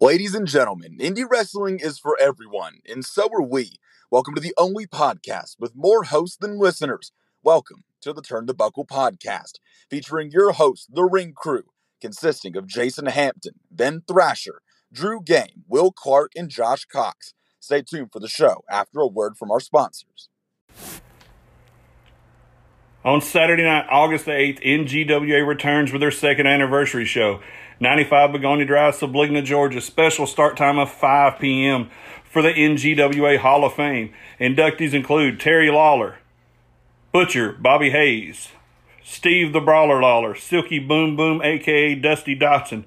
Ladies and gentlemen, indie wrestling is for everyone, and so are we. Welcome to the only podcast with more hosts than listeners. Welcome to the Turn the Buckle podcast, featuring your hosts, the Ring Crew, consisting of Jason Hampton, Ben Thrasher, Drew Game, Will Clark, and Josh Cox. Stay tuned for the show after a word from our sponsors. On Saturday night, August the 8th, NGWA returns with their second anniversary show. 95 Begonia Drive, Subligna, Georgia. Special start time of 5 p.m. for the NGWA Hall of Fame. Inductees include Terry Lawler, Butcher, Bobby Hayes, Steve the Brawler Lawler, Silky Boom Boom, aka Dusty Dotson,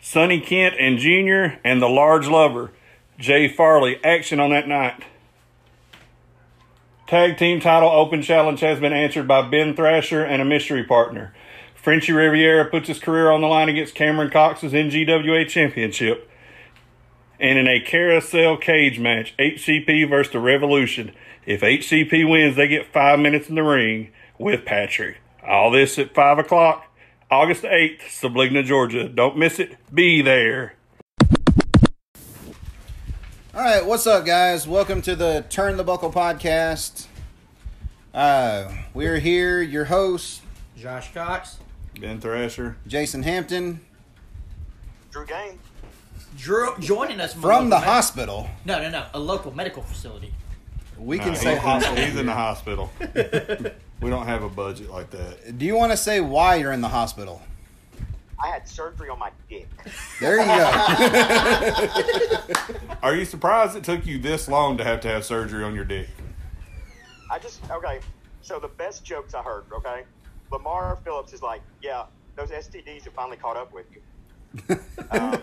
Sonny Kent and Junior, and the Large Lover, Jay Farley. Action on that night. Tag team title open challenge has been answered by Ben Thrasher and a mystery partner. Frenchy Riviera puts his career on the line against Cameron Cox's NGWA Championship. And in a carousel cage match, HCP versus the Revolution. If HCP wins, they get five minutes in the ring with Patrick. All this at 5 o'clock, August 8th, Subligna, Georgia. Don't miss it. Be there. All right, what's up, guys? Welcome to the Turn the Buckle podcast. Uh, we're here, your hosts, Josh Cox. Ben Thrasher. Jason Hampton, Drew Game. Drew joining us from the med- hospital. No, no, no. A local medical facility. We No, can he's, say in, hospital. he's in the hospital. we don't have a budget like that. Do you want to say why you're in the hospital? I had surgery on my dick. There you go. Are you surprised it took you this long to have to have surgery on your dick? I just okay. So the best jokes I heard. Okay, Lamar Phillips is like, yeah, those STDs have finally caught up with you. um,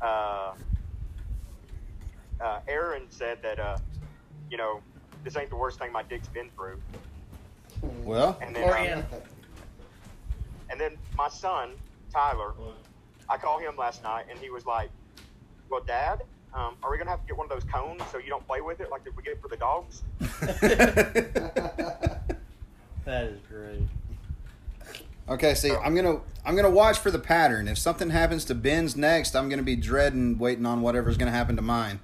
uh, uh, Aaron said that, uh, you know, this ain't the worst thing my dick's been through. well, And then, Orion. um, and then my son Tyler, I called him last night, and he was like, "Well, Dad, um, are we gonna have to get one of those cones so you don't play with it like that we get for the dogs?" That is great. okay. See, I'm gonna I'm gonna watch for the pattern. If something happens to Ben's next, I'm gonna be dreading waiting on whatever's gonna happen to mine.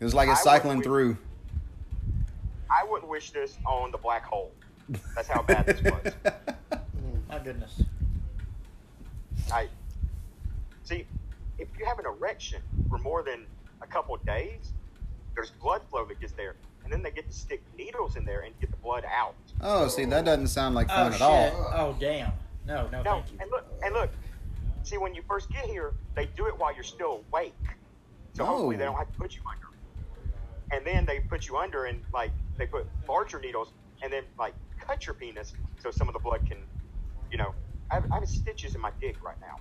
It was like it's I cycling wait- through. I wouldn't wish this on the black hole. That's how bad this was. My goodness. I see. If you have an erection for more than a couple of days, there's blood flow that gets there, and then they get to stick needles in there and get the blood out. Oh, see, that doesn't sound like Oh fun shit. at all. Oh damn. No, no, No, thank you. and look, and look. See, when you first get here, they do it while you're still awake, so hopefully they don't have to put you under. And then they put you under, and like they put larger needles, and then like cut your penis so some of the blood can, you know. I have, I have stitches in my dick right now.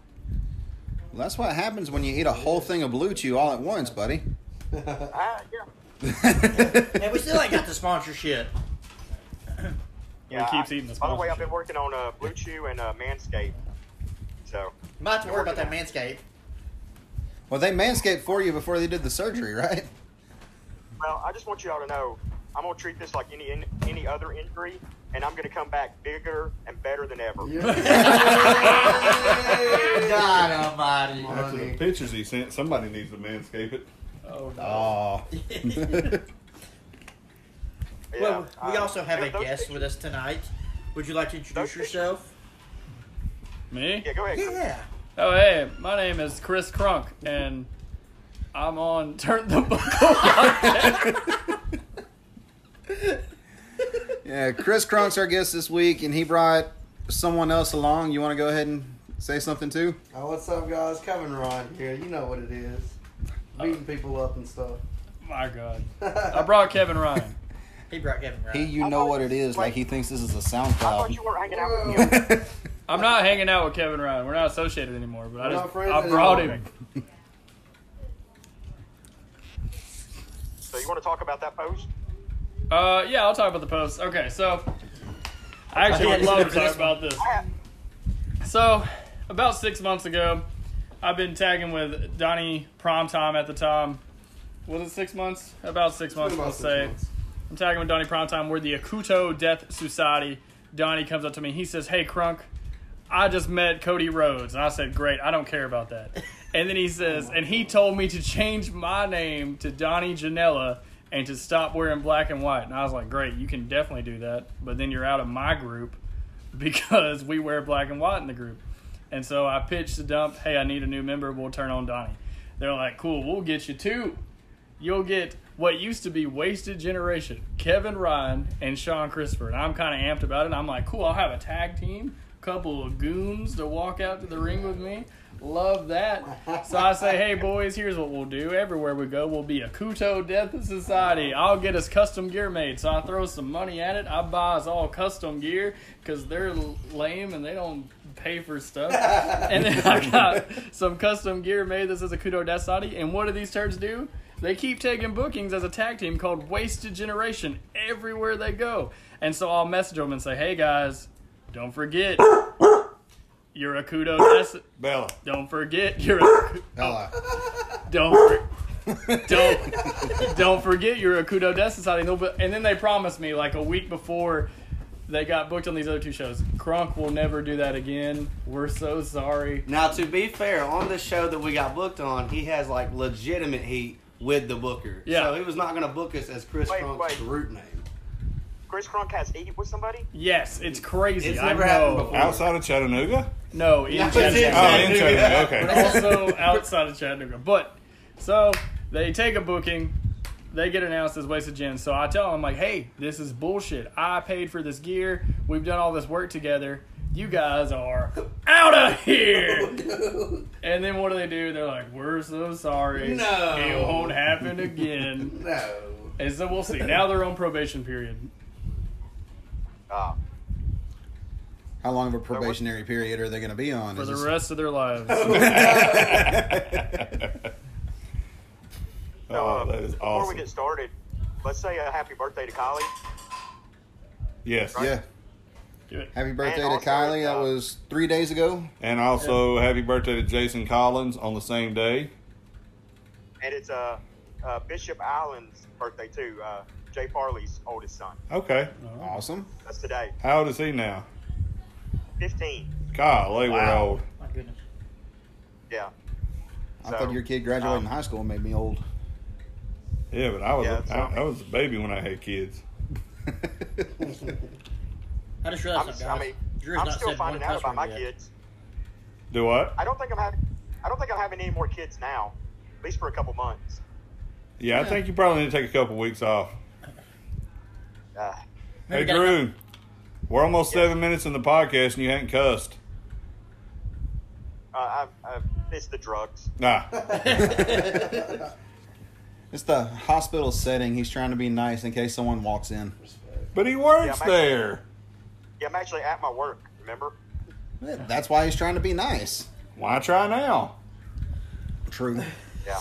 Well, that's what happens when you eat a whole thing of Blue Chew all at once, buddy. Ah, yeah. And we still ain't got the sponsorship. Yeah, keeps I- eating the By the way, I've been working on uh, Blue Chew and uh, Manscaped. So Might have to worry about that manscape. Well, they manscaped for you before they did the surgery, right? Well, I just want you all to know I'm gonna treat this like any any other injury, and I'm gonna come back bigger and better than ever. God almighty. After the pictures he sent, somebody needs to manscape it. Oh no. Oh. Yeah, Well, we uh, also have a guest pictures- with us tonight. Would you like to introduce Those pictures- yourself? Me? Yeah, go ahead. Yeah. Oh, hey, my name is Chris Crunk, and I'm on Turn the Buckle podcast. Yeah, Chris Crunk's our guest this week, and he brought someone else along. You want to go ahead and say something too? Oh, what's up, guys? Kevin Ryan here. You know what it is. Beating people up and stuff. My God. I brought Kevin Ryan. He brought Kevin Ryan. He, you I know thought- what it is. Like wait. he thinks this is a I thought SoundCloud. you weren't hanging out with him. I'm not hanging out with Kevin Ryan. We're not associated anymore, but I We're just not friends I brought anymore. him. so you want to talk about that post? Uh, yeah, I'll talk about the post. Okay, so I actually would love to talk about this. So, about six months ago, I've been tagging with Donnie Primetime at the time. Was it six months? About six months, about let's six say. months. I'm tagging with Donnie Primetime. We're the Akuto Death Society. Donnie comes up to me. He says, Hey, Crunk, I just met Cody Rhodes. And I said, Great, I don't care about that. And then he says, And he told me to change my name to Donnie Janella and to stop wearing black and white. And I was like, Great, you can definitely do that. But then you're out of my group because we wear black and white in the group. And so I pitched the dump, Hey, I need a new member. We'll turn on Donnie. They're like, Cool, we'll get you two. You'll get what used to be Wasted Generation, Kevin Ryan and Sean Christopher. And I'm kind of amped about it. I'm like, cool, I'll have a tag team, couple of goons to walk out to the ring with me. Love that. So I say, hey, boys, here's what we'll do. Everywhere we go, we'll be a Kuto Death Society. I'll get us custom gear made. So I throw some money at it. I buy us all custom gear because they're lame and they don't pay for stuff. and then I got some custom gear made that says a Kudo Death Society. And what do these turds do? They keep taking bookings as a tag team called Wasted Generation everywhere they go. And so I'll message them and say, hey guys, don't forget, you're a Kudo Des- Bella. Don't forget, you're a. Bella. Don't. For- don't don't forget you're a Kudo Death Society. And And then they promised me like a week before they got booked on these other two shows. Crunk will never do that again. We're so sorry. Now, to be fair, on the show that we got booked on, he has like legitimate heat with the booker. Yeah. So he was not going to book us as Chris Wait, Crunk's wait. root name. Chris Crunk has heat with somebody? Yes, it's crazy. It's I never know. happened before. Outside of Chattanooga? No, in No, Chattanooga. Oh, in Chattanooga. Okay. but also outside of Chattanooga. But so they take a booking, they get announced as wasted gen. So I tell them like, hey, this is bullshit. I paid for this gear. We've done all this work together. You guys are out of here. And then what do they do? They're like, we're so sorry. No. It won't happen again. No. And so we'll see. Now they're on probation period. Uh, How long of a probationary period are they going to be on? For Is the this- rest of their lives. oh, uh, that is before we get started, let's say a happy birthday to Kylie. yes. Yeah. Do. Happy birthday And to Kylie. That uh, was three days ago. And also, happy birthday to Jason Collins on the same day. And it's uh, uh, Bishop Allen's birthday, too. Uh, Jay Farley's oldest son. Okay. Awesome. That's today. How old is he now? 15. Golly, we're Wow. old. My goodness. Yeah. I So, thought your kid graduating um, high school made me old. Yeah, but I was Yeah, a, I, I was a baby when I had kids. I just I'm, realized I something, guys. mean, Drew's I'm still finding one out cuss about my yet. kids. Do what? I don't think I'm having. I don't think I'm having any more kids now, at least for a couple months. Yeah, I think you probably need to take a couple weeks off. Uh, Hey, Maybe gotta- Drew, we're almost seven minutes in the podcast and you hadn't cussed. uh, I, I, it's the drugs. Nah. It's the hospital setting. He's trying to be nice in case someone walks in. But he works Yeah, actually- there. Yeah, I'm actually at my work. Remember? That's why he's trying to be nice. Why try now? True. Yeah.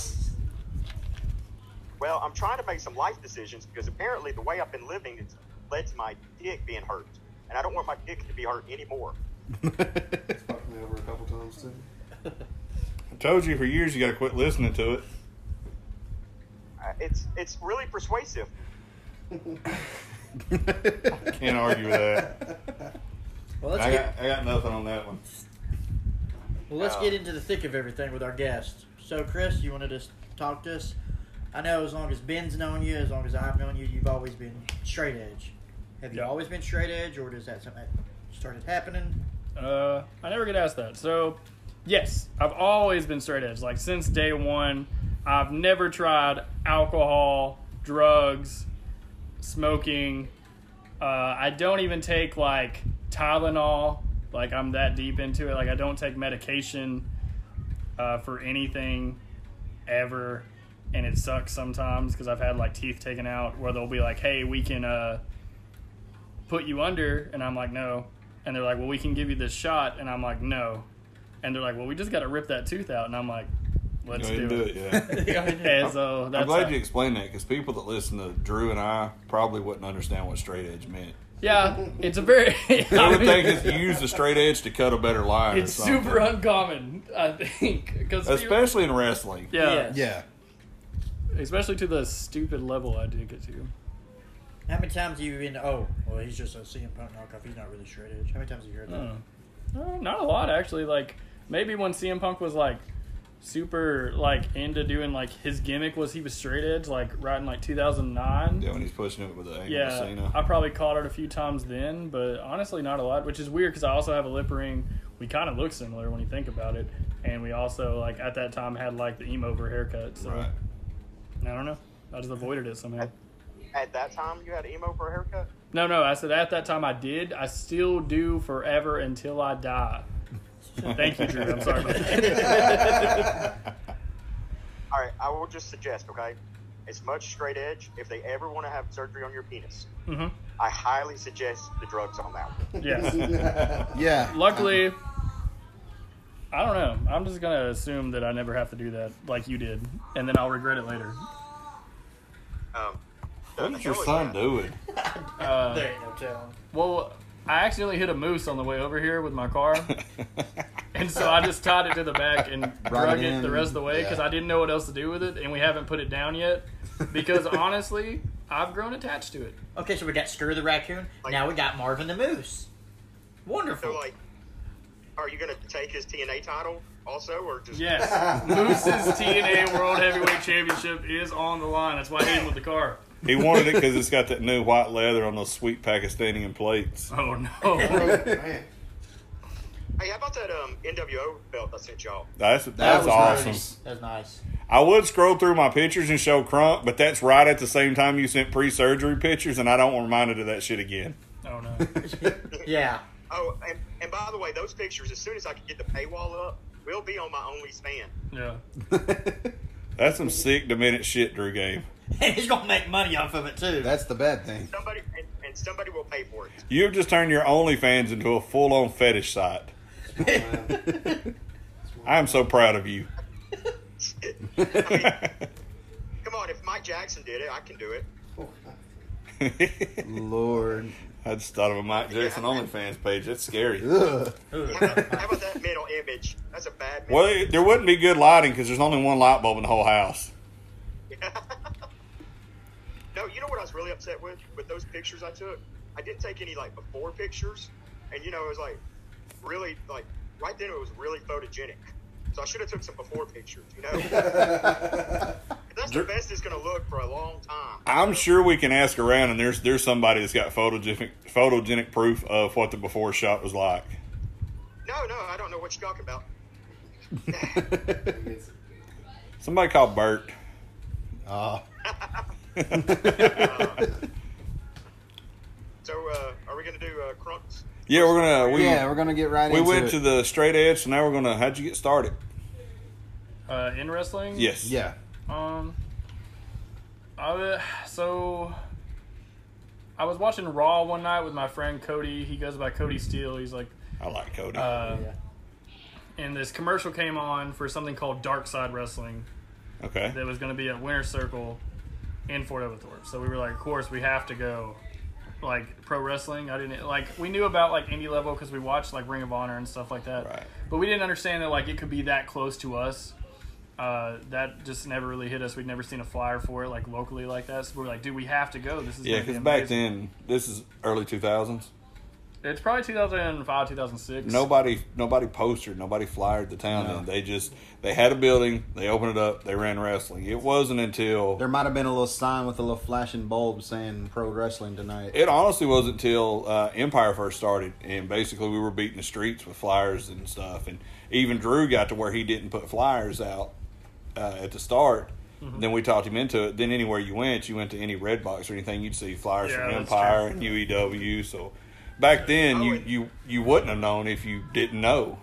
Well, I'm trying to make some life decisions because apparently the way I've been living has led to my dick being hurt, and I don't want my dick to be hurt anymore. Fucked me over a couple times too. I told you for years you got to quit listening to it. It's it's really persuasive. Can't argue with that. Well, let's I get got, I got nothing on that one. well, let's Uh, get into the thick of everything with our guests. So, Chris, you wanted to s- talk to us? I know as long as Ben's known you, as long as I've known you, you've always been straight edge. Have you Yeah. always been straight edge, or does that something that started happening? Uh, I never get asked that. So, yes, I've always been straight edge. Like since day one, I've never tried alcohol, drugs, smoking. Uh, I don't even take like Tylenol. Like I'm that deep into it. Like I don't take medication uh, for anything ever, and it sucks sometimes because I've had like teeth taken out where they'll be like, "Hey, we can uh, put you under," and I'm like, "No." And they're like, "Well, we can give you this shot," and I'm like, "No." And they're like, "Well, we just got to rip that tooth out," and I'm like, "Let's do, do it, yeah. and so that's I'm glad how- you explained that because people that listen to Drew and I probably wouldn't understand what straight edge meant. yeah, it's a very. They would think if you use the straight edge to cut a better line. it's or something. super uncommon, I think, because especially in wrestling. yeah, Yes. Yeah. especially to the stupid level I did get to. How many times have you been? Oh, well, he's just a CM Punk knockoff. He's not really straight edge. How many times have you heard that? Uh, Uh, not a lot actually. Like maybe when CM Punk was like super like into doing like his gimmick was he was straight edge like right in like 2009. Yeah, when he's pushing it with the angle Yeah, Cena. I probably caught it a few times then, but honestly, not a lot. Which is weird because I also have a lip ring. We kind of look similar when you think about it, and we also like at that time had like the emo over haircut. So Right. I don't know. I just avoided it somehow. At that time, you had emo for a haircut. No, no. I said at that time I did. I still do forever until I die. Thank you, Drew. I'm sorry. About that. All right, I will just suggest, okay, as much straight edge. If they ever want to have surgery on your penis, hmm I highly suggest the drugs on that one. Yes. Yeah. Luckily, I don't know. I'm just gonna assume that I never have to do that like you did, and then I'll regret it later. Um, What the your son that? doing? Uh, There ain't no telling. well, I accidentally hit a moose on the way over here with my car, and so I just tied it to the back and drug it it the rest of the way because yeah. I didn't know what else to do with it, and we haven't put it down yet. Because honestly, I've grown attached to it. Okay, so we got Screw the Raccoon. now we got Marvin the Moose. Wonderful. So, like, are you going to take his TNA title also, or just? Yes, Moose's TNA World Heavyweight Championship is on the line. That's why I hit him with the car. He wanted it because it's got that new white leather on those sweet Pakistani plates. Oh no! Hey, how about that um, NWO belt I sent y'all? That's that's was awesome. nice. That's nice. I would scroll through my pictures and show Crunk, but that's right at the same time you sent pre-surgery pictures, and I don't want reminded of that shit again. Oh no! Yeah. Oh, and, and by the way, those pictures, as soon as I can get the paywall up, will be on my OnlyFans. Yeah. That's some sick demented shit, Drew Game. And he's gonna make money off of it too. That's the bad thing. Somebody and, and somebody will pay for it. You've just turned your OnlyFans into a full-on fetish site. I am so proud of you. I mean, come on, if Mike Jackson did it, I can do it. Lord. I just thought of a Mike Jackson OnlyFans page. That's scary. How about, how about that mental image? That's a bad. Well, Mental there wouldn't be good lighting because there's only one light bulb in the whole house. No, you know what I was really upset with with those pictures I took. I didn't take any like before pictures, and you know it was like really like right then it was really photogenic. So I should have took some before pictures. You know, that's the best it's going to look for a long time. I'm sure we can ask around, and there's there's somebody that's got photogenic photogenic proof of what the before shot was like. No, no, I don't know what you're talking about. Somebody called Bert. Oh. So uh, are we going to do uh, Crunks? Yeah, we're gonna we yeah, we're gonna get right into we into went it. to the straight edge, so now we're gonna. How'd you get started? Uh, in wrestling, Yes. yeah. Um, I so I was watching Raw one night with my friend Cody. He goes by Cody Steele. He's like, I like Cody. uh, and this commercial came on for something called Dark Side Wrestling okay. that was going to be at Winter Circle in Fort Oglethorpe. So we were like, of course, we have to go. Like pro wrestling, I didn't like. We knew about like indie level because we watched like Ring of Honor and stuff like that. Right. But we didn't understand that like it could be that close to us. Uh, that just never really hit us. We'd never seen a flyer for it like locally like that. So we were like, dude, we have to go. This is Yeah, because back then, this is early 2000s. It's probably 2005, 2006. Nobody, nobody postered, nobody flyered the town. No. Then they just they had a building, they opened it up, they ran wrestling. It wasn't until There might have been a little sign with a little flashing bulb saying pro wrestling tonight. It honestly wasn't until uh, Empire first started, and basically we were beating the streets with flyers and stuff. And even Drew got to where he didn't put flyers out uh, at the start. Mm-hmm. Then we talked him into it. Then anywhere you went, you went to any Red Box or anything, you'd see flyers Yeah, from Empire and UEW. So back then, Oh, you, and- you you wouldn't have known if you didn't know.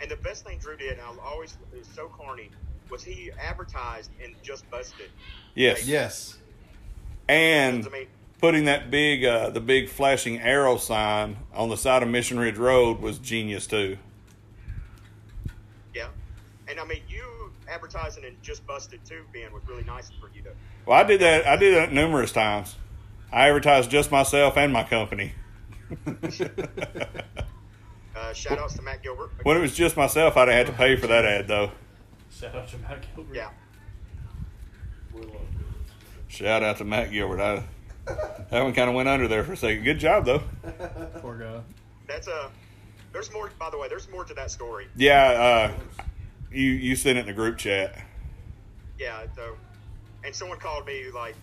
And the best thing Drew did, and I always it was so corny, was he advertised and Just Busted. Yes. Yes. And I mean, putting that big uh, the big flashing arrow sign on the side of Mission Ridge Road was genius too. yeah. And I mean, you advertising and Just Busted too, Ben, was really nice for you to. Well, I did that. I did that numerous times. I advertised just myself and my company. Uh, shout outs to Matt Gilbert. When it was just myself, I'd have had to pay for that ad though. Shout out to Matt Gilbert. Yeah. Shout out to Matt Gilbert. I, that one kind of went under there for a second. Good job though. Poor guy. That's a there's more. By the way, there's more to that story. Yeah, uh, you you sent it in the group chat. Yeah. So, and someone called me like,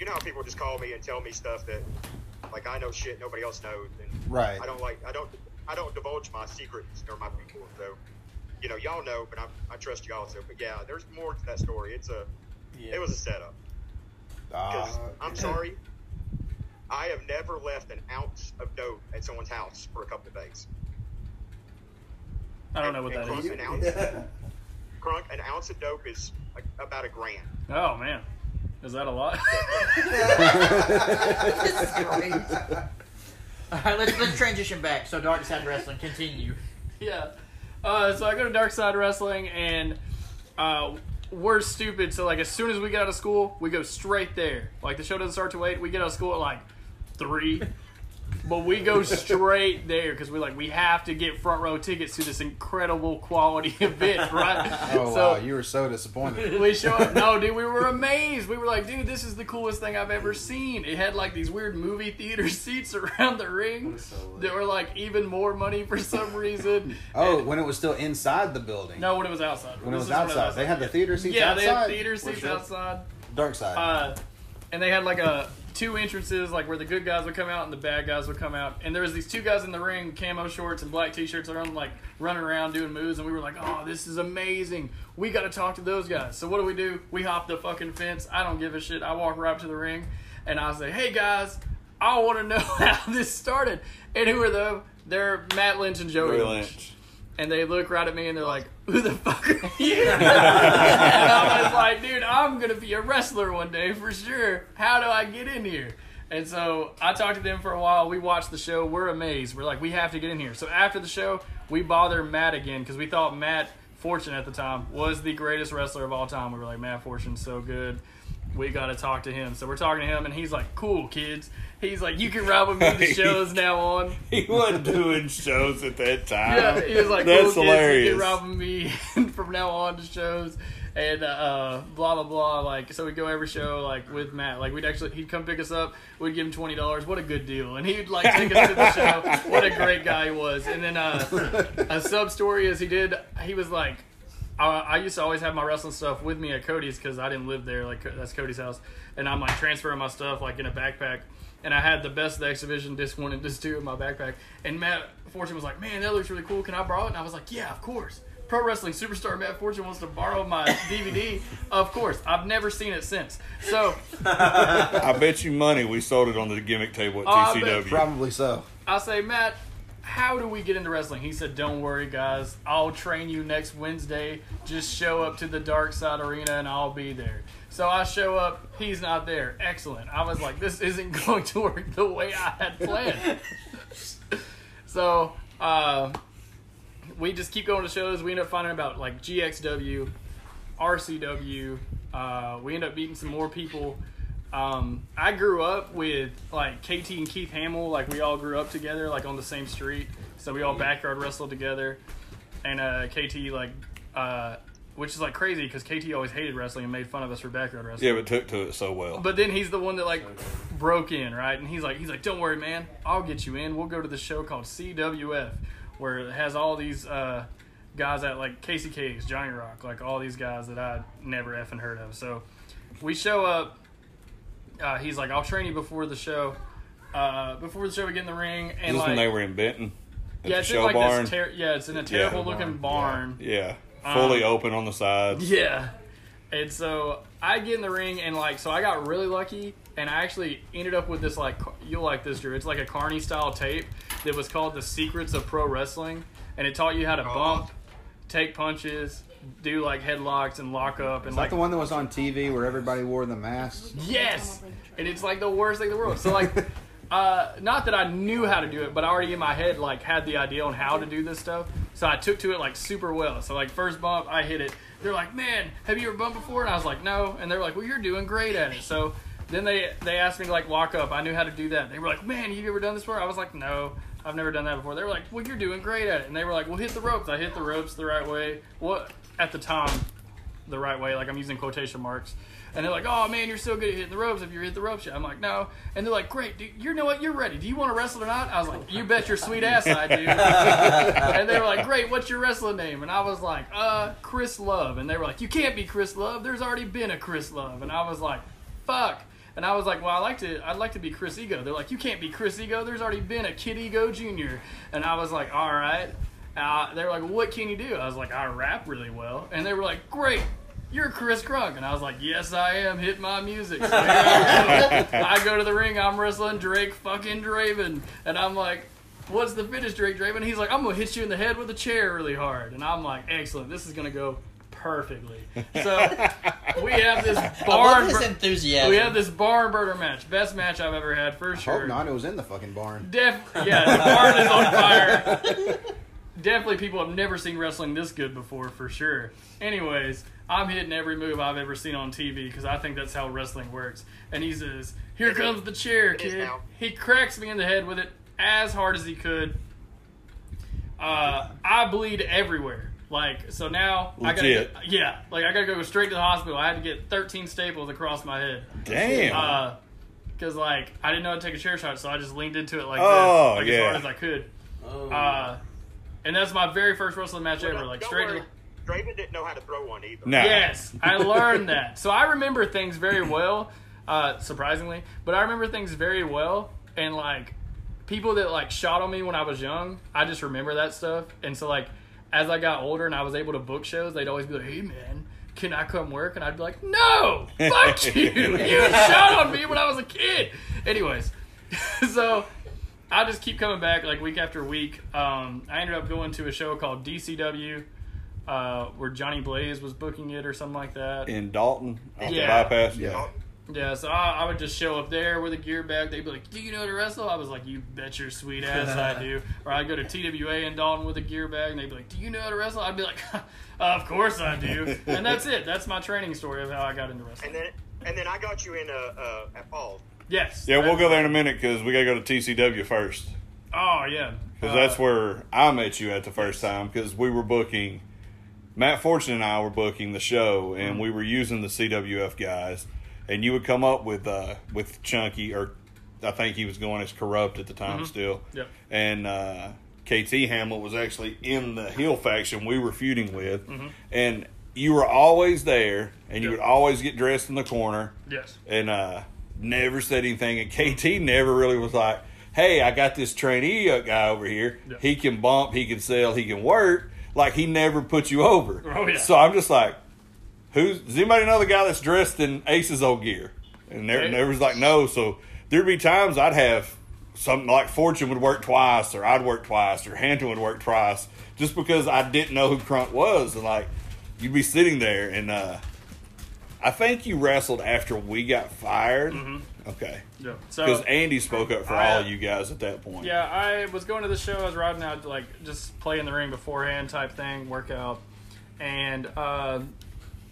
you know how people just call me and tell me stuff that, like, I know shit nobody else knows, and Right. I don't like. I don't. I don't divulge my secrets or my people. So, you know, y'all know, but I, I trust y'all. So, but yeah, there's more to that story. It's a. It was a setup. Because Ah, I'm sorry, I have never left an ounce of dope at someone's house for a couple of days. I don't know what And that crunk, is. An ounce, crunk, an ounce of dope is like about a grand. Oh man, is that a lot? All right, let's let's transition back. So Dark Side Wrestling, continue. yeah. Uh, so I go to Dark Side Wrestling and uh, we're stupid. So like as soon as we get out of school, we go straight there. Like the show doesn't start to eight. We get out of school at like three. But we go straight there because we're like we have to get front row tickets to this incredible quality event, right? Oh So- wow, you were so disappointed. we show up. No, dude, we were amazed. We were like, dude, this is the coolest thing I've ever seen. It had like these weird movie theater seats around the ring that were like even more money for some reason. Oh, And- when it was still inside the building. no, when it was outside. when it was This is outside, they had the theater seats yeah, outside. they had theater seats outside. Dark side. Uh, and they had like a two entrances, like where the good guys would come out and the bad guys would come out. And there was these two guys in the ring, camo shorts and black t-shirts, around like running around doing moves. And we were like, "Oh, this is amazing! We got to talk to those guys." So what do we do? We hop the fucking fence. I don't give a shit. I walk right up to the ring, and I say, "Hey guys, I want to know how this started." And who are they? They're Matt Lynch and Joey Lynch. Lynch. And they look right at me and they're like, "Who the fuck are you?" and I was like, "Dude, I'm gonna be a wrestler one day for sure. How do I get in here?" And so I talked to them for a while. We watched the show. We're amazed. We're like, we have to get in here. So after the show, we bother Matt again because we thought Matt Fortune at the time was the greatest wrestler of all time. We were like, Matt Fortune's so good. We got to talk to him. So we're talking to him, and he's like, "Cool, kids." He's like, "You can ride with me to the shows now on." He wasn't doing shows at that time. Yeah, he was like, That's cool hilarious. Kids, you can rob me from now on to shows and uh, blah blah blah. Like, so we'd go every show like with Matt. Like, we'd actually he'd come pick us up. We'd give him twenty dollars. What a good deal! And he'd like take us to the show. What a great guy he was. And then uh, a sub story is he did. He was like. I, I used to always have my wrestling stuff with me at Cody's because I didn't live there. Like that's Cody's house, and I'm like transferring my stuff like in a backpack. And I had the best of the exhibition disc one and disc two in my backpack. And Matt Fortune was like, "Man, that looks really cool. Can I borrow it?" And I was like, "Yeah, of course." Pro wrestling superstar Matt Fortune wants to borrow my DVD. Of course, I've never seen it since. So I bet you money we sold it on the gimmick table at oh, bet TCW. Probably so. I say, Matt, how do we get into wrestling? He said, Don't worry, guys. I'll train you next Wednesday. Just show up to the Dark Side Arena and I'll be there. So I show up. He's not there. Excellent. I was like, This isn't going to work the way I had planned. so uh, we just keep going to shows. We end up finding about like GXW, RCW. Uh, we end up meeting some more people. Um, I grew up with like KT and Keith Hamill, like we all grew up together, like on the same street. So we all backyard wrestled together, and uh, KT like, uh, which is like crazy because KT always hated wrestling and made fun of us for backyard wrestling. Yeah, but took to it so well. But then he's the one that like broke in, right? And he's like, he's like, don't worry, man, I'll get you in. We'll go to the show called CWF, where it has all these uh, guys at like Casey Case, Johnny Rock, like all these guys that I never effing heard of. So we show up. Uh, he's like, I'll train you before the show. Uh, before the show, we get in the ring, Is and this like, when they were in Benton? Yeah, the it's in like barn? this. Ter- yeah, it's in a terrible looking barn. yeah. Fully Um, open on the sides. Yeah. And so I get in the ring and like so I got really lucky and I actually ended up with this like you'll like this Drew. It's like a Carney style tape that was called The Secrets of Pro Wrestling and it taught you how to bump, take punches, do like headlocks and lock up and Is like that the one that was on TV where everybody wore the masks? Yes, and it's like the worst thing in the world. So like, uh, not that I knew how to do it, but I already in my head like had the idea on how to do this stuff. So I took to it like super well. So like first bump, I hit it. They're like, "Man, have you ever bumped before?" And I was like, "No." And they're like, "Well, you're doing great at it." So then they they asked me to like walk up. I knew how to do that. They were like, "Man, have you ever done this before?" I was like, "No." I've never done that before. They were like, "Well, you're doing great at it," and they were like, "Well, hit the ropes." I hit the ropes the right way. What at the time the right way. Like I'm using quotation marks. And they're like, "Oh man, you're so good at hitting the ropes. If you hit the ropes, I'm like, "No." And they're like, "Great, dude, you know what? You're ready. Do you want to wrestle or not?" I was like, "You bet your sweet ass I do." and they were like, "Great, what's your wrestling name?" And I was like, "Uh, Chris Love." And they were like, "You can't be Chris Love. There's already been a Chris Love." And I was like, "Fuck." And I was like, "Well, I like to. I'd like to be Chris Ego." They're like, "You can't be Chris Ego. There's already been a Kid Ego Jr." And I was like, "All right." Uh, they were like, "What can you do?" I was like, "I rap really well." And they were like, "Great." You're Chris Crunk, and I was like, "Yes, I am. Hit my music." So I, go. I go to the ring. I'm wrestling Drake fucking Draven, and I'm like, "What's the finish, Drake Draven?" He's like, "I'm gonna hit you in the head with a chair really hard," and I'm like, "Excellent. This is gonna go perfectly." So we have this I love barn. his bur- enthusiasm. we have this barn burner match. Best match I've ever had for sure. Hope not. It was in the fucking barn. Def- yeah, the barn is on fire. Definitely, people have never seen wrestling this good before, for sure. Anyways, I'm hitting every move I've ever seen on TV because I think that's how wrestling works. And he says, "Here comes the chair, It is kid." He cracks me in the head with it as hard as he could. Uh, I bleed everywhere. Like so now, I gotta Legit. yeah, like I gotta go straight to the hospital. I had to get 13 staples across my head. Damn. Uh, because like I didn't know how to take a chair shot, so I just leaned into it like Oh, this, like yeah. as hard as I could. Oh. Uh, and that's my very first wrestling match Well, ever, like straight. worry. To, Draven didn't know how to throw one either. No. yes, I learned that. So I remember things very well, uh, surprisingly. But I remember things very well, and like people that like shot on me when I was young, I just remember that stuff. And so like as I got older and I was able to book shows, they'd always be like, "Hey man." Can I come work? And I'd be like, no, fuck you. You shot on me when I was a kid. Anyways, so I just keep coming back like week after week. Um, I ended up going to a show called DCW, uh, where Johnny Blaze was booking it or something like that. in Dalton, off Yeah. the bypass. Yeah. Yeah, so I, I would just show up there with a gear bag. They'd be like, "Do you know how to wrestle?" I was like, "You bet your sweet ass I do." Or I'd go to TWA in Dalton with a gear bag, and they'd be like, "Do you know how to wrestle?" I'd be like, "Of course I do." And that's it. That's my training story of how I got into wrestling. And then and then I got you in uh, uh, at Falls. Yes. Yeah, we'll go there in a minute because we got to go to TCW first. Oh yeah. Because Uh, that's where I met you at the first time. Because we were booking, Matt Fortune and I were booking the show, Mm-hmm. and we were using the CWF guys, and you would come up with uh, with Chunky, or I think he was going as corrupt at the time still, Mm-hmm. Yep. and uh, KT Hamlet was actually in the heel faction we were feuding with, and you were always there, and you Mm-hmm. Yep. would always get dressed in the corner, Yes. and uh, never said anything. And KT never really was like, "Hey, I got this trainee guy over here. Yeah. He can bump, he can sell, he can work." Like he never put you over. Oh, yeah. So I'm just like, "Who's does anybody know the guy that's dressed in Ace's old gear?" And there, there was like, "No." So there'd be times I'd have something like Fortune would work twice, or I'd work twice, or Hampton would work twice, just because I didn't know who Crunk was, and like you'd be sitting there and. uh I think you wrestled after we got fired. Okay. Yeah. So Because Andy spoke up for I- all you guys at that point. Yeah, I was going to the show. I was riding out like just play in the ring beforehand, type thing, workout. And uh,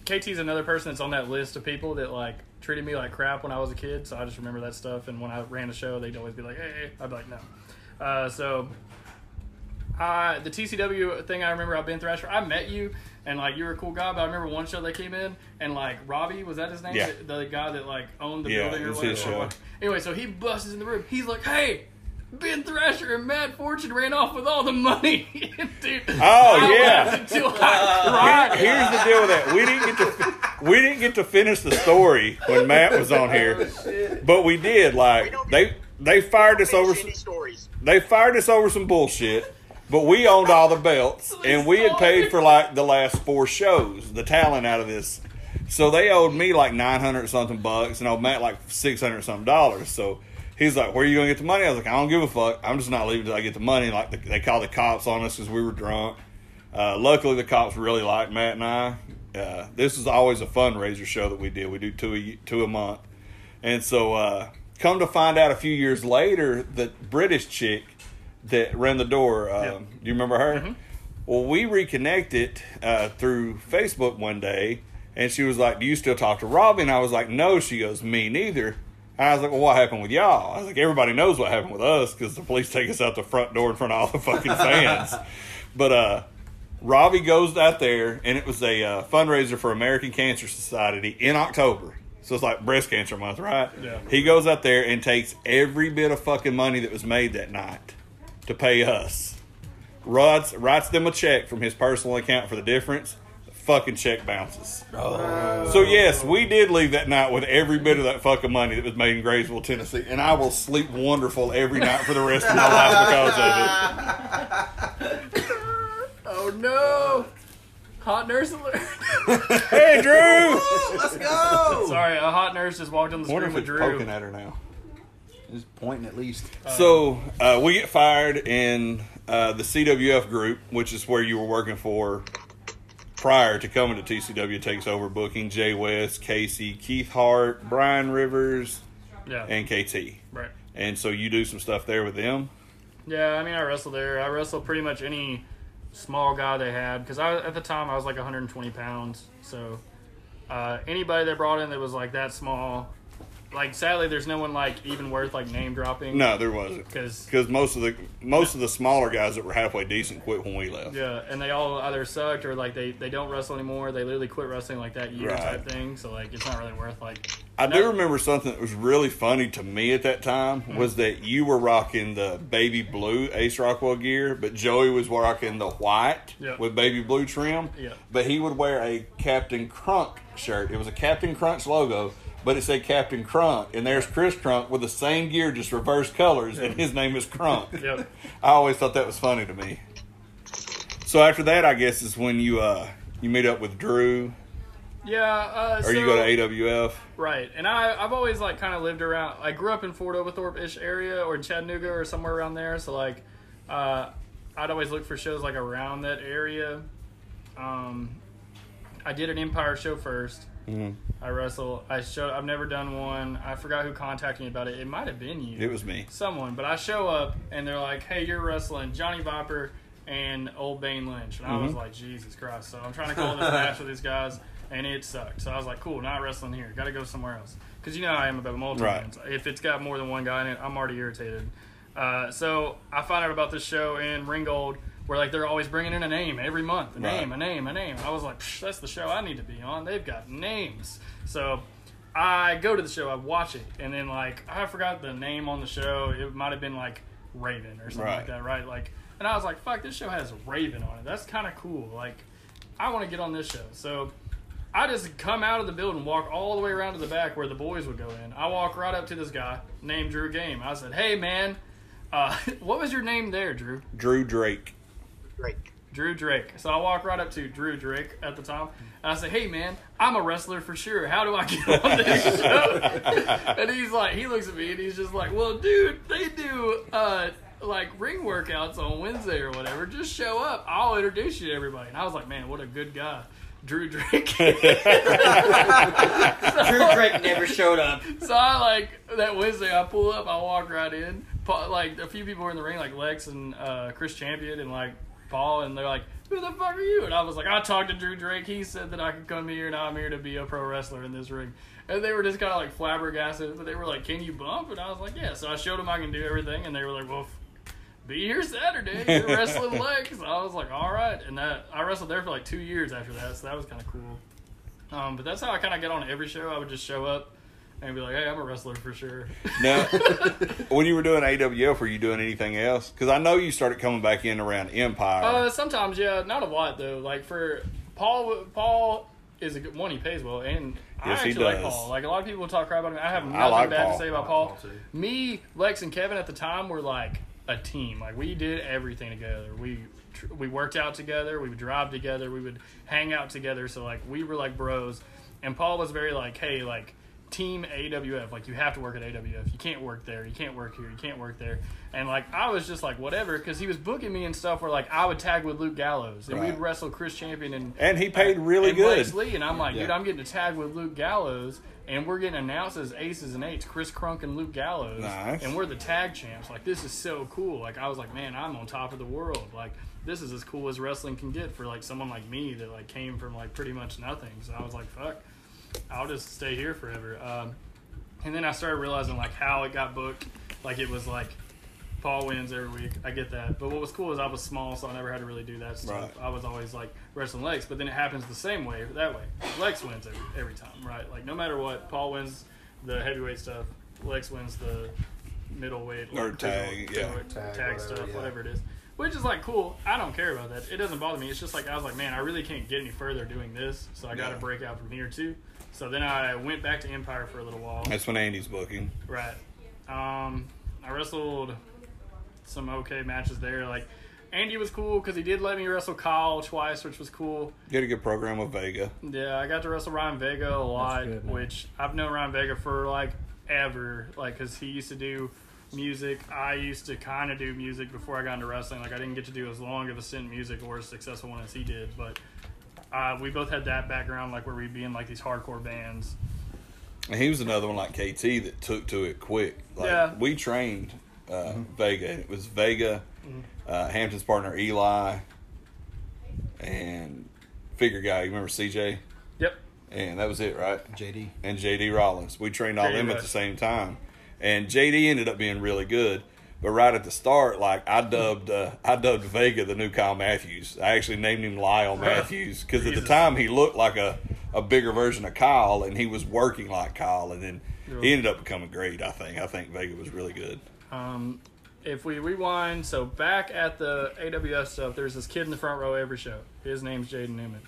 KT's another person that's on that list of people that like treated me like crap when I was a kid. So I just remember that stuff. And when I ran the show, they'd always be like, "Hey," I'd be like, "No." Uh, so uh, the TCW thing, I remember I've been Thrasher. I met you, and like you're a cool guy. But I remember one show they came in, and like Robbie was that his name? Yeah. The, the guy that like owned the Yeah, building or was whatever. his show. Anyway, so he busts in the room. He's like, "Hey, Ben Thrasher and Matt Fortune ran off with all the money, dude." Oh, I yeah. laughed Until I cried. Here's the deal with that. We didn't get to we didn't get to finish the story when Matt was on here, but we did. Like they they fired us over some, stories? they fired us over some bullshit, but we owned all the belts and we had paid for like the last four shows, the talent out of this. So they owed me like nine hundred something bucks, and owed Matt like six hundred something dollars. So he's like, "Where are you gonna get the money?" I was like, "I don't give a fuck. I'm just not leaving till I get the money." Like the, they called the cops on us because we were drunk. Uh, luckily, the cops really liked Matt and I. Uh, this is always a fundraiser show that we did. We do two a, two a month, and so uh, come to find out a few years later, the British chick that ran the door. Um, Yep. Do you remember her? Well, we reconnected uh, through Facebook one day, and she was like, "Do you still talk to Robbie?" And I was like, "No." She goes, "Me neither." And I was like, "Well, what happened with y'all?" I was like, "Everybody knows what happened with us because the police take us out the front door in front of all the fucking fans." but uh, Robbie goes out there, and it was a uh, fundraiser for American Cancer Society in October. So it's like breast cancer month, right? Yeah. He goes out there and takes every bit of fucking money that was made that night to pay us. Writes, writes them a check from his personal account for the difference. The fucking check bounces. Oh. So yes, we did leave that night with every bit of that fucking money that was made in Graysville, Tennessee, and I will sleep wonderful every night for the rest of my life because of it. Oh no! Hot nurse alert! Hey, Drew! Let's go. Sorry, a hot nurse just walked on the screen if with it's Drew. poking at her now. Just pointing at least. So uh, we get fired in uh, the CWF group, which is where you were working for prior to coming to TCW. Takes over booking Jay West, Casey, Keith Hart, Brian Rivers, Yeah, and KT. right. And so you do some stuff there with them. Yeah, I mean, I wrestled there. I wrestled pretty much any small guy they had because I at the time I was like 120 pounds. So uh, anybody they brought in that was like that small, like sadly, there's no one like even worth like name dropping. No, there wasn't. because Because most of the most of the smaller guys that were halfway decent quit when we left. yeah, and they all either sucked or like they they don't wrestle anymore. They literally quit wrestling like that year Right. type thing. So like it's not really worth like. I No. do remember something that was really funny to me at that time Mm-hmm. was that you were rocking the baby blue Ace Rockwell gear, but Joey was rocking the white Yeah. with baby blue trim. Yeah. But he would wear a Captain Crunk shirt. It was a Captain Crunch logo, but it said Captain Crunk, and there's Chris Crunk with the same gear, just reverse colors, and his name is Crunk. Yep. I always thought that was funny to me. So after that, I guess is when you uh you meet up with Drew, Yeah. Uh, or you go to AWF. Right, and I I've always like kind of lived around. I grew up in Fort Oglethorpe ish area or in Chattanooga or somewhere around there. So like, uh, I'd always look for shows like around that area. Um, I did an Empire show 1st I wrestle. I show. I've never done one. I forgot who contacted me about it. It might have been you. It was me. someone, but I show up and they're like, "Hey, you're wrestling Johnny Viper and Old Bane Lynch," and I was like, "Jesus Christ!" So I'm trying to call this match with these guys, and it sucked. So I was like, "Cool, not wrestling here. Got to go somewhere else." Because you know how I am about multi Right. If it's got more than one guy in it, I'm already irritated. Uh, so I found out about this show in Ringgold where like they're always bringing in a name every month, a Right. name, a name, a name. I was like, Psh, that's the show I need to be on. They've got names. So I go to the show, I watch it, and then like I forgot the name on the show. It might have been like Raven or something Right. like that, right? Like, and I was like, fuck, this show has Raven on it. That's kind of cool. Like, I want to get on this show. So I just come out of the building, walk all the way around to the back where the boys would go in. I walk right up to this guy named Drew Game. I said, hey man, uh, what was your name there, Drew? Drew Drake. Drake. Drew Drake. So I walk right up to Drew Drake at the time, and I say, "Hey man, I'm a wrestler for sure. How do I get on this show?" and he's like, he looks at me and he's just like, "Well, dude, they do uh like ring workouts on Wednesday or whatever. Just show up. I'll introduce you to everybody." And I was like, "Man, what a good guy." Drew Drake. Drew Drake never showed up. So I like that Wednesday. I pull up. I walk right in. Like a few people were in the ring, like Lex and uh, Chris Champion and like Paul, and they're like, "Who the fuck are you?" And I was like, "I talked to Drew Drake. He said that I could come here, and I'm here to be a pro wrestler in this ring." And they were just kind of like flabbergasted, but they were like, "Can you bump?" And I was like, "Yeah." So I showed them I can do everything, and they were like, "Well." Be here Saturday. You're wrestling Lex. I was like, all right, and that I wrestled there for like two years after that, so that was kind of cool. Um, but that's how I kind of get on every show. I would just show up and be like, "Hey, I'm a wrestler for sure." Now, when you were doing AWF, were you doing anything else? Because I know you started coming back in around Empire. uh, sometimes, yeah, not a lot though. Like for Paul, Paul is a good one. He pays well, and I Yes, he actually like. Paul. Like a lot of people talk crap about him. I have nothing I like bad Paul. to say about I like Paul. Paul, too. Me, Lex, and Kevin at the time were like a team. Like we did everything together. We we worked out together. We would drive together. We would hang out together. So like we were like bros. And Paul was very like, hey, like team AWF. Like you have to work at AWF. You can't work there. You can't work here. You can't work there. And like I was just like whatever because he was booking me and stuff where like I would tag with Luke Gallows and Right. we'd wrestle Chris Champion and and he paid really and good. Lee, and I'm like, dude, I'm getting to tag with Luke Gallows, and we're getting announced as aces and eights, Chris Crunk and Luke Gallows, Nice. and we're the tag champs. Like, this is so cool. Like, I was like, man, I'm on top of the world. Like, this is as cool as wrestling can get for like someone like me that like came from like pretty much nothing. So I was like, fuck, I'll just stay here forever. Um, and then I started realizing like how it got booked. Like it was like Paul wins every week. I get that. But what was cool is I was small, so I never had to really do that stuff. Right. I was always like wrestling Lex, but then it happens the same way that way. Lex wins every, every time, right? Like no matter what, Paul wins the heavyweight stuff. Lex wins the middleweight Or like, tag, yeah. tag, Tag, tag whatever, stuff, yeah. whatever it is. Which is like cool. I don't care about that. It doesn't bother me. It's just like I was like, man, I really can't get any further doing this, so I got to Yeah. break out from here too. So then I went back to Empire for a little while. That's when Andy's booking. Right. Um, I wrestled some okay matches there. Like Andy was cool because he did let me wrestle Kyle twice, which was cool. You had a good program with Vega. Yeah, I got to wrestle Ryan Vega a lot, good, which I've known Ryan Vega for like ever. Like, cause he used to do music. I used to kind of do music before I got into wrestling. Like, I didn't get to do as long of a stint in music or as successful one as he did, but. Uh, we both had that background, like where we'd be in like these hardcore bands. And he was another one like KT that took to it quick. Like Yeah. we trained uh, Vega. It was Vega, uh, Hampton's partner Eli, and figure guy. You remember CJ? Yep. And that was it, right? JD. And JD Rollins. We trained all JD them at the same time. And JD ended up being really good. But right at the start, like I dubbed, uh, I dubbed Vega the new Kyle Matthews. I actually named him Lyle Matthews because at the time he looked like a, a bigger version of Kyle, and he was working like Kyle. And then he ended up becoming great. I think. I think Vega was really good. Um, if we rewind, so back at the AWS stuff, there's this kid in the front row every show. His name's Jaden Newman.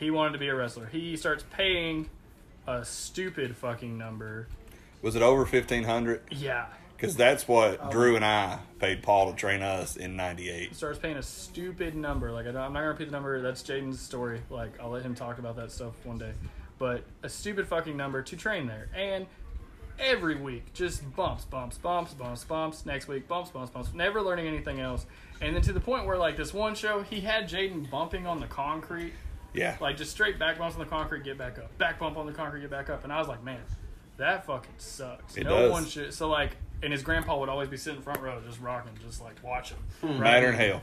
He wanted to be a wrestler. He starts paying a stupid fucking number. Was it over fifteen hundred? Yeah. Because that's what Drew and I paid Paul to train us in '98. Starts paying a stupid number. Like, I don't, I'm not going to repeat the number. That's Jaden's story. Like, I'll let him talk about that stuff one day. But a stupid fucking number to train there. And every week, just bumps, bumps, bumps, bumps, bumps. Next week, bumps, bumps, bumps. Never learning anything else. And then to the point where, like, this one show, he had Jaden bumping on the concrete. Yeah. Like, just straight back bumps on the concrete, get back up. Back bump on the concrete, get back up. And I was like, man, that fucking sucks. It no does. one should. So, like, and his grandpa would always be sitting front row, just rocking, just like watching. Matter in hell.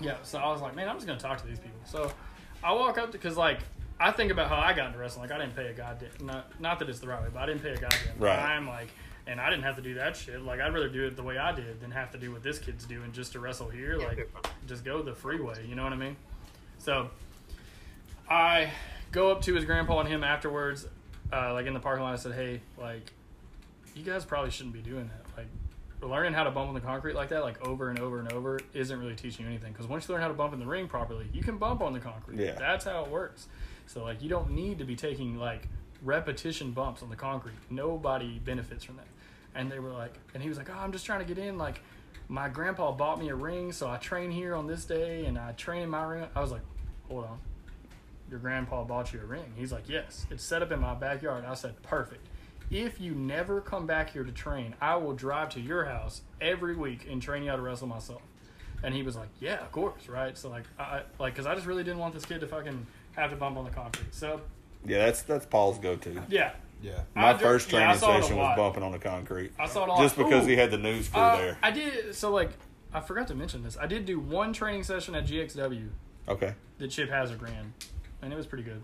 Yeah, so I was like, man, I'm just gonna talk to these people. So I walk up to because like I think about how I got into wrestling. Like I didn't pay a goddamn not not that it's the right way, but I didn't pay a goddamn Right. dime. Like, and I didn't have to do that shit. Like I'd rather do it the way I did than have to do what this kid's doing just to wrestle here. Like, just go the freeway. You know what I mean? So I go up to his grandpa and him afterwards, uh, like in the parking lot. I said, hey, like you guys probably shouldn't be doing that. Learning how to bump on the concrete like that, like over and over and over, isn't really teaching you anything. Because once you learn how to bump in the ring properly, you can bump on the concrete. Yeah. That's how it works. So, like, you don't need to be taking, like, repetition bumps on the concrete. Nobody benefits from that. And they were like, and he was like, oh, I'm just trying to get in. Like, my grandpa bought me a ring, so I train here on this day, and I train in my ring. I was like, hold on. Your grandpa bought you a ring. He's like, yes, it's set up in my backyard. I said, perfect. If you never come back here to train, I will drive to your house every week and train you how to wrestle myself. And he was like, yeah, of course, right? So like, I I- like, cause I just really didn't want this kid to fucking have to bump on the concrete. So Yeah, that's that's Paul's go-to. yeah, Yeah. My I first yeah, training saw it a session was bumping on the concrete. I saw it a lot. Just because Ooh. he had the news crew Uh, there. I did. So like, I forgot to mention this. I did do one training session at GXW Okay. that Chip Hazard ran, and it was pretty good.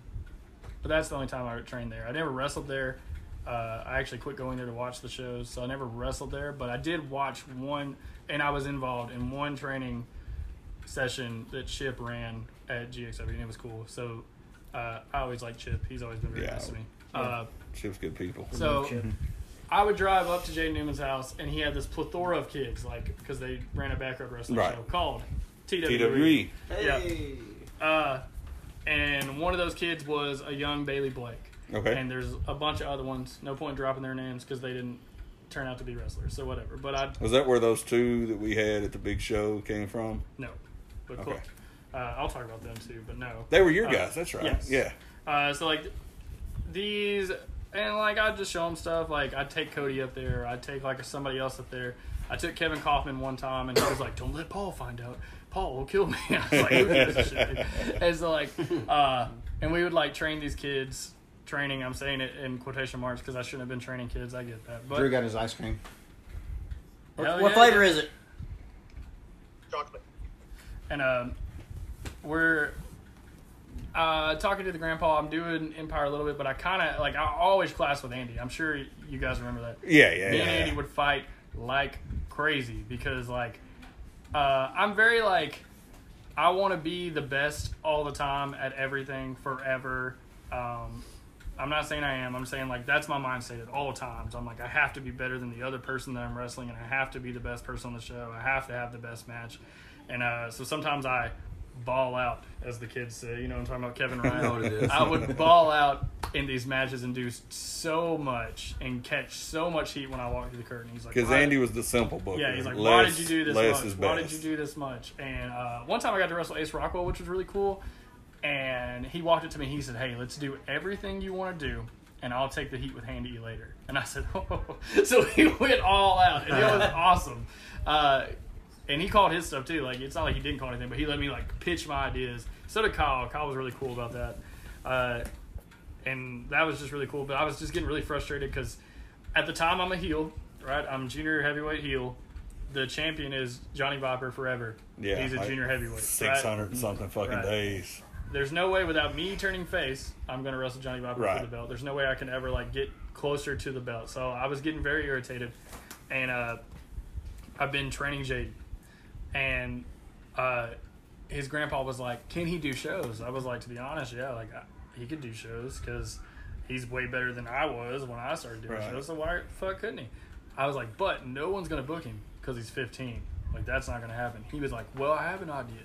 But that's the only time I trained there. I never wrestled there. Uh, I actually quit going there to watch the shows, so I never wrestled there. But I did watch one, and I was involved in one training session that Chip ran at GXW, and it was cool. So uh, I always like Chip. He's always been very Yeah. nice to me. Uh, Chip's good people. so I would drive up to Jay Newman's house, and he had this plethora of kids, like because they ran a backyard wrestling Right. show called TWE. TWE. Hey. Uh, and one of those kids was a young Bailey Blake. Okay. And there's a bunch of other ones. No point dropping their names because they didn't turn out to be wrestlers. So whatever. But I Was that where those two that we had at the big show came from? no. But Okay. cool. Uh, I'll talk about them too. But no. They were your Uh, guys. That's right. yes. Yeah. Uh, so like these, and like I'd just show them stuff. Like I'd take Cody up there. I'd take like somebody else up there. I took Kevin Kaufman one time, and he was like, "Don't let Paul find out. Paul will kill me." I was like, "Who gives a shit?" And so like, uh, and we would like train these kids. Training, I'm saying it in quotation marks because I shouldn't have been training kids. I get that, but Drew got his ice cream. Hell what yeah, flavor dude. is it? Chocolate. and um, we're uh, talking to the grandpa. I'm doing Empire a little bit, but I kind of like I always class with Andy. I'm sure you guys remember that. Yeah, yeah, Me yeah. and Andy would fight like crazy because like uh, I'm very like I want to be the best all the time at everything forever. Um, I'm not saying I am. I'm saying like that's my mindset at all times. I'm like I have to be better than the other person that I'm wrestling, and I have to be the best person on the show. I have to have the best match, and uh, so sometimes I ball out, as the kids say. You know, what I'm talking about Kevin Ryan. know what it is. I would ball out in these matches and do so much and catch so much heat when I walk through the curtain. He's like, Because "Why- Andy was the simple booker. yeah, he's like, less, why did you do this much? Why did you do this much? And uh, one time I got to wrestle Ace Rockwell, which was really cool. And he walked up to me. He said, "Hey, let's do everything you want to do, and I'll take the heat with hand to you later." And I said, "Oh." So he went all out, and it was awesome. Uh, and he called his stuff too. Like it's not like he didn't call anything, but he let me like pitch my ideas. So did Kyle. Kyle was really cool about that. Uh, and that was just really cool. But I was just getting really frustrated because at the time I'm a heel, right? I'm junior heavyweight heel. The champion is Johnny Viper forever. Yeah, he's a like junior heavyweight. Six hundred right? something fucking Right. days. There's no way without me turning face, I'm gonna wrestle Johnny Viper Right. for the belt. There's no way I can ever like get closer to the belt. So I was getting very irritated, and uh, I've been training Jade, and uh, his grandpa was like, "Can he do shows?" I was like, "To be honest, yeah, like I, he could do shows because he's way better than I was when I started doing Right. shows. So why the fuck couldn't he?" I was like, "But no one's gonna book him because he's 15. Like that's not gonna happen." He was like, "Well, I have an idea.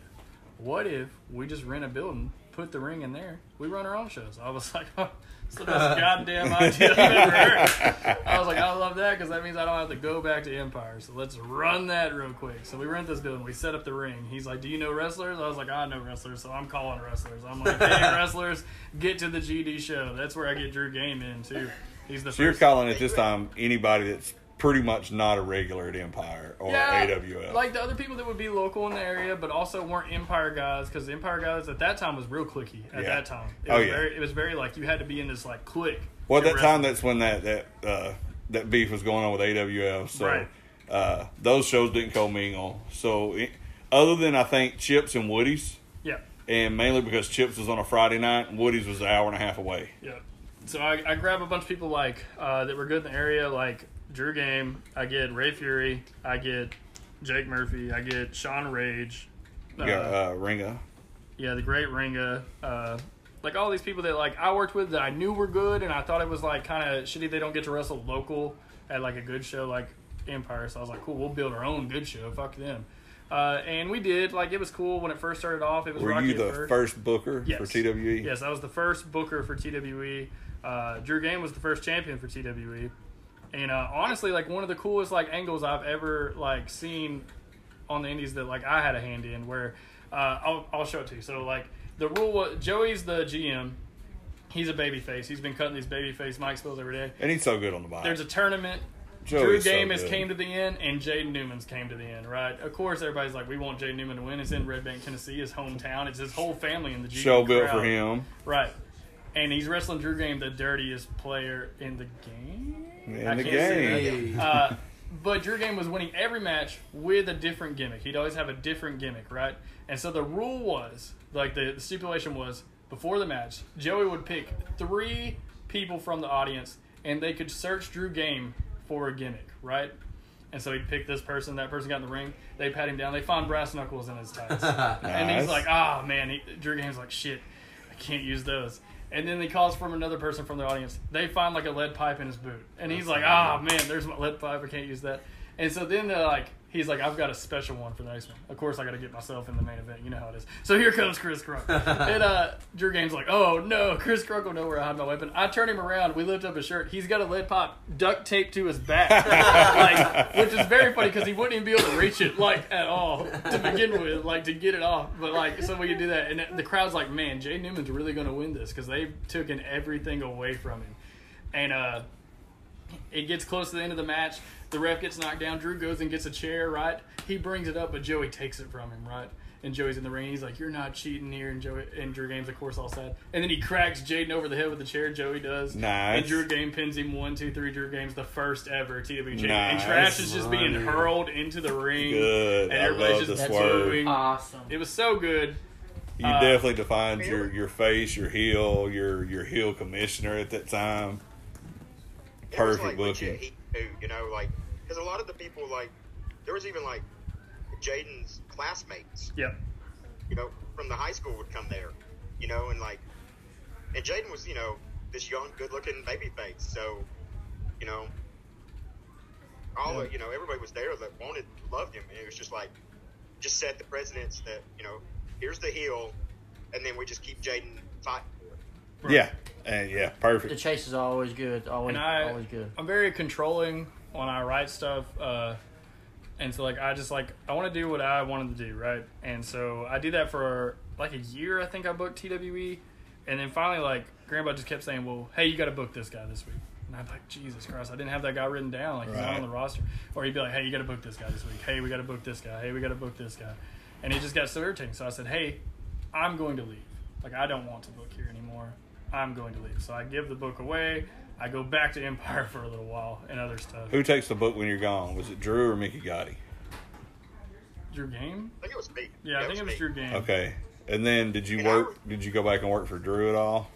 What if we just rent a building, put the ring in there, we run our own shows?" I was like, oh, "It's the best goddamn idea I've ever heard." I was like, "I love that because that means I don't have to go back to Empire. So let's run that real quick." So we rent this building, we set up the ring. He's like, "Do you know wrestlers?" I was like, "I know wrestlers," so I'm calling wrestlers. I'm like, "Hey, wrestlers, get to the GD show." That's where I get Drew Game in too. He's the So you're first calling at this time anybody that's pretty much not a regular at Empire or AWL. Like the other people that would be local in the area, but also weren't Empire guys, because the Empire guys at that time was real clicky. At Yeah. that time, it Oh, was yeah. very, it was very like you had to be in this like clique. well, at that time, that's when that that uh, that beef was going on with AWL. So Right. uh, those shows didn't co-mingle. So it, other than I think Chips and Woody's, yeah, and mainly because Chips was on a Friday night and Woody's was an hour and a half away. yeah. So I, I grab a bunch of people like uh, that were good in the area, like Drew Game. I get Ray Fury. I get Jake Murphy. I get Sean Rage. You got uh, Ringa. Yeah, the great Ringa. Uh, like all these people that like I worked with that I knew were good, and I thought it was like kind of shitty they don't get to wrestle local at like a good show like Empire. So I was like, cool, we'll build our own good show. Fuck them. Uh, and we did. Like it was cool when it first started off. It was Were rocky you the first. first booker Yes. for TWE? Yes, I was the first booker for TWE. Uh, Drew Game was the first champion for TWE, and uh, honestly, like one of the coolest like angles I've ever like seen on the Indies that like I had a hand in. Where uh, I'll I'll show it to you. So like the rule was Joey's the GM. He's a baby face. He's been cutting these baby face Mike spills every day. And he's so good on the bike. There's a tournament. Joey's Drew Game has good. came to the end, and Jaden Newman's came to the end, right? Of course, everybody's like, we want Jaden Newman to win. It's in Red Bank, Tennessee, his hometown. It's his whole family in the GD show built for him. Right. And he's wrestling Drew Game, the dirtiest player in the game. In the game. Uh, but Drew Game was winning every match with a different gimmick. He'd always have a different gimmick, right? And so the rule was, like the, the stipulation was, before the match, Joey would pick three people from the audience, and they could search Drew Game for a gimmick, right? And so he'd pick this person, that person got in the ring, they pat him down, they find brass knuckles in his tights. And he's like, ah, man. He, Drew Game's like, shit, I can't use those. And then he calls from another person from the audience. They find like a lead pipe in his boot. And he's like, ah, man, there's my lead pipe. I can't use that. And so then they're like, he's like, I've got a special one for the next one. Of course, I got to get myself in the main event. You know how it is. So here comes Chris Crunk. and uh, Drew Game's like, oh, no, Chris Crunk will know where I hide my weapon. I turn him around. We lift up his shirt. He's got a lead pipe duct taped to his back. like, which is very funny because he wouldn't even be able to reach it, like, at all to begin with, like, to get it off. But, like, so we could do that. And the crowd's like, man, Jay Newman's really going to win this because they've taken everything away from him. And, uh, it gets close to the end of the match. The ref gets knocked down. Drew goes and gets a chair, right? He brings it up, but Joey takes it from him, right? And Joey's in the ring. He's like, "You're not cheating here." And Joey and Drew Game's, of course, all sad. And then he cracks Jaden over the head with the chair. Joey does. Nice. And Drew Game pins him one, two, three. Drew Game's the first ever TW champion. And Trash is just being hurled into the ring. Good. And I everybody's love the just swerve. booing. Awesome. It was so good. You Uh, definitely defined your, your face, your heel, your your heel commissioner at that time. Perfect like, booking. heat too, you know, like because a lot of the people like there was even like Jaden's classmates, Yep. you know, from the high school would come there, you know, and like, and Jaden was, you know, this young, good-looking baby face, so, you know, all Yeah. of, you know, everybody was there that wanted, loved him, and it was just like, just set the precedence that, you know, here's the heel, and then we just keep Jaden fighting for it. Yeah, and yeah, perfect. The chase is always good. Always, and I, always good. I'm very controlling when I write stuff, uh, and so like I just like I want to do what I wanted to do, right? And so I did that for like a year. I think I booked TWE, and then finally like Grandpa just kept saying, "Well, hey, you got to book this guy this week." And I'm like, Jesus Christ, I didn't have that guy written down. Like he's not on the roster. Or he'd be like, Hey, you got to book this guy this week. Hey, we got to book this guy. Hey, we got to book this guy. And it just got so irritating. So I said, Hey, I'm going to leave. Like I don't want to book here anymore. I'm going to leave. So I give the book away. I go back to Empire for a little while and other stuff. Who takes the book when you're gone? Was it Drew or Mickey Gotti? Drew Game? I think it was me. Yeah, I think it was me. Drew Game. Okay, and then did you And work? was- Did you go back and work for Drew at all?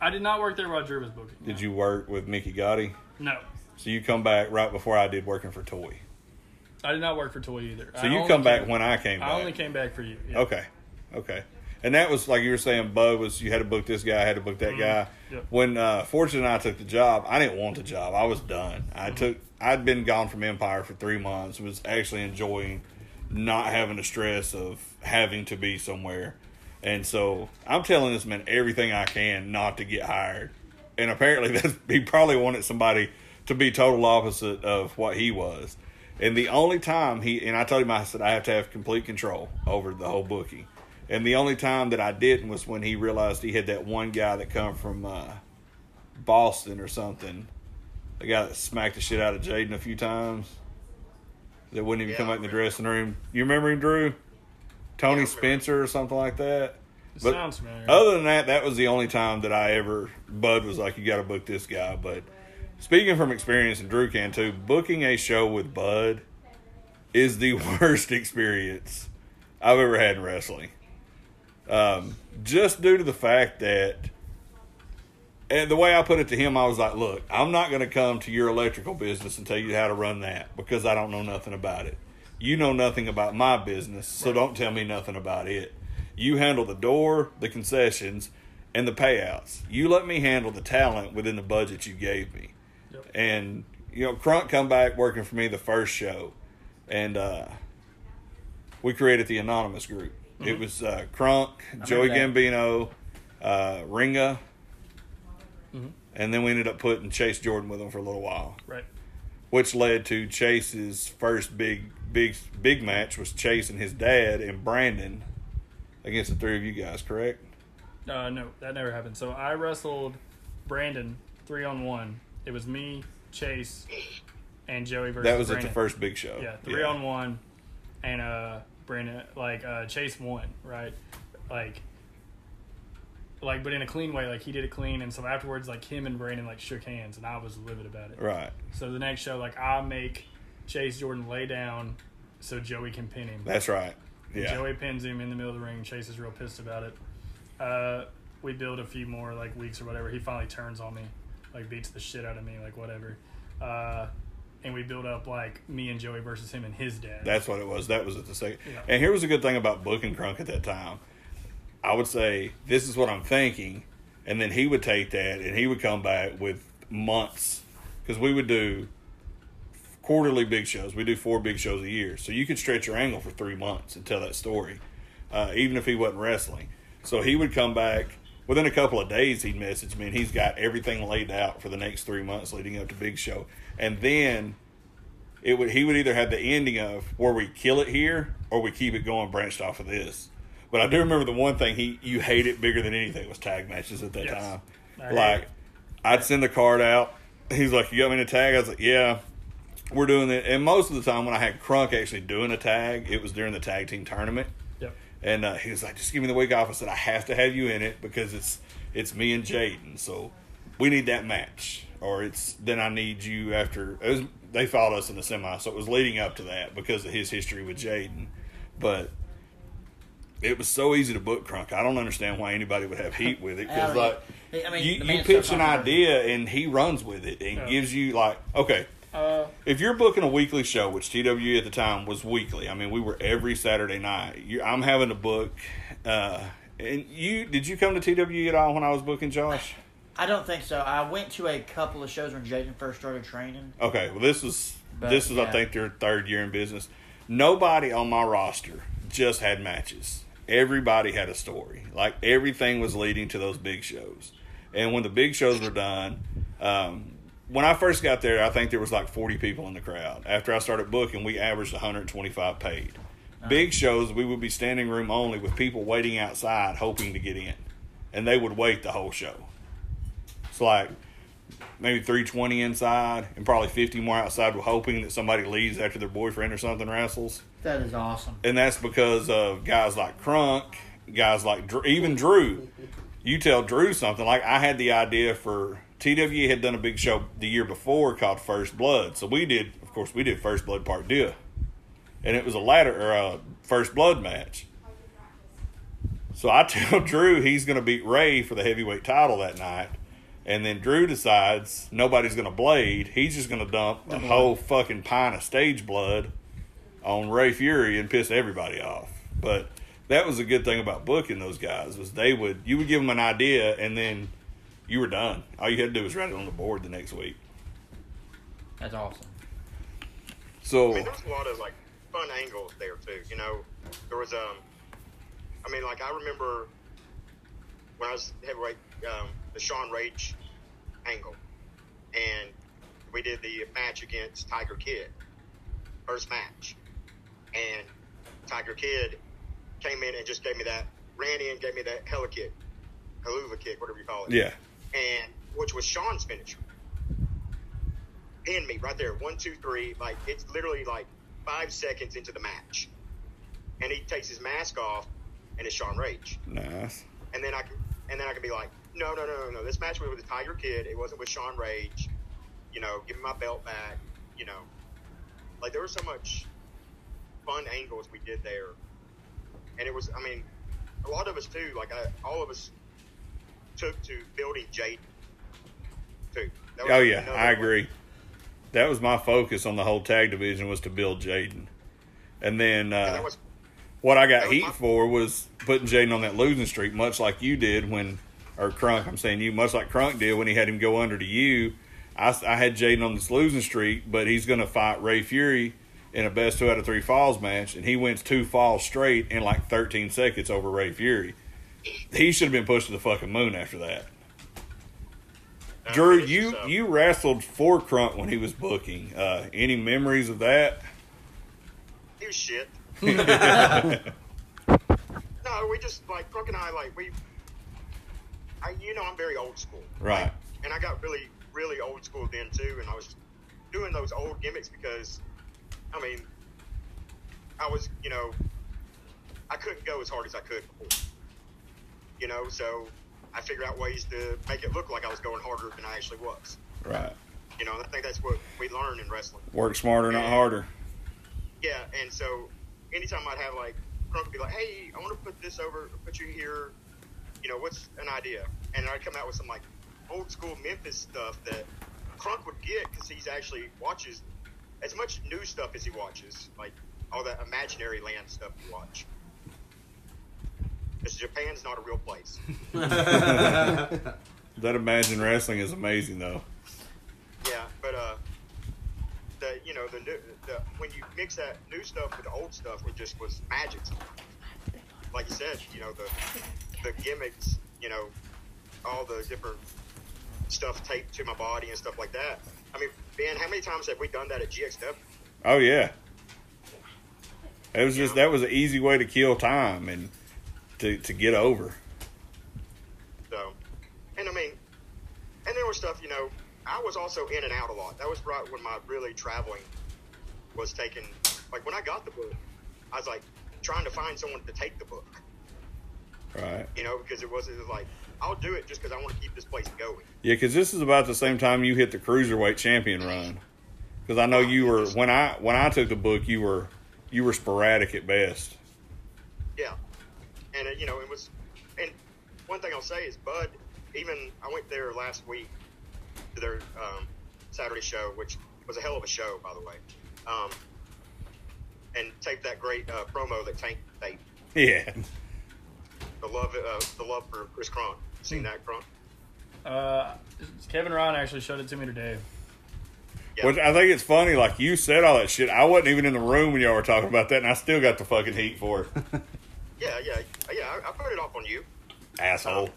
I did not work there while Drew was booking. Did you work with Mickey Gotti? No. So you come back right before I did working for Toy. I did not work for Toy either. So I you come back came- when I came back. I only came back for you. Yeah. Okay, okay. And that was like you were saying, Bud was you had to book this guy, I had to book that guy. Mm-hmm. Yep. When uh, Fortune and I took the job, I didn't want the job. I was done. I Mm-hmm. took I'd been gone from Empire for three months. Was actually enjoying not having the stress of having to be somewhere. And so I'm telling this man everything I can not to get hired. And apparently that's, he probably wanted somebody to be total opposite of what he was. And the only time he and I told him I said I have to have complete control over the whole bookie. And the only time that I didn't was when he realized he had that one guy that come from uh, Boston or something. The guy that smacked the shit out of Jaden a few times. That wouldn't even Yeah, come back in the dressing room. You remember him, Drew? Tony remember. Spencer or something like that. It But sounds familiar. Other than that, that was the only time that I ever Bud was like, "You got to book this guy." But speaking from experience, and Drew can too, booking a show with Bud is the worst experience I've ever had in wrestling. Um, just due to the fact that, and the way I put it to him, I was like, "Look, I'm not going to come to your electrical business and tell you how to run that because I don't know nothing about it. You know nothing about my business, so don't tell me nothing about it. You handle the door, the concessions, and the payouts. You let me handle the talent within the budget you gave me." Yep. And you know, Crunk come back working for me the first show, and uh, we created the anonymous group. It was uh, Crunk, Joey that. Gambino, uh, Ringa, Mhm. and then we ended up putting Chase Jordan with him for a little while, right. which led to Chase's first big, big, big match was Chase and his dad and Brandon against the three of you guys. Correct? Uh, no, that never happened. So I wrestled Brandon three on one. It was me, Chase, and Joey versus That was at the first big show. Yeah, three on one, and uh, Brandon like uh, Chase won, right? Like, like, but in a clean way. Like he did it clean, and so afterwards, like him and Brandon like shook hands, and I was livid about it. Right. So the next show, like I make Chase Jordan lay down so Joey can pin him. That's right. Yeah. Joey pins him in the middle of the ring. Chase is real pissed about it. Uh, we build a few more like weeks or whatever. He finally turns on me, like beats the shit out of me, like whatever. Uh, and we build up like me and Joey versus him and his dad. That's what it was. That was at the second. Yeah. And here was a good thing about booking Crunk at that time. I would say, this is what I'm thinking. And then he would take that and he would come back with months. Because we would do quarterly big shows. We do four big shows a year. So you could stretch your angle for three months and tell that story, uh, even if he wasn't wrestling. So he would come back. Within a couple of days, he'd message me and he's got everything laid out for the next three months leading up to Big Show. And then it would he would either have the ending of where we kill it here or we keep it going branched off of this. But I do remember the one thing he you hate it bigger than anything was tag matches at that Yes. time. I like. I'd send the card out. He's like, "You got me in a tag?" I was like, "Yeah." We're doing it, and most of the time when I had Crunk actually doing a tag, it was during the tag team tournament. Yep. And uh, he was like, "Just give me the week off." I said, "I have to have you in it because it's it's me and Jaden, so we need that match, or it's then I need you after." It was, they fought us in the semi, so it was leading up to that because of his history with Jaden. But it was so easy to book Crunk. I don't understand why anybody would have heat with it because like I mean, you, you pitch an controversial. idea and he runs with it and Yeah. gives you like okay Uh, if you're booking a weekly show, which TWE at the time was weekly, I mean, we were every Saturday night. You, I'm having to book. Uh, and you did you come to TWE at all when I was booking Josh? I don't think so. I went to a couple of shows when Jaden first started training. Okay, well this was But, this is I think their third year in business. Nobody on my roster just had matches. Everybody had a story. Like everything was leading to those big shows. And when the big shows were done, um, when I first got there, I think there was like 40 people in the crowd. After I started booking, we averaged 125 paid. Big shows, we would be standing room only with people waiting outside hoping to get in. And they would wait the whole show. It's like maybe 320 inside and probably 50 more outside with hoping that somebody leaves after their boyfriend or something wrestles. That is awesome. And that's because of guys like Crunk, guys like Drew, even Drew. You tell Drew something like I had the idea for TWE had done a big show the year before called First Blood. So we did, of course, we did First Blood Part Two, And it was a ladder or a First Blood match. So I tell Drew he's going to beat Ray for the heavyweight title that night. And then Drew decides nobody's going to blade. He's just going to dump a whole fucking pint of stage blood on Ray Fury and piss everybody off. But that was a good thing about booking those guys was they would you would give them an idea and then you were done. All you had to do was write it on the board the next week. That's awesome. So I mean, there's a lot of like fun angles there too. You know, there was um, I mean, like I remember when I was heavyweight, um, the Sean Rage angle, and we did the match against Tiger Kid, first match, and Tiger Kid came in and just gave me that, ran in, gave me that hella kick, haluva kick, whatever you call it yeah, and which was Sean's finisher. Pinned me right there, one, two, three. Like it's literally like five seconds into the match, and he takes his mask off, and it's Sean Rage. nice. And then I can, and then I can be like, no, no, no, no, no. This match was with the Tiger Kid. It wasn't with Sean Rage. You know, give me my belt back. You know, like there was so much fun angles we did there, and it was. I mean, a lot of us too. Like I, all of us took to building Jaden too. That was Oh yeah, I one. agree. That was my focus on the whole tag division was to build Jaden. And then uh, what I got heat for was putting Jaden on that losing streak, much like you did when, or Crunk, I'm saying you, much like Crunk did when he had him go under to you. I, I had Jaden on this losing streak, but he's going to fight Ray Fury in a best two out of three falls match, and he wins two falls straight in like 13 seconds over Ray Fury. He should have been pushed to the fucking moon after that. that Drew, you uh, you wrestled for Crunk when he was booking. Uh, any memories of that? he was shit. No, we just like Brooke and I like we. I you know I'm very old school, Right. and I got really really old school then too, and I was doing those old gimmicks because, I mean, I was you know, I couldn't go as hard as I could before, you know, so I figured out ways to make it look like I was going harder than I actually was, Right. you know, and I think that's what we learn in wrestling. Work smarter, not harder. Yeah, and so anytime I'd have like Crunk be like, "Hey, I want to put this over, put you here. You know, what's an idea?" And I'd come out with some like old school Memphis stuff that Crunk would get because he's actually watches as much new stuff as he watches, like all that imaginary land stuff you watch. Because Japan's not a real place. That Imagine Wrestling is amazing, though. Yeah, but uh, the you know the new the when you mix that new stuff with the old stuff, it just was magic. Like you said, you know the the gimmicks, you know, all the different stuff taped to my body and stuff like that. I mean, Ben, how many times have we done that at GXW? Oh yeah. It was just that was an easy way to kill time and to to get over. So, and I mean, and there was stuff, you know, I was also in and out a lot. That was right when my really traveling was taken. Like when I got the book, I was like trying to find someone to take the book. Right. you know, because it was, it was like, I'll do it just because I want to keep this place going. Yeah, because this is about the same time you hit the cruiserweight champion run. Because I know you were when I when I took the book, you were you were sporadic at best. Yeah. And, uh, you know, it was, and one thing I'll say is Bud, even, I went there last week to their um, Saturday show, which was a hell of a show, by the way. Um, and taped that great uh, promo that Tank taped. Yeah. The love, uh, the love for Chris Crunk. Seen that Crunk? Uh, Kevin Ryan actually showed it to me today. Yeah. Which I think it's funny, like you said all that shit. I wasn't even in the room when y'all were talking about that, and I still got the fucking heat for it. Yeah, yeah, yeah. I, I put it off on you. Asshole.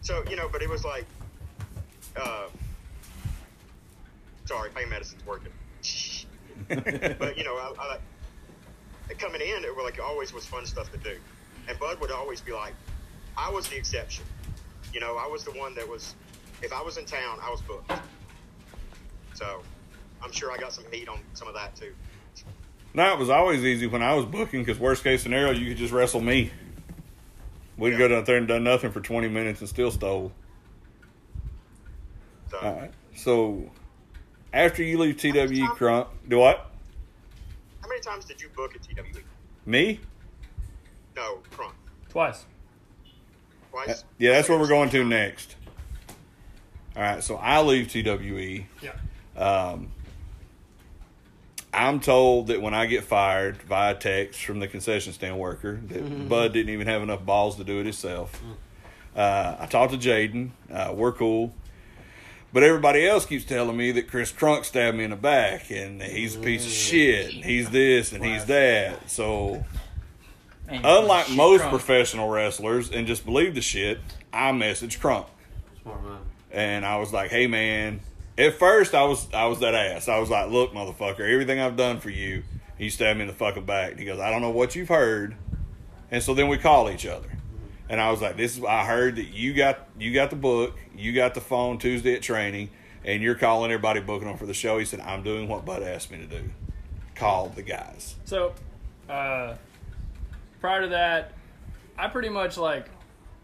So you know, but it was like, uh, sorry, pain medicine's working. but you know, I, I coming in. It was like always was fun stuff to do, and Bud would always be like, I was the exception. You know, I was the one that was. If I was in town, I was booked. So, I'm sure I got some heat on some of that too. No, it was always easy when I was booking because worst case scenario, you could just wrestle me. We'd Yeah. go down there and done nothing for 20 minutes and still stole. So, All right. So after you leave TWE, Crunk, do what? how many times did you book at TWE? Me? No, Crunk. Twice. Twice. Yeah, that's where we're going to next. All right, so I leave TWE. Yeah. Um, I'm told that when I get fired via text from the concession stand worker, that Bud didn't even have enough balls to do it himself. Uh, I talked to Jaden. Uh, we're cool. But everybody else keeps telling me that Chris Crunk stabbed me in the back and he's a piece of shit. And he's this and he's that. So, Man, unlike most drunk. professional wrestlers and just believe the shit, I messaged Crunk. Smart man. and I was like, "Hey, man." At first, I was I was that ass. I was like, "Look, motherfucker, everything I've done for you." He stabbed me in the fucking back. And he goes, "I don't know what you've heard," and so then we call each other, and I was like, "This is I heard that you got you got the book, you got the phone Tuesday at training, and you're calling everybody booking them for the show." He said, "I'm doing what Bud asked me to do, call the guys." So, uh, prior to that, I pretty much like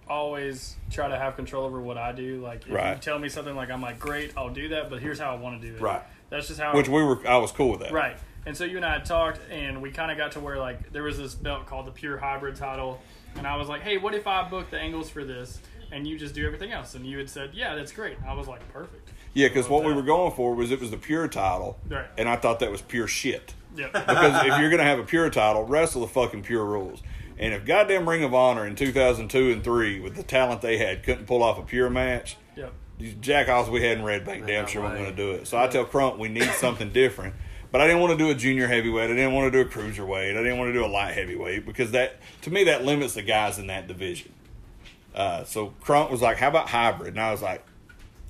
always try to have control over what I do. Like, if you tell me something, like I'm like, great, I'll do that, but here's how I want to do it. Right. That's just how. Which we were, I was cool with that. Right. And so you and I had talked, and we kind of got to where like there was this belt called the Pure Hybrid title, and I was like, hey, what if I book the angles for this, and you just do everything else? And you had said, yeah, that's great. I was like, perfect. Yeah, because what we were going for was it was the pure title, Right. and I thought that was pure shit. Yeah. because if you're going to have a pure title, wrestle the fucking pure rules. And if goddamn Ring of Honor in 2002 and 3, with the talent they had, couldn't pull off a pure match, yep. these jackoffs we had in Red Bank damn sure weren't way. going to do it. So I tell Crunk we need something different. But I didn't want to do a junior heavyweight. I didn't want to do a cruiserweight. I didn't want to do a light heavyweight because that, to me, that limits the guys in that division. Uh, so Crunk was like, "How about hybrid?" And I was like,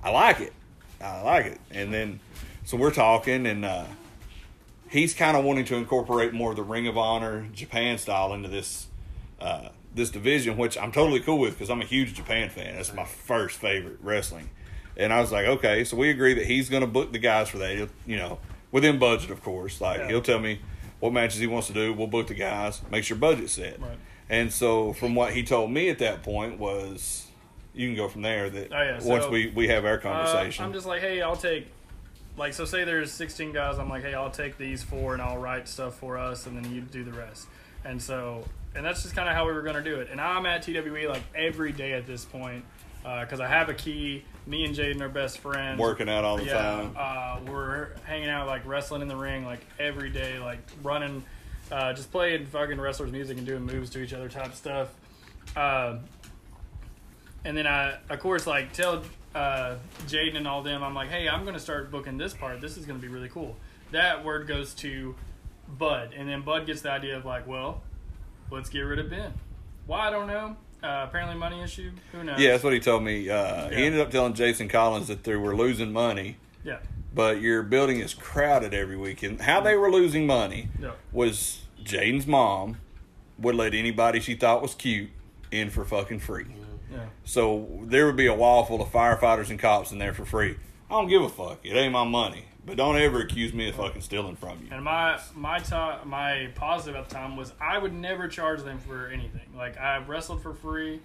"I like it. I like it." And then, so we're talking, and uh, he's kind of wanting to incorporate more of the Ring of Honor Japan style into this uh, this division, which I'm totally cool with because I'm a huge Japan fan. That's my first favorite wrestling. And I was like, okay, so we agree that he's going to book the guys for that. He'll, you know, within budget, of course. Like Yeah. he'll tell me what matches he wants to do. We'll book the guys. Make sure budget's set. Right. And so, from what he told me at that point was, you can go from there. That Oh, yeah, so- once we we have our Uh, conversation, I'm just like, hey, I'll take, like, so say there's 16 guys. I'm like, hey, I'll take these four and I'll write stuff for us, and then you do the rest. And so, and that's just kind of how we were going to do it. And I'm at TWE like every day at this point because I have a key. Me and Jaden are best friends. working out all the yeah, time. uh, we're hanging out like wrestling in the ring like every day, like running, uh, just playing fucking wrestlers music and doing moves to each other type stuff. Uh, and then I, of course, like tell uh, Jaden and all them, I'm like, hey, I'm going to start booking this part. This is going to be really cool. That word goes to Bud, and then Bud gets the idea of like, well, let's get rid of Ben. Why I don't know. Uh, apparently, money issue. Who knows? yeah, that's what he told me. Uh, He ended up telling Jason Collins that they were losing money. Yeah. but your building is crowded every weekend. How they were losing money Yeah. was Jaden's mom would let anybody she thought was cute in for fucking free. Yeah. So there would be a wall full of firefighters and cops in there for free. I don't give a fuck. It ain't my money. But don't ever accuse me of fucking stealing from you. And my my to- my positive at the time was I would never charge them for anything. Like I wrestled for free,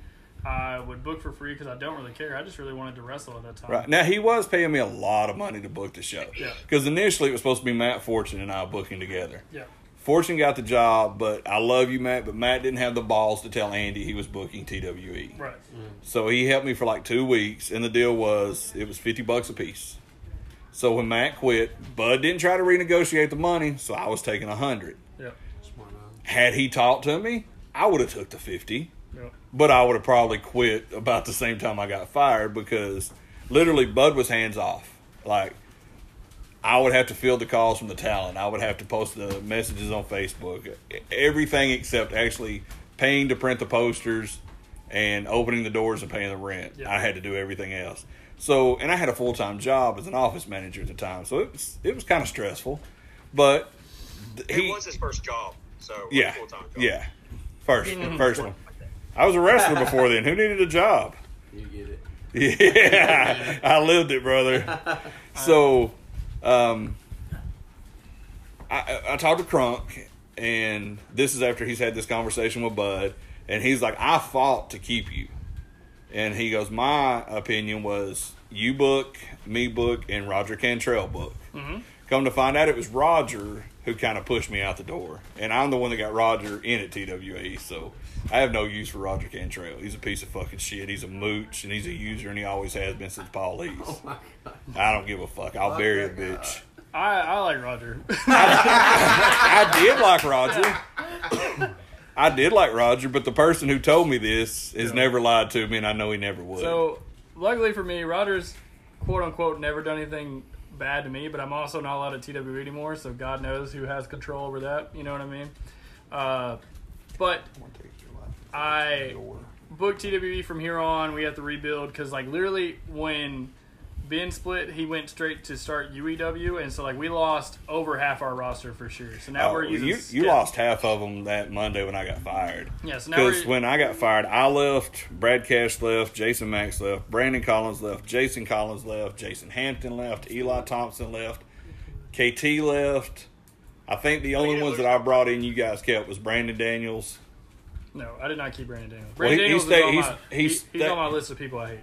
I would book for free because I don't really care. I just really wanted to wrestle at that time. Right. Now, he was paying me a lot of money to book the show. Yeah. Because initially it was supposed to be Matt Fortune and I booking together. Yeah. Fortune got the job, but I love you, Matt, but Matt didn't have the balls to tell Andy he was booking TWE. Right. Mm-hmm. So he helped me for like two weeks, and the deal was it was fifty bucks a piece. So when Matt quit, Bud didn't try to renegotiate the money, so I was taking a hundred. Yep. Had he talked to me, I would have took the fifty, Yep. but I would have probably quit about the same time I got fired because literally Bud was hands off. Like I would have to field the calls from the talent. I would have to post the messages on Facebook. Everything except actually paying to print the posters and opening the doors and paying the rent. Yeah. I had to do everything else. So, and I had a full time job as an office manager at the time, so it was it was kind of stressful. But th- It was his first job, so it yeah, a job. yeah, first mm-hmm. first one. I was a wrestler before then. Who needed a job? You get it. Yeah, I lived it, brother. So, um, I, I talked to Crunk, and this is after he's had this conversation with Bud, and he's like, "I fought to keep you," and he goes, "My opinion was you book, me book, and Roger Cantrell book." Come to find out, it was Roger who kind of pushed me out the door, and I'm the one that got Roger in at TWA. So I have no use for Roger Cantrell. He's a piece of fucking shit. He's a mooch, and he's a user, and he always has been since Paul Lee's. I don't give a fuck. I'll bury a bitch. I, I like Roger. I did like Roger. I did like Roger, but the person who told me this has never lied to me, and I know he never would. so, luckily for me, Roger's quote unquote never done anything bad to me, but I'm also not allowed at TWE anymore, so God knows who has control over that. You know what I mean? Uh, but I booked TWE from here on. We have to rebuild because, like, literally when Ben split, he went straight to start UEW, and so like we lost over half our roster for sure. So now Oh, we're using you, you lost half of them that Monday when I got fired. Yeah, so Because when I got fired, I left, Brad Cash left, Jason Max left, Brandon Collins left, Jason Collins left, Jason Hampton left, Eli Thompson left, KT left. I think the only ones that I brought in you guys kept was Brandon Daniels. No, I did not keep Brandon Daniels. Well, he- Brandon he stayed- is on he's- my, he's he- he's sta- on my list of people I hate.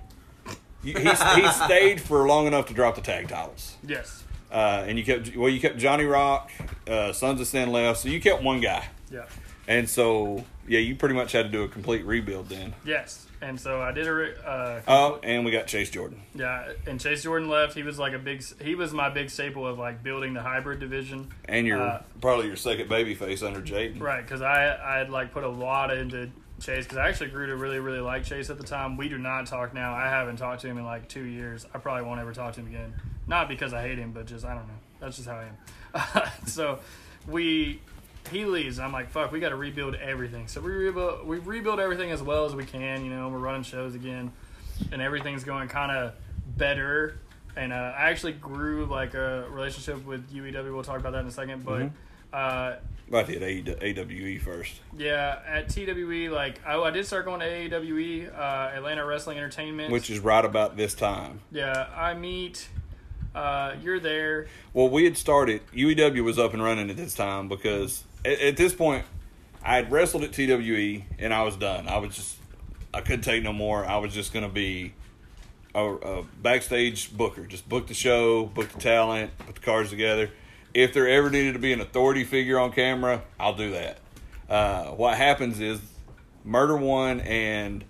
He, he, he stayed for long enough to drop the tag titles. Yes, Uh, and you kept, well, you kept Johnny Rock, uh, Sons of Sin left, so you kept one guy. yeah, And so, yeah, you pretty much had to do a complete rebuild then. yes. And so I did a uh, Oh, and we got Chase Jordan. yeah. And Chase Jordan left. He was like a big. He was my big staple of like building the hybrid division. And you're Uh, probably your second baby face under Jaden. Right, because I I had like put a lot into Chase because I actually grew to really really like Chase at the time. We do not talk now. I haven't talked to him in like two years. I probably won't ever talk to him again. Not because I hate him, but just I don't know. That's just how I am. so we he leaves. I'm like fuck. We got to rebuild everything. So we rebuild we rebuild everything as well as we can. You know, we're running shows again, and everything's going kind of better. And uh, I actually grew like a relationship with UEW. We'll talk about that in a second, but. Uh, I did AWE first. yeah, at TWE, like I, I did start going to AEWE, uh, Atlanta Wrestling Entertainment. which is right about this time. yeah, I meet. Uh, you're there. Well, we had started, UEW was up and running at this time because at, at this point, I had wrestled at TWE and I was done. I was just, I couldn't take no more. I was just going to be a, a backstage booker. Just book the show, book the talent, put the cards together. If there ever needed to be an authority figure on camera, I'll do that. Uh, what happens is Murder One and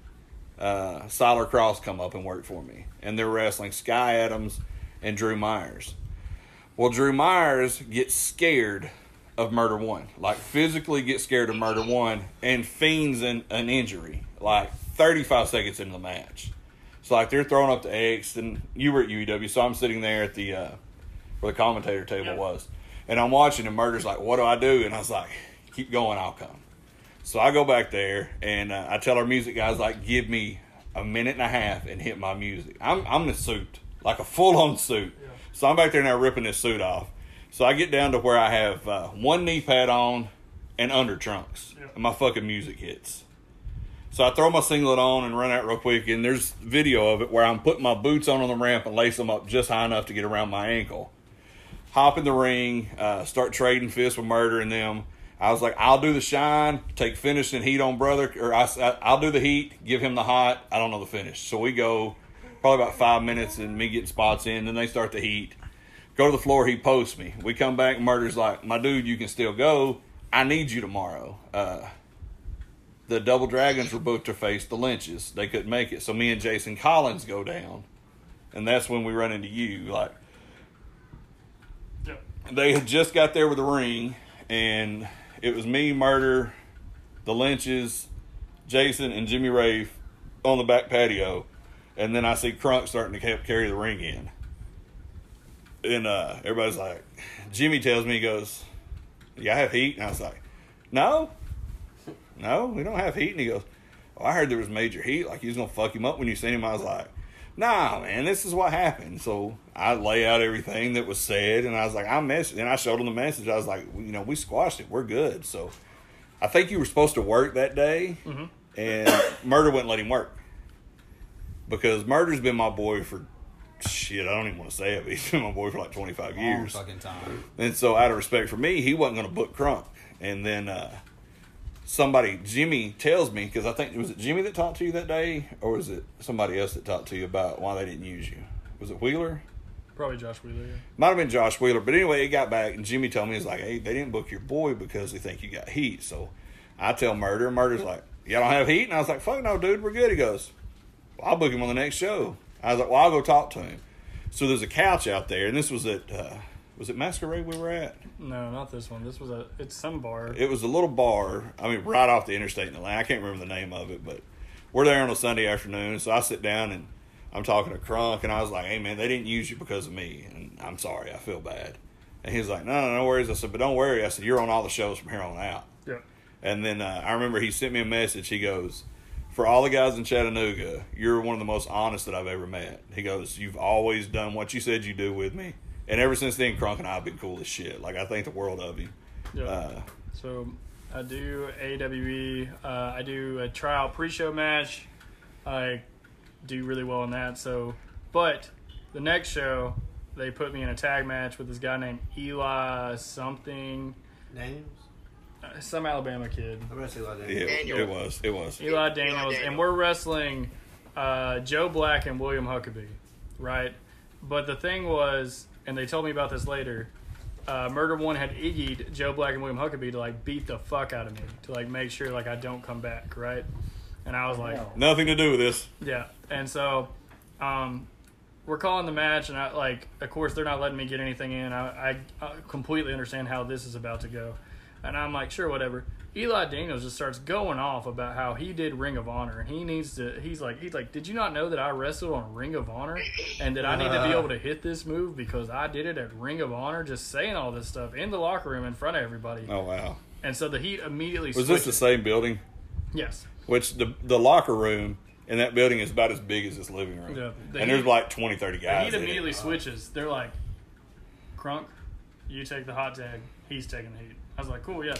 uh, Siler Cross come up and work for me, and they're wrestling Sky Adams and Drew Myers. Well, Drew Myers gets scared of Murder One, like physically get scared of Murder One, and feigns an, an injury like 35 seconds into the match. So like they're throwing up the X, and you were at UEW, so I'm sitting there at the uh, where the commentator table Yeah. was, and I'm watching, and Murder's like, "What do I do?" And I was like, "Keep going, I'll come." So I go back there and uh, I tell our music guys like, give me a minute and a half and hit my music. I'm I'm in a suit, like a full on suit. So I'm back there now ripping this suit off. So I get down to where I have uh, one knee pad on and under trunks, Yeah. and my fucking music hits. So I throw my singlet on and run out real quick, and there's video of it where I'm putting my boots on on the ramp and lace them up just high enough to get around my ankle hop in the ring, uh, start trading fists with murder and them. I was like, I'll do the shine, take finish and heat on brother, or I, will do the heat, give him the hot. I don't know the finish. So we go probably about five minutes and me getting spots in. Then they start the heat. Go to the floor. He posts me. We come back. Murder's like, my dude, you can still go. I need you tomorrow. Uh, the Double Dragons were booked to face the Lynches. They couldn't make it. So me and Jason Collins go down. And that's when we run into you. Like, they had just got there with the ring, and it was me, Murder, the Lynches, Jason, and Jimmy Rafe on the back patio, and then I see Crunk starting to ca- carry the ring in, and uh, everybody's like, Jimmy tells me he goes, "Yeah, I have heat," and I was like, "No, no, we don't have heat," and he goes, "Well, I heard there was major heat, like he was gonna fuck him up when you seen him." I was like. Nah, man, this is what happened. So I lay out everything that was said, and I was like, I messaged, and I showed him the message. I was like, you know, we squashed it. We're good. So I think you were supposed to work that day, and Murder wouldn't let him work because Murder's been my boy for shit. I don't even want to say it. But he's been my boy for like twenty five Long years. fucking time. And so, out of respect for me, he wasn't going to book Crunk. And then uh, somebody, Jimmy, tells me because I think was it Jimmy that talked to you that day, or was it somebody else that talked to you about why they didn't use you? Was it Wheeler? Probably Josh Wheeler. Yeah. Might have been Josh Wheeler, but anyway, he got back and Jimmy told me he's like, "Hey, they didn't book your boy because they think you got heat." So I tell Murder, and Murder's like, "Y'all don't have heat," and I was like, "Fuck no, dude, we're good." He goes, well, "I'll book him on the next show." I was like, "Well, I'll go talk to him." So there's a couch out there, and this was at uh, was it Masquerade we were at? No, not this one. This was a. It's some bar. It was a little bar. I mean, right off the interstate in Atlanta. I can't remember the name of it, but we're there on a Sunday afternoon. So I sit down and I'm talking to Crunk, and I was like, "Hey, man, they didn't use you because of me, and I'm sorry. I feel bad." And he was like, "No, no, no worries." I said, "But don't worry." I said, "You're on all the shows from here on out." yeah. And then uh, I remember he sent me a message. He goes, "For all the guys in Chattanooga, you're one of the most honest that I've ever met." He goes, "You've always done what you said you do with me." And ever since then, Crunk and I have been cool as shit. Like I think the world of you. Yeah. Uh, So I do AWE. Uh, I do a trial pre-show match. I do really well in that. So, but the next show they put me in a tag match with this guy named Eli something, Daniels? Uh, some Alabama kid. I'm going to say like that. Yeah, Daniel. it was. It was. Eli Daniels, Daniels. and we're wrestling uh, Joe Black and William Huckabee, right? But the thing was, and they told me about this later. Uh, Murder One had iggyed Joe Black and William Huckabee to like beat the fuck out of me to like make sure like I don't come back, right? And I was like, Nothing to do with this. yeah. And so, um, we're calling the match, and I like, of course, they're not letting me get anything in. I, I, I completely understand how this is about to go, and I'm like, sure, whatever. Eli Daniels just starts going off about how he did Ring of Honor, and he needs to. He's like, he's like, did you not know that I wrestled on Ring of Honor, and that I need to be uh. able to hit this move because I did it at Ring of Honor? Just saying all this stuff in the locker room in front of everybody, Oh wow. and so the Heat immediately Was this the same building? yes. Which the the locker room in that building is about as big as this living room. Yeah, the and there's like 20, 30 The guys. Heat in it. immediately switches. They're like, Crunk, you take the hot tag. He's taking the heat. I was like, cool, yeah.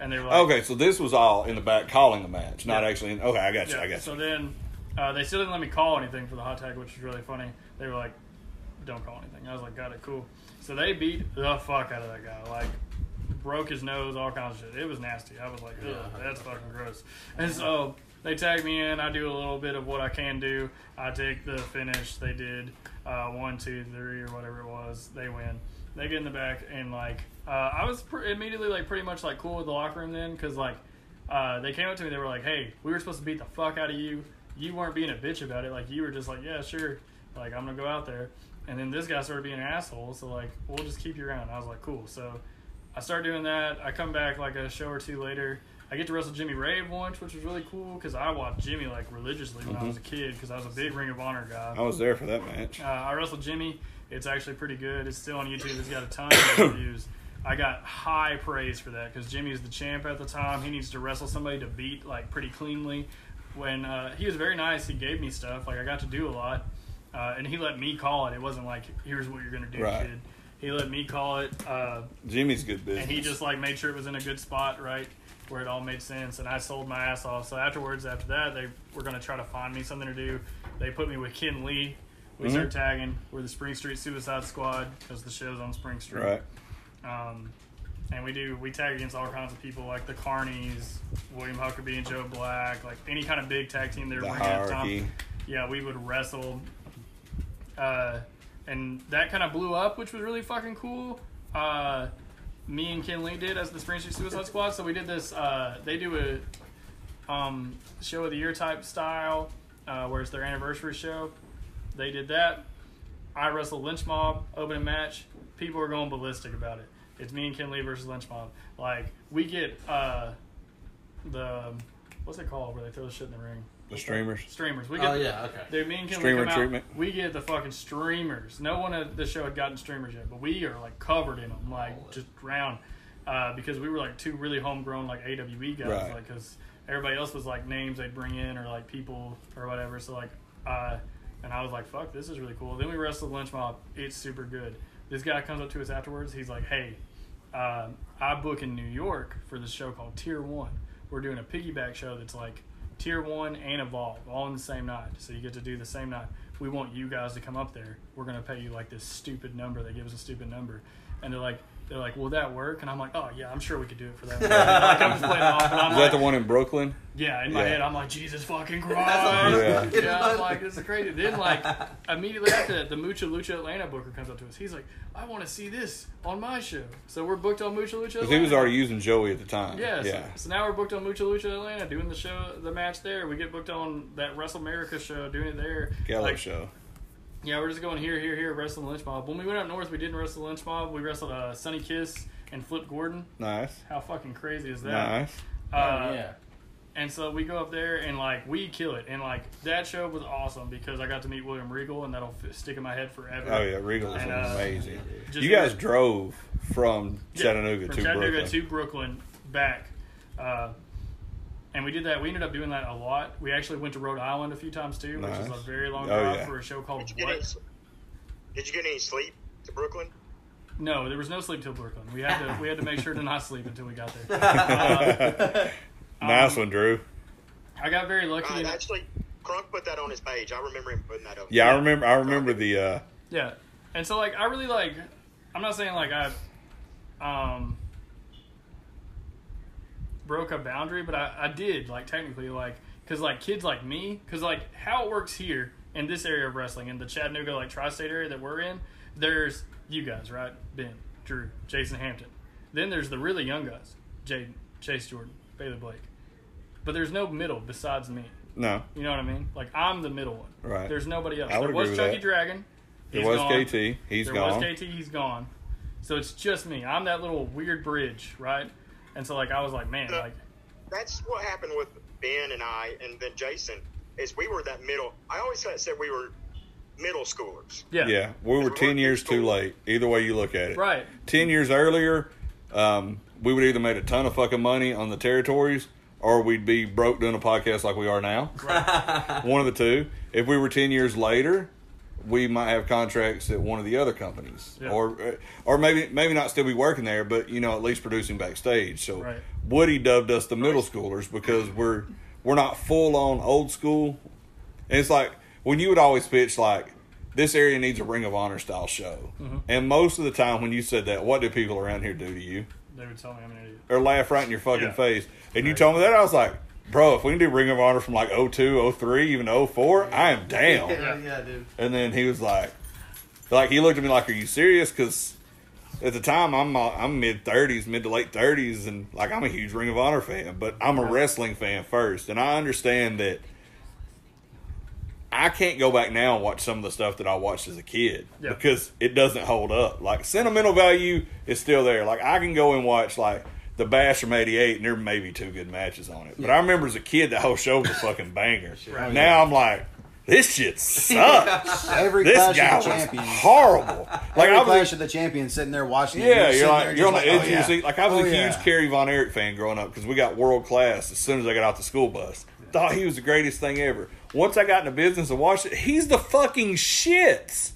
And they were like, Okay, so this was all in the back calling the match, not Yeah. actually. In, okay, I got you. yeah. I got you. So then uh, they still didn't let me call anything for the hot tag, which is really funny. They were like, don't call anything. I was like, got it, cool. So they beat the fuck out of that guy. Like, broke his nose, all kinds of shit. It was nasty. I was like, ugh, that's fucking gross. And so they tag me in. I do a little bit of what I can do. I take the finish. They did uh, one, two, three, or whatever it was. They win. They get in the back and like uh, I was pr- immediately like pretty much like cool with the locker room then because like uh, they came up to me. They were like, "Hey, we were supposed to beat the fuck out of you. You weren't being a bitch about it. Like you were just like, yeah, sure. Like I'm gonna go out there." And then this guy started being an asshole. So like, we'll just keep you around. I was like, cool. So I start doing that. I come back like a show or two later. I get to wrestle Jimmy Rave once, which was really cool because I watched Jimmy like religiously when I was a kid because I was a big Ring of Honor guy. I was there for that match. Uh, I wrestled Jimmy. It's actually pretty good. It's still on YouTube. It's got a ton of reviews. I got high praise for that because Jimmy's the champ at the time. He needs to wrestle somebody to beat like pretty cleanly. When uh, he was very nice, he gave me stuff. Like I got to do a lot, uh, and he let me call it. It wasn't like here's what you're gonna do, Right. kid. He let me call it. Uh, Jimmy's good business. and he just like made sure it was in a good spot, right, where it all made sense. And I sold my ass off. So afterwards, after that, they were gonna try to find me something to do. They put me with Ken Lee. We Mhm. started tagging. We're the Spring Street Suicide Squad because the show's on Spring Street. right. Um, and we do we tag against all kinds of people like the Carnies, William Huckabee and Joe Black, like any kind of big tag team they were The bringing at the time. Yeah, we would wrestle. Uh, and that kind of blew up, which was really fucking cool. Uh, me and Ken Lee did as the Spring Street Suicide Squad. So we did this. Uh, they do a um, show of the year type style, uh, where it's their anniversary show. They did that. I wrestled Lynch Mob opening match. People are going ballistic about it. It's me and Ken Lee versus Lynch Mob. Like we get uh, the what's it called where they throw the shit in the ring? The streamers. Streamers. We get Oh yeah, okay. Dude, me and Ken Streamer we come out, treatment. We get the fucking streamers. No one at the show had gotten streamers yet, but we are like covered in them, like just round, uh, because we were like two really homegrown like AWE guys, Right. like because everybody else was like names they'd bring in or like people or whatever. So like, uh, and I was like, fuck, this is really cool. Then we wrestled Lynch Mob. It's super good. This guy comes up to us afterwards. He's like, hey, um, I book in New York for this show called Tier One. We're doing a piggyback show that's like Tier One and Evolve all in the same night. So you get to do the same night. We want you guys to come up there. We're gonna pay you like this stupid number. They give us a stupid number, and they're like, they're like, will that work? And I'm like, oh yeah, I'm sure we could do it for that. like I'm just playing off, and I'm Is like, that the one in Brooklyn? yeah, in my Yeah. head, I'm like, Jesus fucking Christ. Yeah. Yeah, I'm like, this is crazy. Then, like, immediately after that, the Mucha Lucha Atlanta booker comes up to us. He's like, I want to see this on my show. So we're booked on Mucha Lucha Because he was already using Joey at the time. Yeah, so, Yeah. so now we're booked on Mucha Lucha Atlanta doing the show, the match there. We get booked on that Wrestle America show, doing it there. Gallo Like, show. Yeah, we're just going here, here, here, wrestling the Lynch Mob. When we went up north, we didn't wrestle the Lynch Mob. We wrestled uh, Sonny Kiss and Flip Gordon. Nice. How fucking crazy is that? Nice. Uh, oh, yeah. and so we go up there and like we kill it, and like that show was awesome because I got to meet William Regal, and that'll f- stick in my head forever. Oh yeah, Regal is uh, amazing. Just You guys really- drove from Chattanooga, Yeah, Chattanooga from to Chattanooga Brooklyn. to Brooklyn back, uh, and we did that. We ended up doing that a lot. We actually went to Rhode Island a few times too, which is a very long Oh, drive yeah. for a show called Did you get any? What. Did you get any sleep to Brooklyn? No, there was no sleep till Brooklyn. We had to we had to make sure to not sleep until we got there. Uh, nice um, one, Drew. I got very lucky. Right, actually, Crunk put that on his page. I remember him putting that up. Yeah, I remember. I remember the. uh Yeah, and so like I really like. I'm not saying like I, um, broke a boundary, but I, I did like technically like because like kids like me because like how it works here in this area of wrestling in the Chattanooga like tri-state area that we're in. There's you guys right, Ben, Drew, Jason Hampton. Then there's the really young guys, Jaden, Chase Jordan, Bailey Blake. But there's no middle besides me. No, You know what I mean? Like I'm the middle one. Right. There's nobody else. I would there was Chucky that. Dragon. there was gone. KT. He's there gone. There was KT. He's gone. So it's just me. I'm that little weird bridge, right? And so like I was like, man, Yeah. like That's what happened with Ben and I, and then Jason. Is we were that middle. I always said said we were middle schoolers. yeah, Yeah, we were We ten weren't years too late. Either way you look at it. right. Ten years earlier, um, we would either made a ton of fucking money on the territories, or we'd be broke doing a podcast like we are now. one of the two. If we were ten years later, we might have contracts at one of the other companies, Yeah. or uh, or maybe maybe not still be working there, but you know at least producing backstage. So Right. Woody dubbed us the middle schoolers because we're we're not full on old school. And it's like when you would always pitch like this area needs a Ring of Honor style show, Mm-hmm. and most of the time when you said that, what do people around here do to you? They would tell me I'm an idiot. or laugh right in your fucking Yeah. face. And you told me that, I was like, bro, if we can do Ring of Honor from like 02, 03, even 04, I am down. Yeah, yeah, dude. And then he was like, like he looked at me like, are you serious? Because at the time I'm uh, I'm mid 30s, mid to late 30s, and like I'm a huge Ring of Honor fan, but I'm a wrestling fan first, and I understand that. I can't go back now and watch some of the stuff that I watched as a kid Yeah. because it doesn't hold up. Like sentimental value is still there. Like I can go and watch like the Bash from '88, and there may be two good matches on it. But I remember as a kid that whole show was a fucking banger. Right. Oh, now I'm like, this shit sucks. Every this Clash guy of the was Champions. horrible. Like Every I was, Clash of the Champions sitting there watching yeah, sitting you're like you're on the oh, edge oh, of your yeah. seat. Like I was Oh, a yeah. huge Kerry Von Erich fan growing up because we got world class as soon as I got out the school bus. Thought he was the greatest thing ever. Once I got into business and watched it, he's the fucking shits.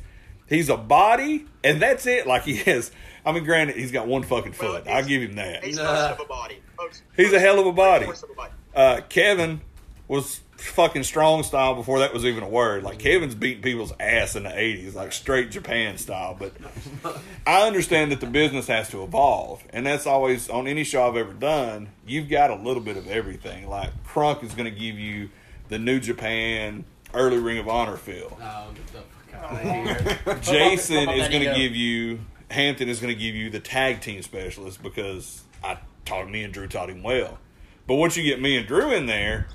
He's a body, and that's it. Like he is. I mean, granted, he's got one fucking foot. he's- I'll give him that. He's Nah. most of a body. Most- He's a hell of a body. of a body. Uh, Kevin was fucking strong style before that was even a word. Like Kevin's beating people's ass in the '80s, like straight Japan style. But I understand that the business has to evolve, and that's always on any show I've ever done. You've got a little bit of everything. Like Crunk is going to give you the New Japan early Ring of Honor feel. Oh, the fuck out of here. Jason is going to give you Hampton is going to give you the tag team specialist because I taught me and Drew taught him well. But once you get me and Drew in there,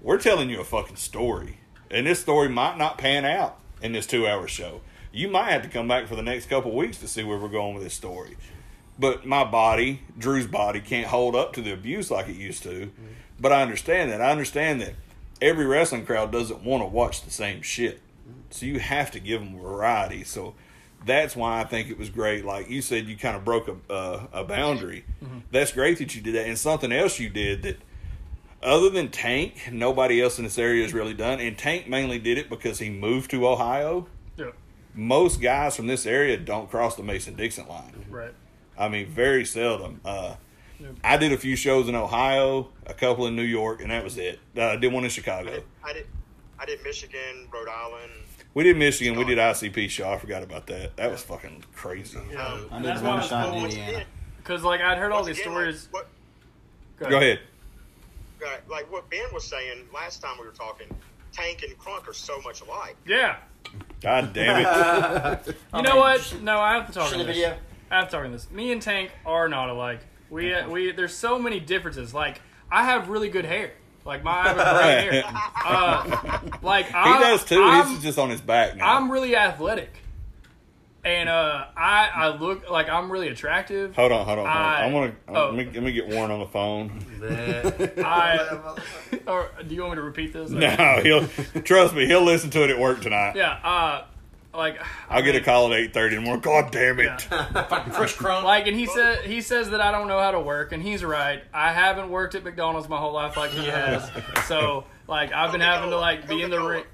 we're telling you a fucking story, and this story might not pan out in this two-hour show. you might have to come back for the next couple weeks to see where we're going with this story. But my body, Drew's body, can't hold up to the abuse like it used to. Mm-hmm. But I understand that. I understand that every wrestling crowd doesn't want to watch the same shit. So you have to give them variety. So that's why I think it was great. Like you said, you kind of broke a uh, a boundary. That's great that you did that. And something else you did that, other than Tank, nobody else in this area has really done. And Tank mainly did it because he moved to Ohio. Yeah. Most guys from this area don't cross the Mason Dixon line. Right. I mean, very seldom. Uh, Yep. I did a few shows in Ohio, a couple in New York, and that was it. Uh, I did one in I Chicago. did, I did, I did Michigan, Rhode Island. We did Michigan. We did ICP show. I forgot about that. That was fucking crazy. Yeah. I did that's one why shot in once Indiana. Because like I'd heard all these again, stories. Like, what, Go ahead. uh, like what Ben was saying last time we were talking, Tank and Crunk are so much alike. Yeah. God damn it. You know what? No, I have to talk Show on the this. I have to talk on this. Me and Tank are not alike. We uh, we there's so many differences. Like I have really good hair. Like my I have a great hair. Uh, like He does too. I'm, His is just on his back now. I'm really athletic, and uh, I I look like I'm really attractive. hold on, hold on. Hold on. I- I want to. oh. Let, me, let me get Warren on the phone. I or do you want me to repeat this? No, he'll trust me. He'll listen to it at work tonight. Yeah. Uh, like I'll get a call at eight thirty in the morning. God damn it! Yeah. Fresh crunk. Like, and he said he says that I don't know how to work, and he's right. I haven't worked at McDonald's my whole life like he has. So, like, I've been having to like be in the ring.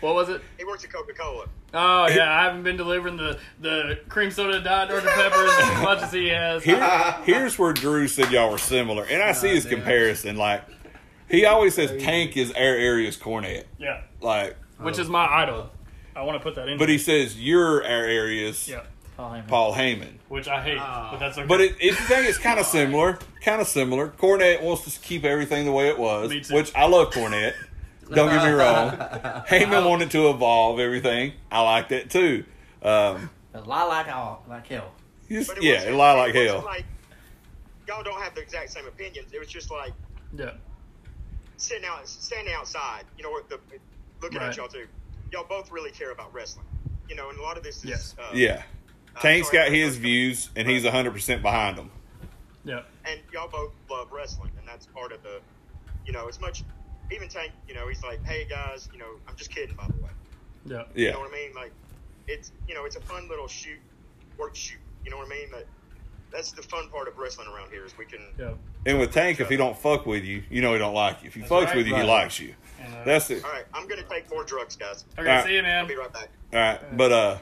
What was it? He works at Coca Cola. Oh yeah, I haven't been delivering the the cream soda, Diet Dr Peppers as much as he has. Here, here's where Drew said y'all were similar, and I see his comparison. Like he always says, Tank is Air Area's Cornette. Yeah, Like, which is my idol. I want to put that in. but he says you're Air Area's yeah, Oh, hang on. Paul Heyman. which I hate, but that's okay. But it, it's the thing. It's kind of similar. Kind of similar. Cornette wants to keep everything the way it was, Me too. which I love Cornette. Don't get me wrong. Heyman wanted to evolve everything. I like that too. Um, Lie like all like hell. just, it yeah, wasn't- it like hell. Like, y'all don't have the exact same opinions. It was just like yeah, sitting out, standing outside. You know, what the looking Right. at y'all too. Y'all both really care about wrestling. You know, and a lot of this is Yes. uh, Yeah. uh, Tank's sorry, got his uh, views, and he's 100% behind them. yeah, and y'all both love wrestling, and that's part of the, you know, as much. Even Tank, you know, he's like, "Hey guys, you know, I'm just kidding, by the way." yeah, You Yeah. know what I mean? Like, it's you know, it's a fun little shoot, work shoot. You know what I mean? That that's the fun part of wrestling around here is we can. yeah. And with Tank, if he don't fuck with you, you know he don't like you. If he That's fucks right. with you, he likes you. And, uh, That's it. All right, I'm gonna take more drugs, guys. okay. Alright. See you, man. I'll be right back. All right, but uh,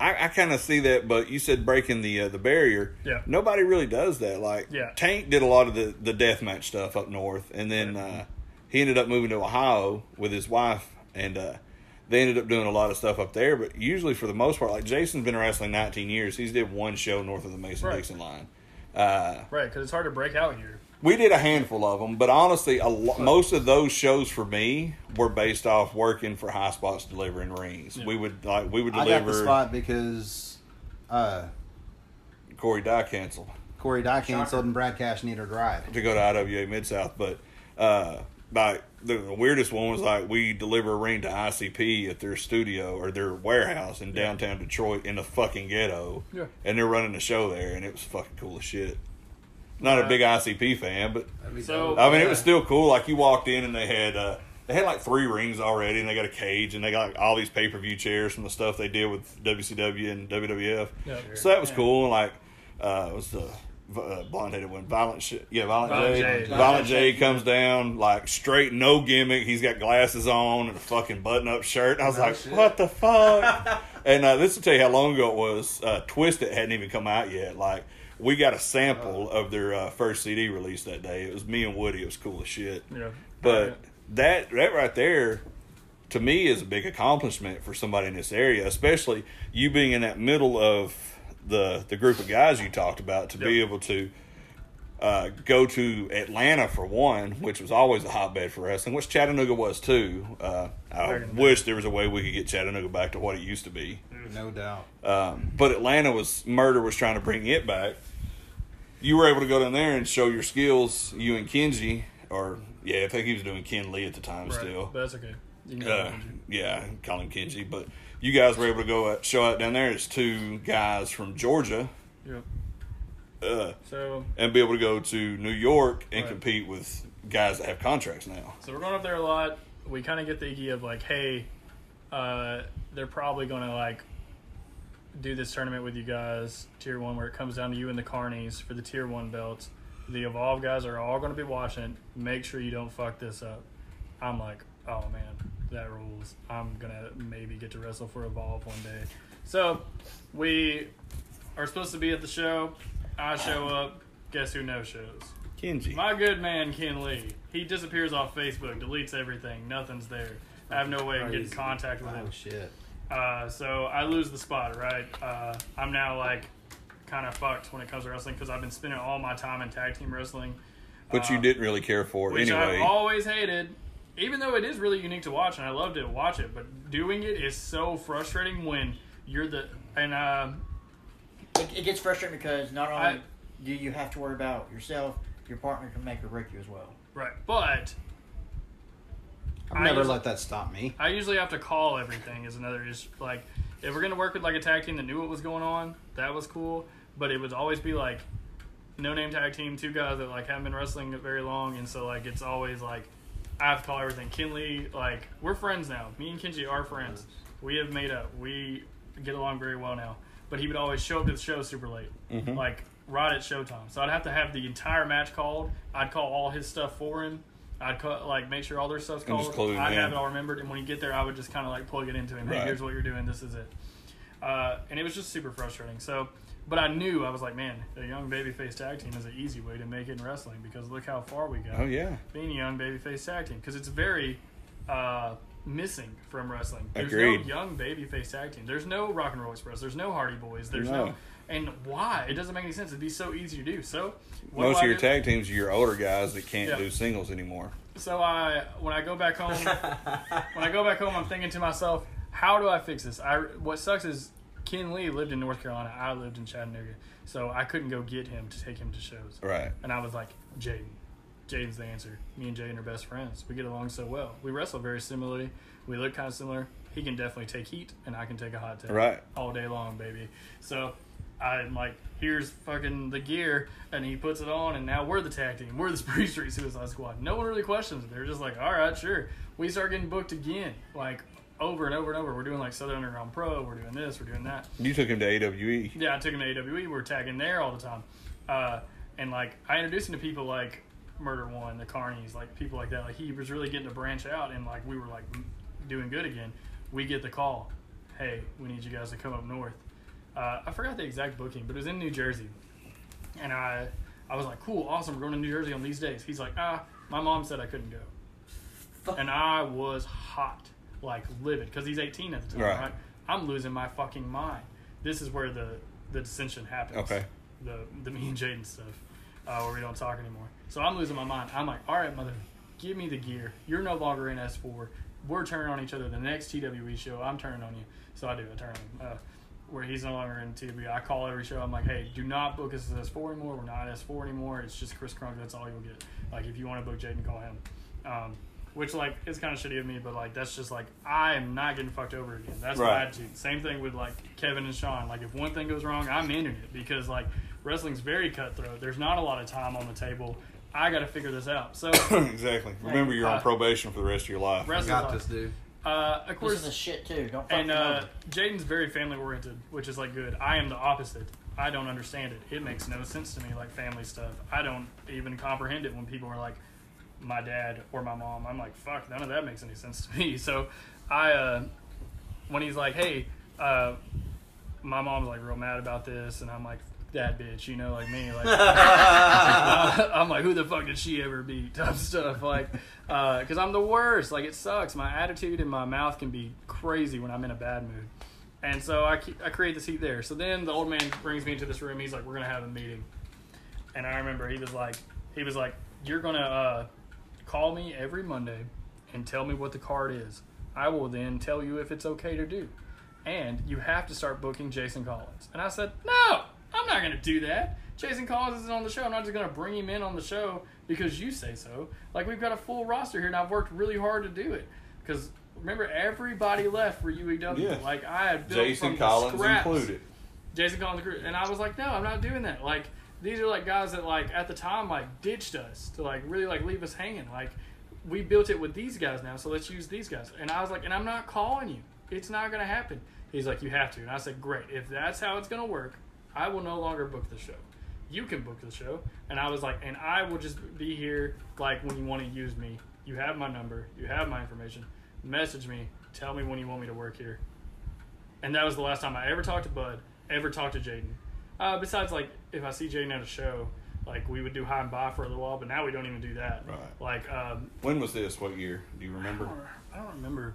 I, I kind of see that. But you said breaking the uh, the barrier. Yeah. Nobody really does that. Like, Yeah. Tank did a lot of the the deathmatch stuff up north, and then uh, he ended up moving to Ohio with his wife, and uh, they ended up doing a lot of stuff up there. But usually, for the most part, like Jason's been wrestling 19 years. He's did one show north of the Mason Right. Dixon line. Uh, Right, because it's hard to break out here. We did a handful of them, but honestly, a lo- most of those shows for me were based off working for high spots delivering rings. We would like we would I got the deliver. spot because uh, Corey Dye canceled Corey Dye canceled and Brad Cash needed a ride. to go to IWA Mid South, but uh, like the, the weirdest one was like we deliver a ring to ICP at their studio or their warehouse in downtown Detroit in the fucking ghetto, Yeah. and they're running a show there, and it was fucking cool as shit. Not a big ICP fan, but So I mean, it was still cool. Like you walked in and they had uh, they had like three rings already, and they got a cage, and they got like all these pay per view chairs from the stuff they did with WCW and WWF. Yeah. So that was cool. And like, uh, it was the uh, blonde headed one, Violent Sh- yeah, Violent, Violent J. J. Violent J comes down like straight, no gimmick. He's got glasses on and a fucking button up shirt. I was like, what the fuck? and uh, this will tell you how long ago it was. Uh, Twiztid hadn't even come out yet. Like. We got a sample of their uh, first CD release that day. It was me and Woody. It was cool as shit. yeah, But that that right there, to me, is a big accomplishment for somebody in this area, especially you being in that middle of the the group of guys you talked about to be able to uh, go to Atlanta for one, which was always a hotbed for wrestling, which Chattanooga was too. Uh, I Back in the wish there was a way we could get Chattanooga back to what it used to be. No doubt. Um, but Atlanta was murder was trying to bring it back. You were able to go down there and show your skills. You and Kenji, or yeah, I think he was doing Ken Lee at the time right. still. But that's okay. You can Uh, yeah, call him Kenji. But you guys were able to go out, show out down there as two guys from Georgia, Yep. uh, So and be able to go to New York and Right. compete with guys that have contracts now. So we're going up there a lot. We kind of get the idea of like, hey, uh, they're probably going to like do this tournament with you guys, tier one, where it comes down to you and the Carnies for the tier one belts. The Evolve guys are all going to be watching. Make sure you don't fuck this up. I'm like, oh man, that rules. I'm gonna maybe get to wrestle for Evolve one day. So we are supposed to be at the show. I show up. Guess who no shows? Kenji. My good man Ken Lee. He disappears off Facebook, deletes everything. Nothing's there. I have no way of getting contact with oh, him. Oh shit. Uh, so I lose the spot, right? Uh, I'm now like kind of fucked when it comes to wrestling because I've been spending all my time in tag team wrestling, Which you uh, didn't really care for which anyway. I've always hated. Even though it is really unique to watch and I love to watch it, but doing it is so frustrating when you're the and uh, It, it gets frustrating because not only I- do you have to worry about yourself, your partner can make or break you as well. right, but I never let that stop me. I usually have to call everything is another issue. Like, if we're gonna work with like a tag team that knew what was going on, that was cool. But it would always be like no name tag team, two guys that like haven't been wrestling very long, and so like it's always like I have to call everything. Ken Lee, like we're friends now. Me and Kenji are friends. We have made up. We get along very well now. But he would always show up to the show super late, Mm-hmm. like right at showtime. So I'd have to have the entire match called. I'd call all his stuff for him. I'd call, like make sure all their stuff's called. just clue him I'd have it all remembered, and when you get there, I would just kind of like plug it into him. Hey, Right. here's what you're doing. This is it. Uh, and it was just super frustrating. So, but I knew I was like, man, a young babyface tag team is an easy way to make it in wrestling because look how far we got oh yeah, being a young babyface tag team because it's very uh, missing from wrestling. There's Agreed. no young babyface tag team. There's no Rock and Roll Express. There's no Hardy Boys. There's no. No. And why? It doesn't make any sense. It'd be so easy to do. So most do of your do? tag teams are your older guys that can't Yeah. do singles anymore. So I, when I go back home, when I go back home, I'm thinking to myself, how do I fix this? I what sucks is Ken Lee lived in North Carolina. I lived in Chattanooga, so I couldn't go get him to take him to shows. Right. And I was like, Jaden. Jaden's the answer. Me and Jaden are best friends. We get along so well. We wrestle very similarly. We look kind of similar. He can definitely take heat, and I can take a hot tag. Right. All day long, baby. So I'm like, here's fucking the gear, and he puts it on, and now we're the tag team. We're the Spring Street Suicide Squad. No one really questions it. They're just like, all right, sure. We start getting booked again, like over and over and over. We're doing like Southern Underground Pro. We're doing this. We're doing that. You took him to. AWE. Yeah, I took him to AWE. We're tagging there all the time. Uh, and like, I introduced him to people like Murder One, the Carnies, like people like that. Like he was really getting to branch out, and like we were like doing good again. We get the call, hey, we need you guys to come up north. Uh, I forgot the exact booking, but it was in New Jersey, and I, I was like, cool, awesome, we're going to New Jersey on these days. He's like, ah, my mom said I couldn't go, and I was hot, like livid, because he's 18 at the time, Right. right? I'm losing my fucking mind. This is where the the dissension happens. Okay. The the me and Jaden stuff, uh, where we don't talk anymore. So I'm losing my mind. I'm like, all right, mother, give me the gear. You're no longer in S4. We're turning on each other. The next TWE show, I'm turning on you. So I do. I turn on him. Uh, where he's no longer in TWE, I call every show. I'm like, hey, do not book us as S4 anymore. We're not S4 anymore. It's just Chris Crunk. That's all you'll get. Like, if you want to book Jaden, call him. Um, which like is kind of shitty of me, but like that's just like I am not getting fucked over again. That's my Right. attitude. Same thing with like Kevin and Sean. Like if one thing goes wrong, I'm ending it because like wrestling's very cutthroat. There's not a lot of time on the table. I got to figure this out. So exactly. Remember, you're on Uh, probation for the rest of your life. wrestling's Got like- this, dude. Uh, of This course, is a shit too. Don't fuck and uh. Jaden's very family oriented, which is like good. I am the opposite. I don't understand it. It makes no sense to me, like family stuff. I don't even comprehend it when people are like, my dad or my mom. I'm like, fuck, none of that makes any sense to me. So I, uh, when he's like, hey, uh, my mom's like real mad about this, and I'm like, that bitch, you know, like me, like I'm like, who the fuck did she ever beat? Type stuff, like, because I'm the worst. Like, it sucks. My attitude and my mouth can be crazy when I'm in a bad mood, and so I I create this heat there. So then the old man brings me into this room. He's like, we're gonna have a meeting, and I remember he was like, he was like, you're gonna uh, call me every Monday and tell me what the card is. I will then tell you if it's okay to do. And you have to start booking Jason Collins. And I said, No, I'm not going to do that. Jason Collins isn't on the show. I'm not just going to bring him in on the show because you say so. Like, we've got a full roster here, and I've worked really hard to do it. Because remember everybody left for UEW. Yeah. Like I had built Jason from Collins the scraps. included. Jason Collins, and I was like, no, I'm not doing that. Like these are like guys that like at the time like ditched us to like really like leave us hanging. Like we built it with these guys now, so let's use these guys. And I was like, and I'm not calling you. It's not gonna happen. He's like, you have to. And I said, great. If that's how it's gonna work, I will no longer book the show. You can book the show. And I was like, and I will just be here like when you want to use me. You have my number. You have my information. Message me. Tell me when you want me to work here. And that was the last time I ever talked to Bud, ever talked to Jaden. Uh, besides, like, if I see Jaden at a show, like, we would do hi and bye for a little while, but now we don't even do that. Right. Like, um, When was this? What year? Do you I remember? don't, I don't remember.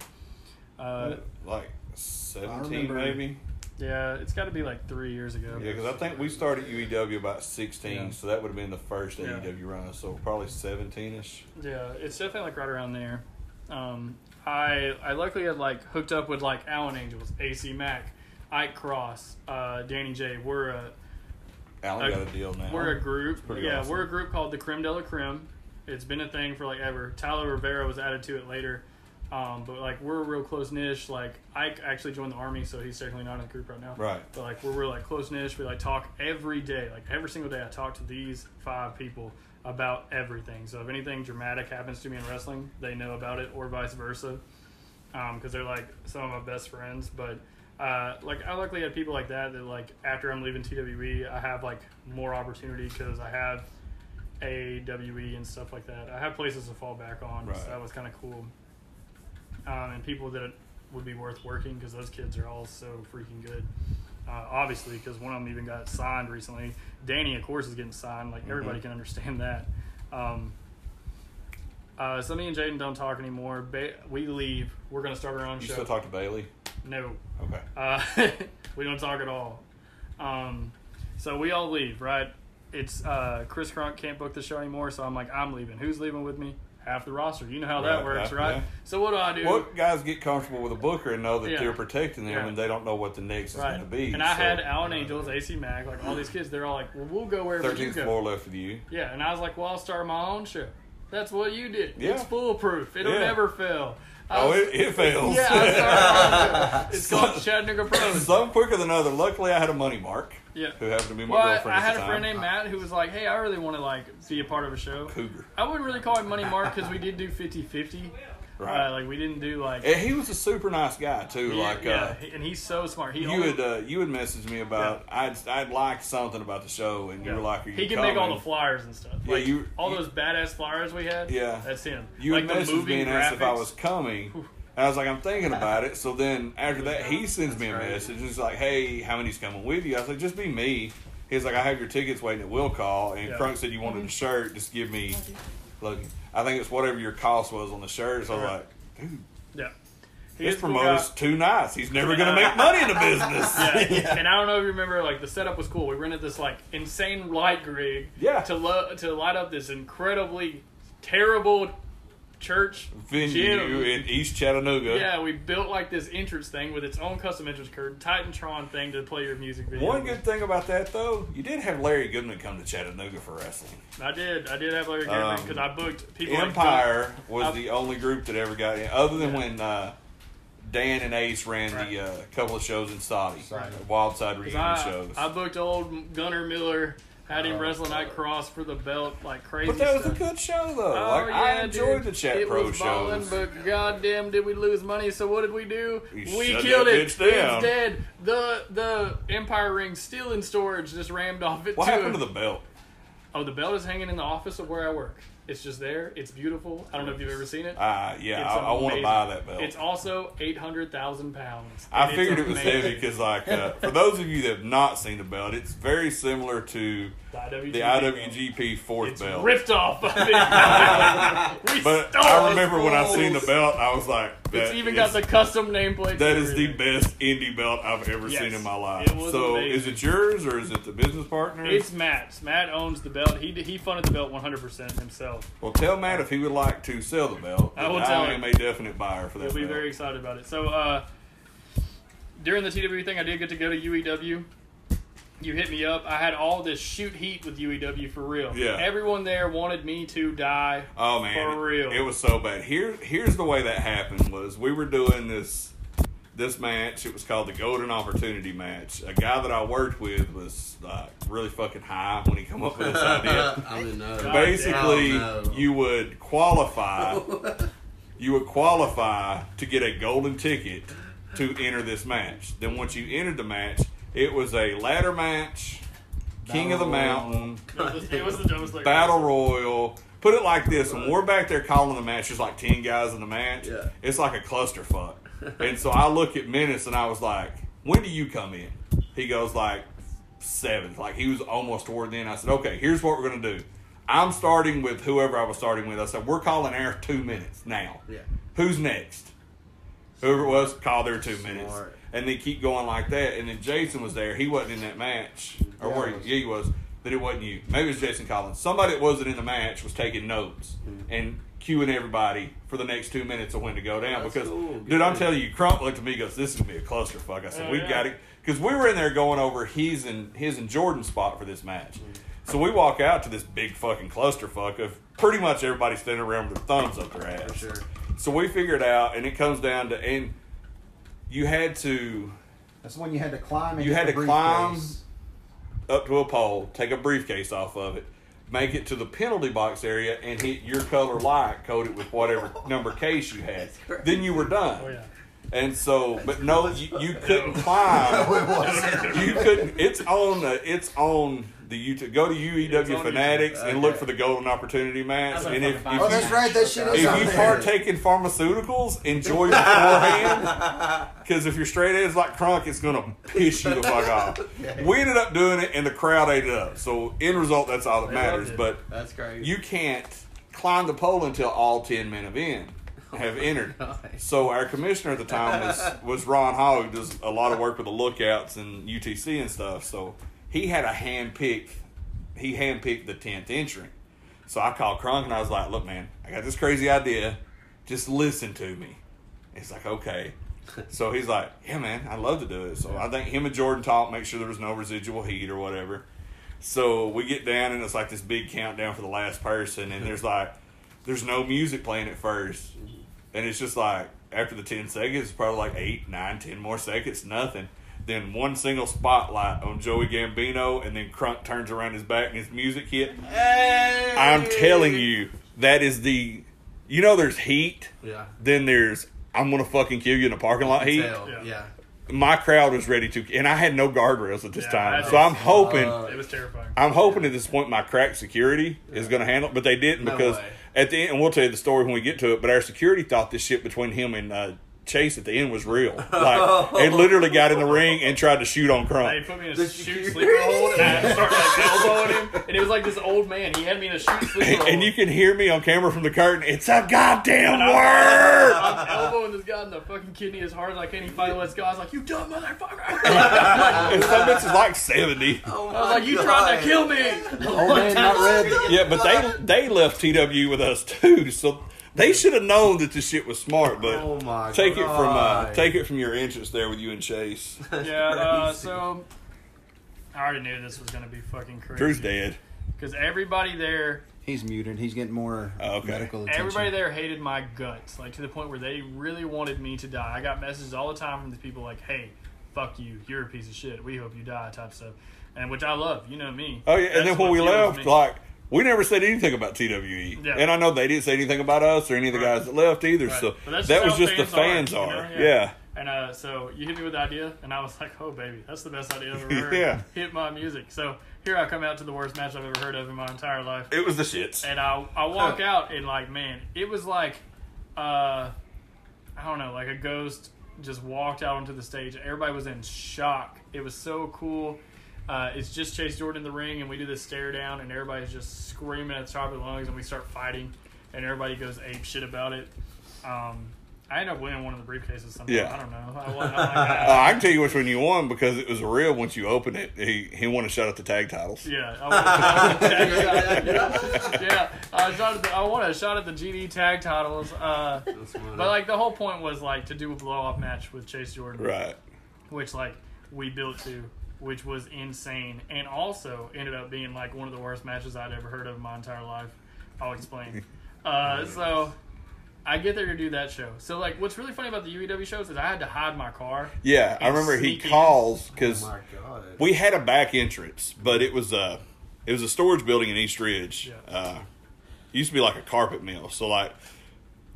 Uh, like seventeen, remember- maybe. Yeah, it's got to be like three years ago. Yeah, because I think we started UEW about sixteen, Yeah. so that would have been the first Yeah. AEW run. So probably seventeen ish. Yeah, it's definitely like right around there. Um, I I luckily had like hooked up with like Allen Angels, AC Mack, Ike Cross, uh, Danny J. We're a Alan Uh, got a deal now. we're a group. Yeah, awesome. we're a group called the Creme de la Creme. It's been a thing for like ever. Tyler Rivera was added to it later. Um, but like we're real close niche. Like Ike actually joined the army, so he's technically not in the group right now. Right. But like we're real like close niche. We like talk every day. Like every single day, I talk to these five people about everything. So if anything dramatic happens to me in wrestling, they know about it, or vice versa, because they're like some of my best friends. But uh, like I luckily had people like that that like after I'm leaving TWE, I have like more opportunity because I have AWE and stuff like that. I have places to fall back on. Right. So that was kind of cool. Um, and people that would be worth working because those kids are all so freaking good. Uh, obviously, because one of them even got signed recently. Danny, of course, is getting signed. Like everybody can understand that. Um, uh, so me and Jaden don't talk anymore. Ba- we leave. We're gonna start our own show. You show. still talk to Bailey? no, Okay. uh, we don't talk at all. Um, so we all leave, right? It's uh, Chris Crunk can't book the show anymore, so I'm like, I'm leaving. Who's leaving with me? Half the roster. You know how that works, right? yeah. So what do I do? What guys get comfortable with a booker and know that Yeah. they're protecting them Yeah. and they don't know what the next is going to be? And I so- had Allen Angels, AC Mack, like all these kids. They're all like, "Well, we'll go wherever you Thirteenth go." floor left with you. Yeah, and I was like, "Well, I'll start my own show." That's what you did. Yeah. It's foolproof. It'll never fail. Oh, was- it, it fails. yeah. I own show. It's called Chattanooga Pros. Some quicker than other. Luckily, I had a money mark Yeah. who happened to be my Well, girlfriend. I had at a the friend time. named Matt who was like, "Hey, I really want to like be a part of a show." Cougar. I wouldn't really call him Money Mark because we did do 50-50. Right. Uh, like we didn't do like. And he was a super nice guy too. yeah, like yeah, uh, and he's so smart. He you only- would uh, you would message me about I'd I'd like something about the show and you yeah. were like, Are you he can coming? make all the flyers and stuff. Yeah, like, you- all you- those badass flyers we had. Yeah. that's him. You like would the message moving me and ask if I was coming. And I was like, I'm thinking about it. So then after that, he sends me a message. He's like, Hey, how many's coming with you? I was like, Just be me. He's like, I have your tickets waiting at will call. And Yeah. Crunk said you wanted a shirt. Just give me. Look, I think it's whatever your cost was on the shirt. So Right. like, Dude, Yeah. He this is a cool promoter's too nice. He's never gonna make money in the business. Yeah. And I don't know if you remember, like the setup was cool. We rented this like insane light rig. Yeah. To lo- to light up this incredibly terrible church Venue gym. in East Chattanooga. Yeah, we built like this entrance thing with its own custom entrance curtain, Titantron thing to play your music video. One good thing about that though, you did have Larry Goodman come to Chattanooga for wrestling. I did. I did have Larry Goodman Um, because I booked people. like Empire was I've- the only group that ever got in, other than Yeah. when uh, Dan and Ace ran Right. the uh, couple of shows in Saudi, Right. the Wild Side reunion I, shows. I booked old Gunner Miller, had him wrestling Night Cross for the belt like crazy. but that was a good show though. Oh, like I yeah, enjoyed dude. the Chat it Pro was ballin', shows. but goddamn, did we lose money? So what did we do? We we killed it. It's dead. The the Empire ring still in storage, just rammed off it. what too. happened to the belt? Oh, the belt is hanging in the office of where I work. It's just there. It's beautiful. I don't know if you've ever seen it. Uh, yeah, It's I, I want to buy that belt. It's also eight hundred thousand pounds. I figured it was heavy because, like, uh, for those of you that have not seen the belt, it's very similar to The IWGP. the IWGP fourth It's belt. ripped off of But I remember when I seen the belt, I was like, It's even is- got the custom nameplate. That is the best indie belt I've ever Yes. seen in my life. So, amazing. is it yours or is it the business partner? It's Matt's. Matt owns the belt. He he funded the belt 100% himself. well, tell Matt if he would like to sell the belt. I will tell I him. am a definite buyer for that He'll be belt. very excited about it. So uh, during the TW thing, I did get to go to UEW. You hit me up. I had all this shoot heat with UEW for real. Yeah. Everyone there wanted me to die. Oh man, For real. it was so bad. Here, here's the way that happened: was we were doing this this match. It was called the Golden Opportunity match. A guy that I worked with was like really fucking high when he come up with this idea. I don't know. God Basically, damn. No. you would qualify. you would qualify to get a golden ticket to enter this match. Then once you entered the match, it was a ladder match, King of the Mountain, It was, it was the dumbest thing. Battle Royal. Put it like this: when we're back there calling the match, there's like ten guys in the match. Yeah. It's like a clusterfuck. and so I look at Menace and I was like, "When do you come in?" He goes like seventh. Like he was almost toward the end. I said, "Okay, here's what we're gonna do. I'm starting with whoever I was starting with. I said we're calling ours two minutes now. Yeah. Who's next? Whoever it was, call their two minutes, Smart. And then keep going like that. And then Jason was there. He wasn't in that match, or Yeah, where he yeah, he was. But it wasn't you. Maybe it was Jason Collins. Somebody that wasn't in the match was taking notes Mm-hmm. and cueing everybody for the next two minutes of when to go down. That's because, cool. dude, I'm telling you, Crunk looked at me and goes, "This is gonna be a clusterfuck." I said, Oh, "We yeah. got it," because we were in there going over his and his and Jordan's spot for this match. Mm-hmm. So we walk out to this big fucking clusterfuck of pretty much everybody standing around with their thumbs up their ass. Sure. So we figured out, and it comes down to, and you had to That's when you had to climb. And You had to climb up to a pole, take a briefcase off of it, make it to the penalty box area, and hit your color light coated with whatever number case you had. Then you were done. Oh yeah. And so, but no, you, you couldn't climb. You couldn't. It's on. The, it's on the YouTube. Go to UEW on Fanatics YouTube. and look for the Golden Opportunity match. And if, if Oh, you that's right. That shit is if you there. partake in pharmaceuticals, enjoy beforehand. Because if you're straight edge like Crunk, it's gonna piss you the fuck off. We ended up doing it, and the crowd ate it up. So end result, that's all that They matters. But That's crazy. you can't climb the pole until all ten men have in oh have entered. So our commissioner at the time was was Ron Hall, who does a lot of work with the lookouts and UTC and stuff. So he had a hand pick. He hand picked the tenth entrant. So I called Crunk and I was like, "Look, man, I got this crazy idea. Just listen to me." He's like, "Okay." So he's like, "Yeah, man, I'd love to do it." So I think him and Jordan talked, make sure there was no residual heat or whatever. So we get down and it's like this big countdown for the last person, and there's like, there's no music playing at first, and it's just like after the ten seconds, it's probably like eight, nine, ten more seconds, nothing. Then one single spotlight on Joey Gambino, and then Crunk turns around his back and his music hit. I'm telling you, that is the, you know, there's heat. Yeah. Then there's I'm gonna fucking kill you in a parking lot heat. Yeah. Yeah. My crowd was ready to, and I had no guardrails at this Yeah, time, so I'm hoping. Uh, It was terrifying. I'm hoping at this point my crack security is going to handle it, but they didn't No because way. at the end, and we'll tell you the story when we get to it. But our security thought this shit between him and uh, Chase at the end was real. Like they literally got in the ring and tried to shoot on They Crunk. put me in a The shoot security- sleeper hold, and I had to start like elbowing him. And it was like this old man. He had me in a shoot sleeper And, hold. and you can hear me on camera from the curtain. It's a goddamn And I'm- word. I'm elbowing this guy in the fucking kidney as hard as I can. He finally lets go. I was like, "You dumb motherfucker!" And some bitch is like seventy. Oh I was like, "You tried to kill me." Old man, not red. Yeah, but they they left TW with us too, so they should have known that this shit was smart. But Oh my take it from uh, take it from your entrance there with you and Chase. Yeah. Uh, so I already knew this was gonna be fucking crazy. Drew's dead. Because everybody there, He's muted. He's getting more Oh, okay. medical attention. everybody there hated my guts, like to the point where they really wanted me to die. I got messages all the time from these people like, "Hey, fuck you, you're a piece of shit. We hope you die," type stuff, and which I love. You know me. Oh yeah, and then when we left, me. like we never said anything about TWE, Yeah. and I know they didn't say anything about us or any of the Right. guys that left either. Right. So that just was just the fans are, are. you know? Yeah. Yeah. And uh, so you hit me with the idea, and I was like, "Oh baby, that's the best idea I've ever heard." Yeah. Hit my music. So here I come out to the worst match I've ever heard of in my entire life. it was the shits. and I I walk out and like man, it was like uh I don't know, like a ghost just walked out onto the stage. Everybody was in shock. It was so cool. Uh, it's just Chase Jordan in the ring, and we do this stare down, and everybody's just screaming at the top of their lungs, and we start fighting, and everybody goes ape shit about it. Um, I end up winning one of the briefcases somehow. Yeah. I don't know. I, won, I'm like, Uh. I can tell you which one you won because it was real. Once you opened it, he he won a shot at the tag titles. Yeah, I want, I want, tag, yeah, yeah. I, shot at the, I want a shot at the GD tag titles. Uh, but like the whole point was like to do a blow off match with Chase Jordan, Right. which like we built to which was insane, and also ended up being like one of the worst matches I'd ever heard of in my entire life. I'll explain. uh, so I get there to do that show. So like, what's really funny about the UEW shows is I had to hide my car. Yeah, I remember he in. calls because Oh we had a back entrance, but it was a it was a storage building in East Ridge. Yeah. Uh, it used to be like a carpet mill. So like,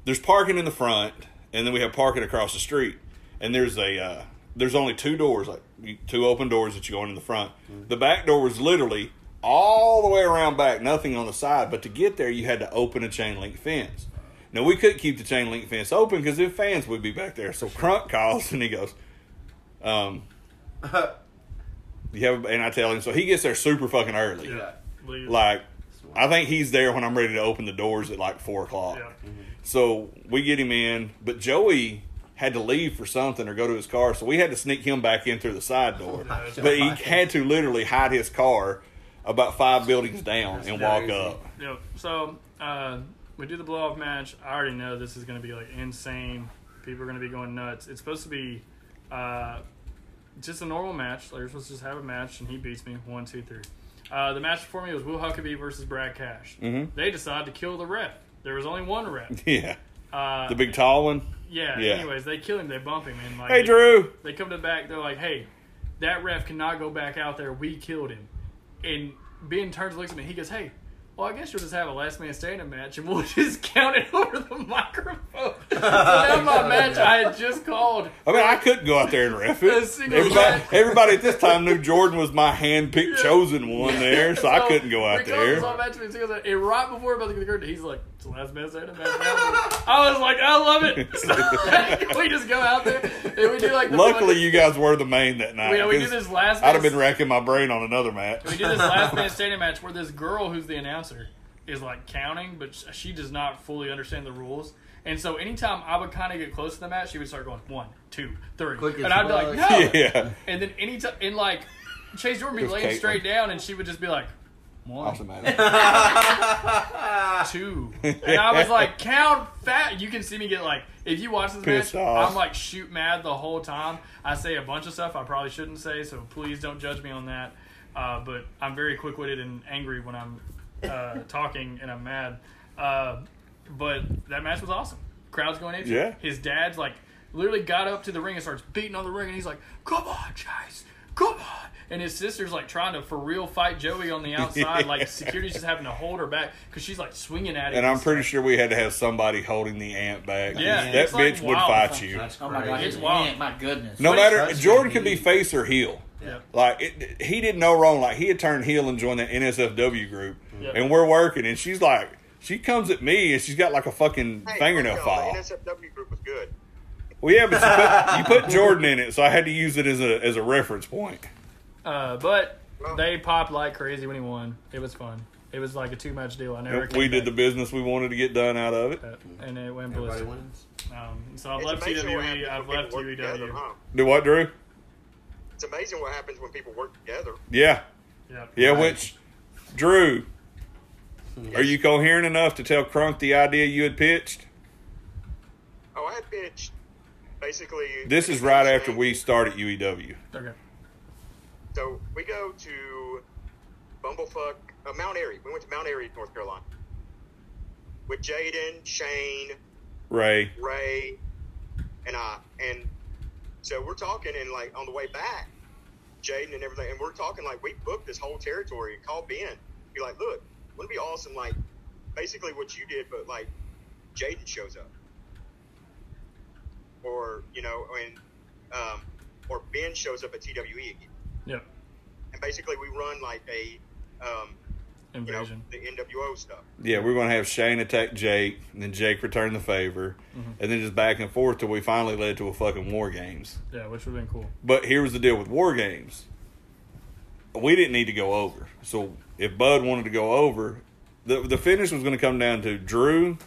there's parking in the front, and then we have parking across the street, and there's a uh, there's only two doors, like you- two open doors that you go in in the front. The back door was literally all the way around back, nothing on the side. But to get there, you had to open a chain link fence. Now we couldn't keep the chain link fence open because if fans would be back there. So Crunk calls and he goes, um, you have, and I tell him, so he gets there super fucking early. Yeah. Like, I think he's there when I'm ready to open the doors at like four o'clock. Yeah. So we get him in, but Joey had to leave for something or go to his car, so we had to sneak him back in through the side door. but he had to literally hide his car about five buildings down and walk up. Yep. So uh, we do the blow off match. I already know this is going to be like insane. People are going to be going nuts. It's supposed to be uh, just a normal match. Like, we're supposed to just have a match, and he beats me one, two, three. Uh, the match before me was Will Huckabee versus Brad Cash. Mhm. They decided to kill the ref. There was only one ref. Yeah, Uh, the big tall one. Yeah, yeah. Anyways, they kill him. They bump him, and like Hey, Drew. they come to the back. They're like, "Hey, that ref cannot go back out there. We killed him." And Ben turns, and looks at me. He goes, "Hey, well, I guess you'll just have a last man standing match, and we'll just count it over the microphone." so now my match I had just called. I mean, I couldn't go out there and ref A it. single Everybody, match. everybody at this time knew Jordan was my hand-picked, chosen one there, so, I couldn't go out we called this there. all match between singles, and right before we're about to get the curtain, he's like, "It's the last man standing. I was like, "I love it." we just go out there and we do like. The Luckily, you guys were the main that night. Yeah, we do 'cause this last. I'd have been racking my brain on another match. We do this last man standing match where this girl who's the announcer is like counting, but she does not fully understand the rules. And so anytime I would kind of get close to the match, she would start going one, two, three, Quick and I'd be like, no. yeah. And then anytime, and like Chase Jordan would be laying Caitlin. straight down, and she would just be like, one, two, and I was like, count fat. You can see me get like, if you watch this Pissed match, off. I'm like shoot mad the whole time. I say a bunch of stuff I probably shouldn't say, so please don't judge me on that. Uh, but I'm very quick witted and angry when I'm uh, talking and I'm mad. Uh, but that match was awesome. Crowd's going in. Yeah. His dad's like literally got up to the ring and starts beating on the ring, and he's like, "Come on, Chase, come on!" And his sister's like trying to for real fight Joey on the outside. Like security's just having to hold her back because she's like swinging at him. And I'm pretty sure we had to have somebody holding the ant back. Yeah, that it's like bitch would wild. fight you. That's Oh my god. It's wild. hand, my goodness. No Switch matter Jordan me. could be face or heel. Yeah. Like it, he did no wrong. Like he had turned heel and joined the NSFW group, Yeah. and we're working. And she's like, she comes at me and she's got like a fucking Hey, fingernail no, file. The NSFW group was good. Well, yeah, but you put, you put Jordan in it, so I had to use it as a as a reference point. Uh, but Well- they popped like crazy when he won. It was fun. It was like a two match deal. I never. we did the business we wanted to get done out of it. the and it went Everybody ballistic. wins. Um, so I've It's left amazing what TWE. happens I've when left people work together, UEW. huh? Do what, Drew? It's amazing what happens when people work together. Yeah, Yep. yeah. Right. Which, Drew, are you coherent enough to tell Crunk the idea you had pitched? Oh, I had pitched basically. This is right after we started E UEW. Okay. So we go to Bumblefuck, uh, Mount Airy. We went to Mount Airy, North Carolina, with Jaden, Shane, Ray, Ray, and I. And so we're talking, and like on the way back, Jaden and everything, and we're talking like we booked this whole territory and called Ben. Be like, look, wouldn't it be awesome? Like, basically what you did, but like Jaden shows up, or you know, and um, or Ben shows up at TWE again, Yep. and basically we run like a um, you know Invasion. the NWO stuff. yeah, we are gonna have Shane attack Jake, and then Jake return the favor, and then just back and forth till we finally led to a fucking War Games. Yeah, which would have been cool. But here was the deal with War Games. We didn't need to go over. So if Bud wanted to go over, the the finish was going to come down to Drew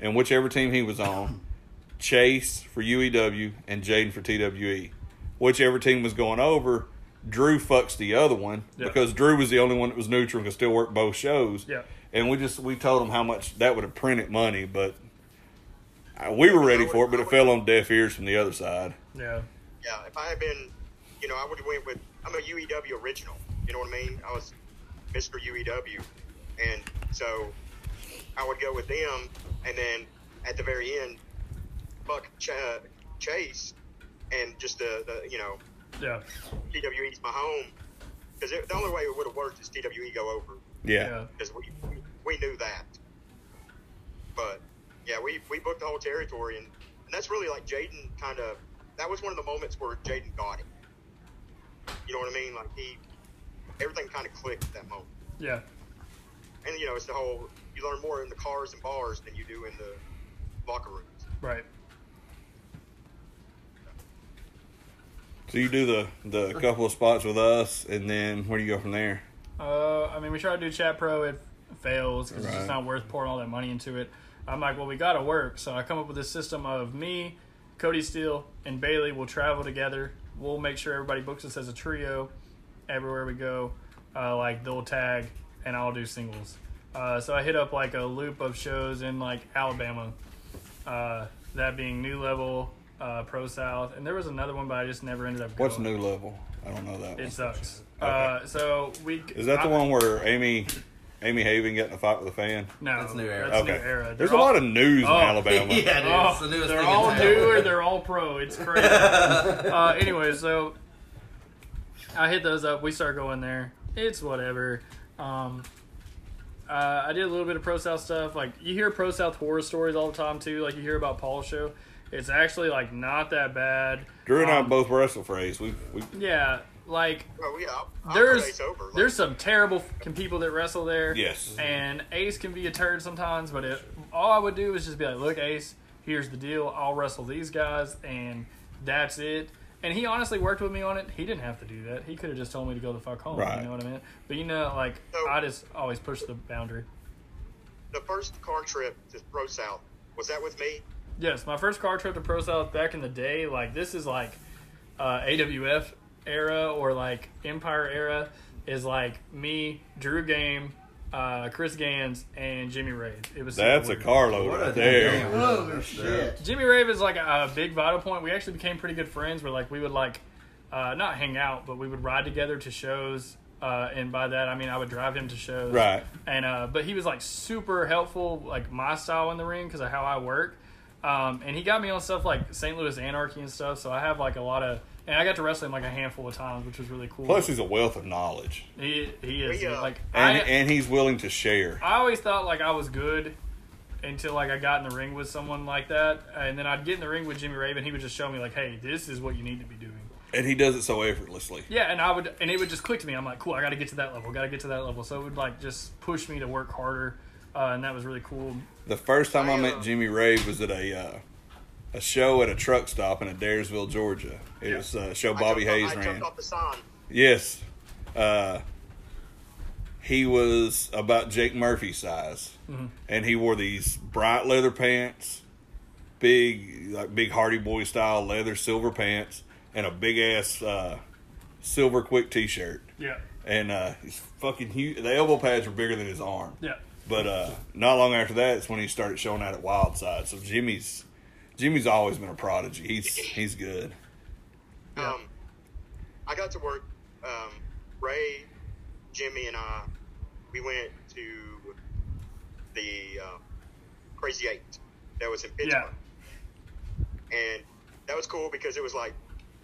and whichever team he was on, Chase for UEW and Jaden for TWE. Whichever team was going over, Drew fucks the other one Yeah. because Drew was the only one that was neutral and could still work both shows. Yeah. And we just we told him how much that would have printed money, but uh, we were ready for it, but it fell on deaf ears from the other side. Yeah. Yeah, if I had been you know, I would have went with. I'm a UEW original. You know what I mean? I was Mr. UEW, and so I would go with them, and then at the very end, Buck Ch- Chase, and just the, the you know Yeah. TWE's my home because the only way it would have worked is TWE go over Yeah. Yeah. because we we knew that. But yeah, we we booked the whole territory, and, and that's really like Jaden kind of. That was one of the moments where Jaden got it. You know what I mean? Like he, everything kind of clicked at that moment. Yeah. And you know, it's the whole. You learn more in the cars and bars than you do in the locker rooms. Right. So you do the the couple of spots with us, and then where do you go from there? Uh, I mean, we try to do chat pro. It fails because it's just not worth pouring all that money into it. I'm like, well, we got to work. So I come up with this system of me, Cody Steele, and Bailey will travel together. We'll make sure everybody books us as a trio everywhere we go. Uh, like they'll tag, and I'll do singles. Uh, so I hit up like a loop of shows in like Alabama. Uh, that being New Level, uh, Pro South, and there was another one, but I just never ended up. Going. What's new level? I don't know that one. It sucks. Okay. Uh, so we Is that the one where Amy Amy Haven got in a fight with a fan? No, That's New Era. That's okay. New era. There's They're a lot of news Oh. in Alabama. yeah, dude. Oh, it's the newest they're thing all new town. or they're all pro. It's crazy. uh, anyway, so I hit those up. We start going there. It's whatever. Um, uh, I did a little bit of Pro South stuff. Like you hear Pro South horror stories all the time too. Like you hear about Paul's show. It's actually like not that bad. Drew and I Um, both wrestle for Ace. We we Yeah, like Oh yeah, I'll, I'll there's put Ace over. Like, there's some terrible f- people that wrestle there. yes. And Ace can be a turd sometimes, but it, all I would do is just be like, "Look, Ace, here's the deal. I'll wrestle these guys, and that's it." And he honestly worked with me on it. He didn't have to do that. He could have just told me to go the fuck home. Right. You know what I mean? But you know, like So- I just always push the boundary. the first car trip to Pro South was that with me? Yes, my first car trip to Pro South back in the day, like this is like uh, AWF era or like Empire era, is like me, Drew Game, uh, Chris Gans, and Jimmy Rave. It was That's a carload What right a there. damn- Oh shit! Jimmy Rave is like a, a big vital point. We actually became pretty good friends. Where like we would like uh, not hang out, but we would ride together to shows. Uh, and by that I mean I would drive him to shows. Right. And uh, but he was like super helpful, like my style in the ring because of how I work. Um, and he got me on stuff like St. Louis Anarchy and stuff. So I have like a lot of, and I got to wrestle him like a handful of times, which was really cool. Plus, he's a wealth of knowledge, he he is We, uh, like and I, and he's willing to share. I always thought like I was good until like I got in the ring with someone like that, and then I'd get in the ring with Jimmy Raven. He would just show me like, "Hey, this is what you need to be doing." And he does it so effortlessly. Yeah, and I would, and it would just click to me. I'm like, "Cool, I got to get to that level. Got to get to that level." So it would like just push me to work harder, uh, and that was really cool. The first time I, I, uh, met Jimmy Rave was at a uh, a show at a truck stop in Adairsville, Georgia. It Yeah. was a show Bobby Hayes off, ran. jumped off the sign. Yes. Uh, he was about Jake Murphy size, and he wore these bright leather pants, big like big Hardy Boy style leather silver pants, and a big ass uh, silver quick T shirt. Yeah, And uh, he's fucking huge. The elbow pads were bigger than his arm. yeah, But uh, not long after that, it's when he started showing out at Wildside. So Jimmy's Jimmy's always been a prodigy. He's he's good. Um, I got to work. Um, Ray, Jimmy, and I, we went to the uh, Crazy Eight that was in Pittsburgh, and that was cool because it was like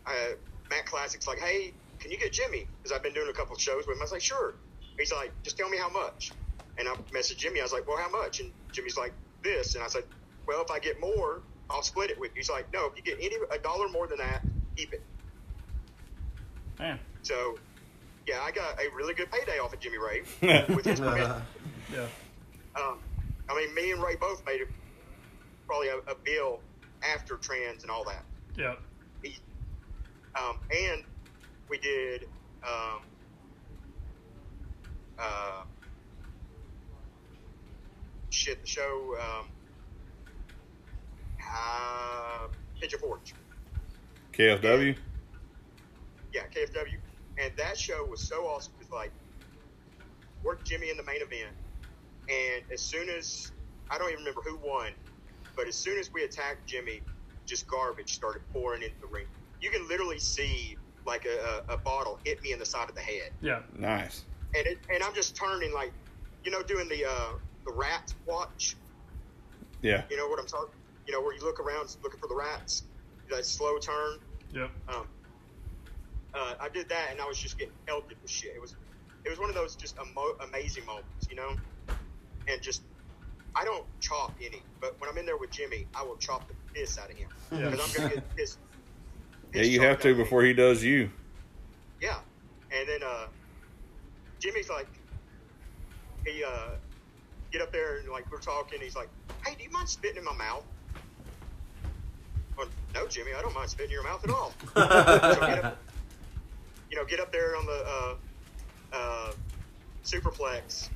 uh, Matt Classic's like, "Hey, can you get Jimmy?" Because I've been doing a couple of shows with him. I was like, "Sure." He's like, "Just tell me how much." And I messaged Jimmy. I was like, "Well, how much?" And Jimmy's like, "This." And I said, "Well, if I get more, I'll split it with you." He's like, "No, if you get any a dollar more than that, keep it." man, So, yeah, I got a really good payday off of Jimmy Rave with his permission. yeah, Um, I mean, me and Ray both made it probably a, a bill after trans and all that. yeah, He, um, and we did um, uh, shit the show um, uh, Pigeon Forge. KFW. yeah, KFW. And that show was so awesome because like worked Jimmy in the main event, and as soon as I don't even remember who won, but as soon as we attacked Jimmy, just garbage started pouring into the ring. You can literally see like a, a, a bottle hit me in the side of the head, Yeah. Nice. and it, and I'm just turning like, you know, doing the uh, the rat watch. Yeah. You know what I'm talking? You know where you look around looking for the rats, that slow turn. Yep. Um, uh, I did that, and I was just getting pelted with shit. It was, it was one of those just amo- amazing moments, you know. And just, I don't chop any, but when I'm in there with Jimmy, I will chop the piss out of him Yeah. because I'm gonna get pissed. Yeah, you have to before he does you. Yeah, and then uh, Jimmy's like, he uh, get up there and like we're talking. He's like, "Hey, do you mind spitting in my mouth?" Well, no, Jimmy, I don't mind spitting in your mouth at all. so get up, you know, get up there on the uh, uh, superplex,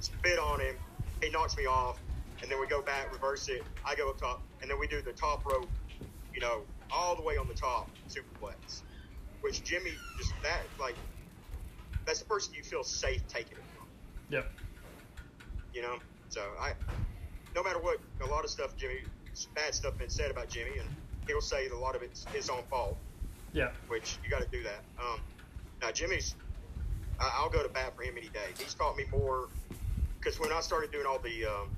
spit on him. He knocks me off, and then we go back, reverse it. I go up top, and then we do the top rope, you know, all the way on the top superplex. Which Jimmy just that like that's the person you feel safe taking it from, Yep. You know. So I, no matter what, a lot of stuff Jimmy, bad stuff been said about Jimmy, and he'll say a lot of it's his own fault. Yeah. which you got to do that. Um, now Jimmy's, I, I'll go to bat for him any day. He's taught me more because when I started doing all the um,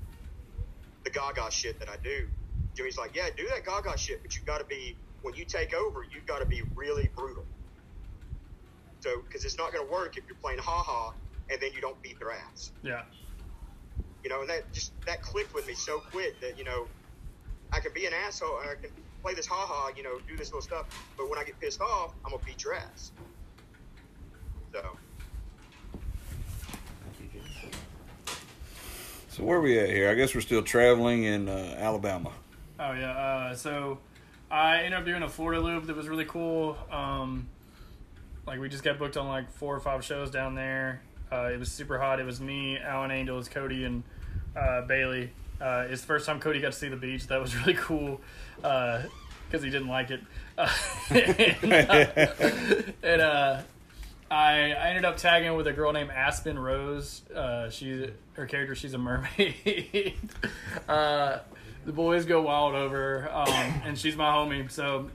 the Gaga shit that I do, Jimmy's like, yeah, do that Gaga shit, but you got to be when you take over, you got to be really brutal. So because it's not going to work if you're playing ha ha and then you don't beat their ass. Yeah. You know, and that just that clicked with me so quick that you know I can be an asshole. I can play this ha ha, you know, do this little stuff. But when I get pissed off, I'm gonna beat your ass. So So where we at here? I guess we're still traveling in uh, Alabama. Oh yeah. Uh, so I ended up doing a Florida loop that was really cool. Um, like we just got booked on like four or five shows down there. Uh, it was super hot. It was me, Alan Angels, Cody, and uh, Bailey. Uh, it's the first time Cody got to see the beach. That was really cool because he didn't like it. Uh, and uh, and, uh, I, I ended up tagging with a girl named Aspen Rose. Uh, she her character she's a mermaid. uh, the boys go wild over, her, um, and she's my homie. So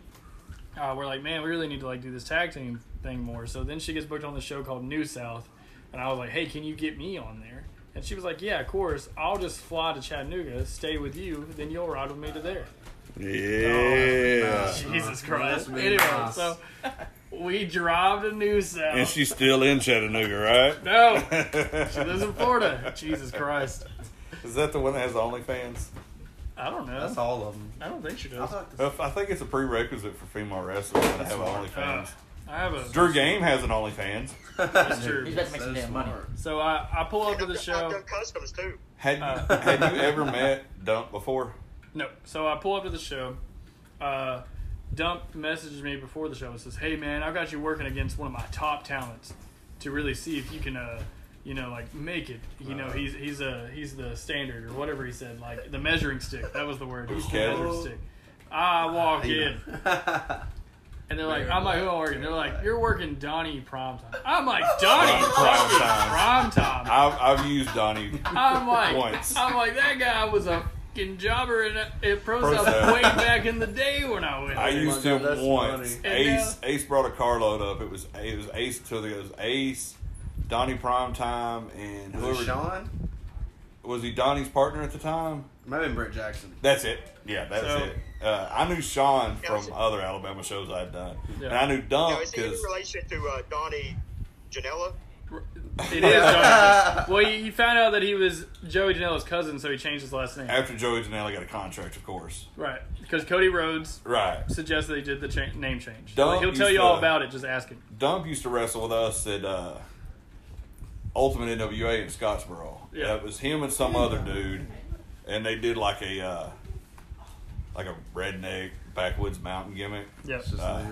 uh, we're like, man, we really need to like do this tag team thing more. So then she gets booked on the show called New South, and I was like, hey, can you get me on there? And she was like, yeah, of course. I'll just fly to Chattanooga, stay with you, then you'll ride with me to there. Yeah. Jesus Christ. That's Anyway, nice. so we drive to New South. And she's still in Chattanooga, right? no, she lives in Florida. Jesus Christ. Is that the one that has the OnlyFans? I don't know. That's all of them. I don't think she does. thought this, I think it's a prerequisite for female wrestlers to have smart. OnlyFans. Uh, I have a Drew Game has an OnlyFans. That's true. He's about to make so some damn money. So I, I pull up to the I've show. done customs too. Had Uh. had you ever met Dump before? No. So I pull up to the show. Uh, Dump messages me before the show and says, "Hey man, I've got you working against one of my top talents to really see if you can, uh, you know, like make it. You know, he's he's a he's the standard or whatever he said, like the measuring stick. That was the word. He's the Casual. measuring stick. I walk in and they're like, I'm like, who am I working? They're like, you're working Donnie Primetime. I'm like, Donnie Prime fucking time. Primetime. I've, I've used Donnie. I'm like, Once. I'm like, that guy was a fucking jobber in, in Pro Pro South South. way back in the day when I went. I there. used oh him that's once. funny. Ace And, Ace brought a carload up. It was it was Ace. So it was Ace, Donnie Primetime, and was whoever Sean? was he Donnie's partner at the time. Maybe Brett Jackson. That's it. Yeah, that's So- it. Uh, I knew Sean from was other Alabama shows I'd done, Yeah. and I knew Now, Dump is he in relation to uh, Donnie Janela? It is Donnie. well, he, he found out that he was Joey Janela's cousin, so he changed his last name. after Joey Janela got a contract, of course. Right, because Cody Rhodes Right. suggested he did the cha- name change. Dump He'll tell used you all to- about it. Just ask him. Dump used to wrestle with us at uh, Ultimate NWA in Scottsboro. Yeah. it was him and some other dude, and they did like a uh, like a redneck backwoods mountain gimmick. Yeah. It's just Uh,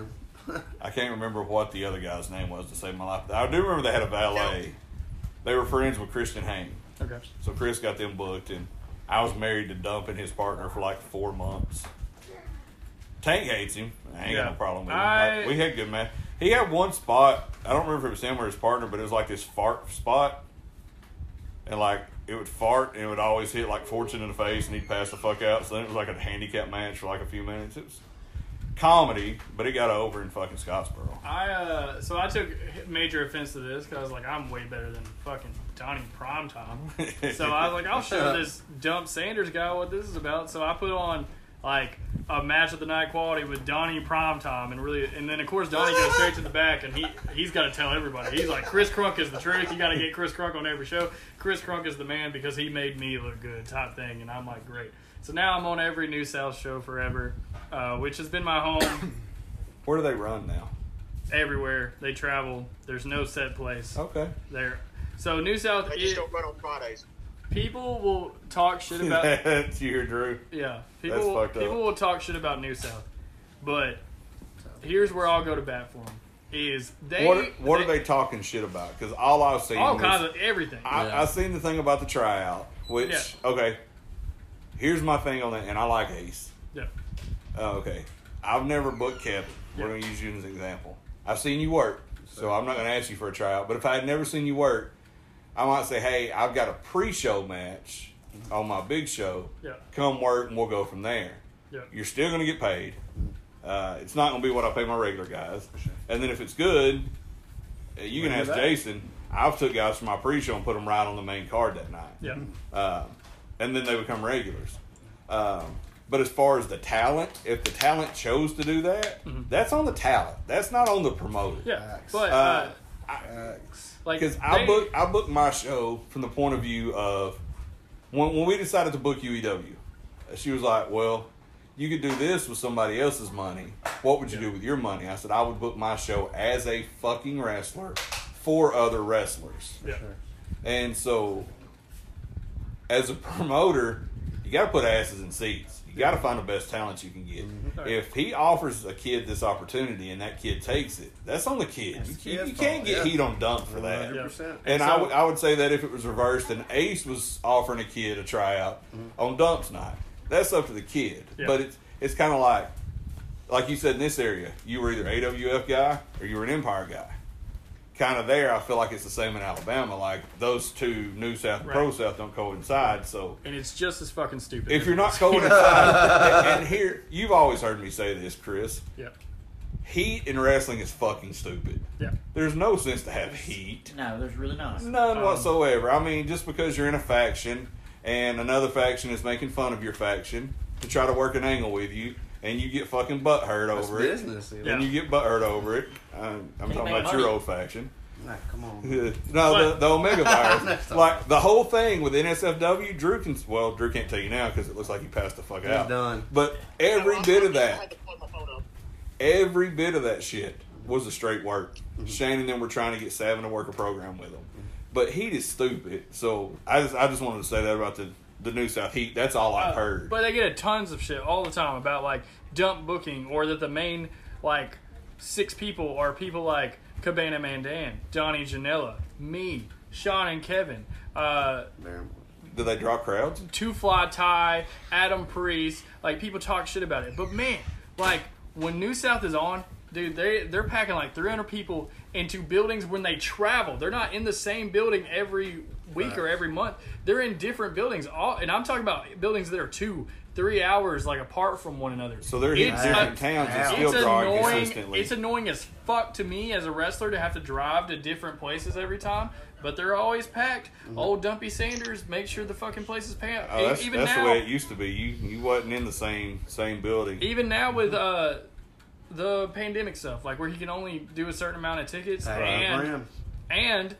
I can't remember what the other guy's name was to save my life. I do remember they had a valet. They were friends with Christian Hain. Okay. So Chris got them booked, and I was married to Dump and his partner for like four months. Tank hates him. I ain't got no problem with him. I- Like, we had good match. He had one spot. I don't remember if it was him or his partner, but it was like this fart spot, and like it would fart and it would always hit like Fortune in the face, and he'd pass the fuck out. So then it was like a handicap match for like a few minutes. It was comedy, but it got over in fucking Scottsboro. I uh, so I took major offense to this because I was like, I'm way better than fucking Donnie Primetime. so I was like, I'll show this dump Sanders guy what this is about. So I put on like a match of the night quality with Donnie Primetime, and really, and then of course Donnie goes straight to the back, and he he's got to tell everybody. He's like, Chris Crunk is the truth. You got to get Chris Crunk on every show. Chris Crunk is the man because he made me look good, type thing. And I'm like, great. So now I'm on every New South show forever, uh, which has been my home Where do they run now? everywhere. They travel. There's no set place. Okay. There. So New South, They just it- don't run on Fridays. People will talk shit about. That's you, Drew. Yeah, That's people fucked up. people will talk shit about New South, but here's where I'll go to bat for them. Is they What what are they talking shit about? Because all I've seen all was- kinds of everything. I, Yeah. I seen the thing about the tryout, which Yeah. okay. Here's my thing on that, and I like Ace. yeah, Oh, okay, I've never booked Kevin. We're Yeah. gonna use you as an example. I've seen you work, so I'm not gonna ask you for a tryout. But if I had never seen you work, I might say, "Hey, I've got a pre-show match on my big show. yeah, Come work, and we'll go from there." yeah. You're still gonna get paid. Uh, it's not gonna be what I pay my regular guys. And then if it's good, uh, you can ask back. Jason. I've took guys from my pre-show and put them right on the main card that night. Yeah, Uh, and then they become regulars. Um, but as far as the talent, if the talent chose to do that, that's on the talent. That's not on the promoter. Mm-hmm. yeah. Facts. But Uh, uh, Facts. Like Because I book I booked my show from the point of view of when when we decided to book UEW, she was like, "Well, you could do this with somebody else's money. What would you do with your money?" I said, "I would book my show as a fucking wrestler for other wrestlers." Yeah. And so, as a promoter, you got to put asses in seats. You got to find the best talent you can get. Mm-hmm. If he offers a kid this opportunity and that kid takes it, that's on the kid. That's You, you, you can't fault, get yeah. heat on dump for that. 100%. And I So- would I would say that if it was reversed and Ace was offering a kid a tryout on dumps night, that's up to the kid. Yeah. But it's it's kind of like like you said in this area, you were either AWF guy or you were an Empire guy. Kind of there, I feel like it's the same in Alabama. Like those two, New South and Pro South, don't coincide. So and it's just as fucking stupid. if you're not coincide, and, and here you've always heard me say this, Chris. yeah, Heat in wrestling is fucking stupid. yeah, There's no sense to have heat. No, there's really not. None Um, whatsoever. I mean, just because you're in a faction and another faction is making fun of your faction to try to work an angle with you, and you get fucking butt hurt That's over it, business. you know? Yeah. and you get butt hurt over it. I'm, I'm talking make about your old faction. Nah, come on. no, the, the Omega virus. Like the whole thing with NSFW, Drew can well, Drew can't tell you now because it looks like he passed the fuck He's out. done. But every bit of that, had to plug my phone up. every bit of that shit was a straight work. Mm-hmm. Shane and them were trying to get Savin to work a program with them, mm-hmm. but he is stupid. So I just I just wanted to say that about the the New South Heat. That's all I've Uh, heard. But they get tons of shit all the time about like dump booking or that the main like six people are people like Cabana Man Dan, Donnie Janela, me, Sean and Kevin, uh. Do they draw crowds? Two Fly Tie, Adam Priest. Like people talk shit about it, but man, like when New South is on, dude, they they're packing like 300 people into buildings when they travel. They're not in the same building every week or every month. They're in different buildings. All and I'm talking about buildings that are two, three hours like apart from one another. So they're hitting It's different a- towns and it's still it's drawing annoying. consistently. It's annoying as fuck to me as a wrestler to have to drive to different places every time, but they're always packed. Old Dumpy Sanders make sure the fucking place is packed. Mm-hmm. oh, that's, even that's now, the way it used to be. You you wasn't in the same same building. even now with uh, the pandemic stuff, like where he can only do a certain amount of tickets, Hey, and and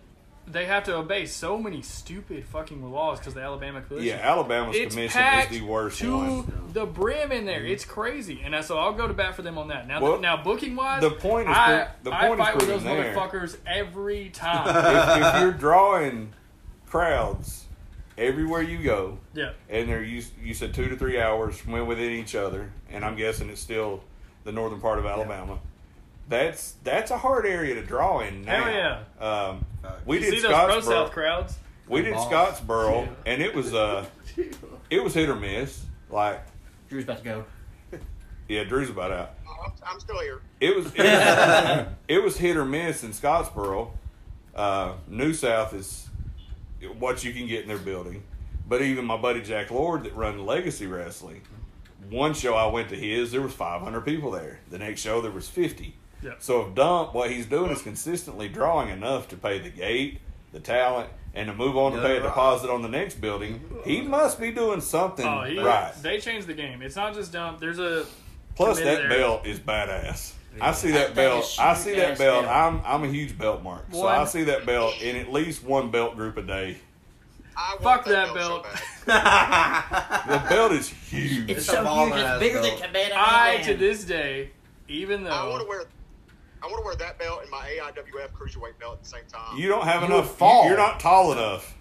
they have to obey so many stupid fucking laws because the Alabama Coalition. Yeah, Alabama's It's commission is the worst to one. the brim in there. It's crazy, and I- so I'll go to bat for them on that. Now, Well, now booking wise, the point is I, pro- the I point is fight with those there. motherfuckers every time. if, if you're drawing crowds everywhere you go, yeah, and they're you, you said two to three hours from within each other, and I'm guessing it's still the northern part of Alabama. That's that's a hard area to draw in now. Hell yeah. Um, we you did see those pro Scottsboro. South crowds? We did Boss. Scottsboro, and it was uh, it was hit or miss. Like, Drew's about to go. yeah, Drew's about out. Oh, I'm, I'm still here. It was it was, it was hit or miss in Scottsboro. Uh, New South is what you can get in their building, but even my buddy Jack Lord that run Legacy Wrestling, one show I went to his, there was 500 people there. The next show there was 50. Yeah. So if Dump, what he's doing is consistently drawing enough to pay the gate, the talent, and to move on to pay a Yeah. deposit on the next building, he must be doing something Oh, he, right. they changed the game. It's not just dump. There's a Plus, that there. belt is badass. I see that That belt. I see that belt. belt. I'm I'm a huge belt mark, so I see that belt in at least one belt group a day. I Fuck that, that belt. belt. The belt is huge. It's, It's so huge. It's bigger belt. than Cabana. I to this day, even I want though to wear. I want to wear that belt and my AIWF cruiserweight belt at the same time. You don't have You enough. fall. You're not tall enough.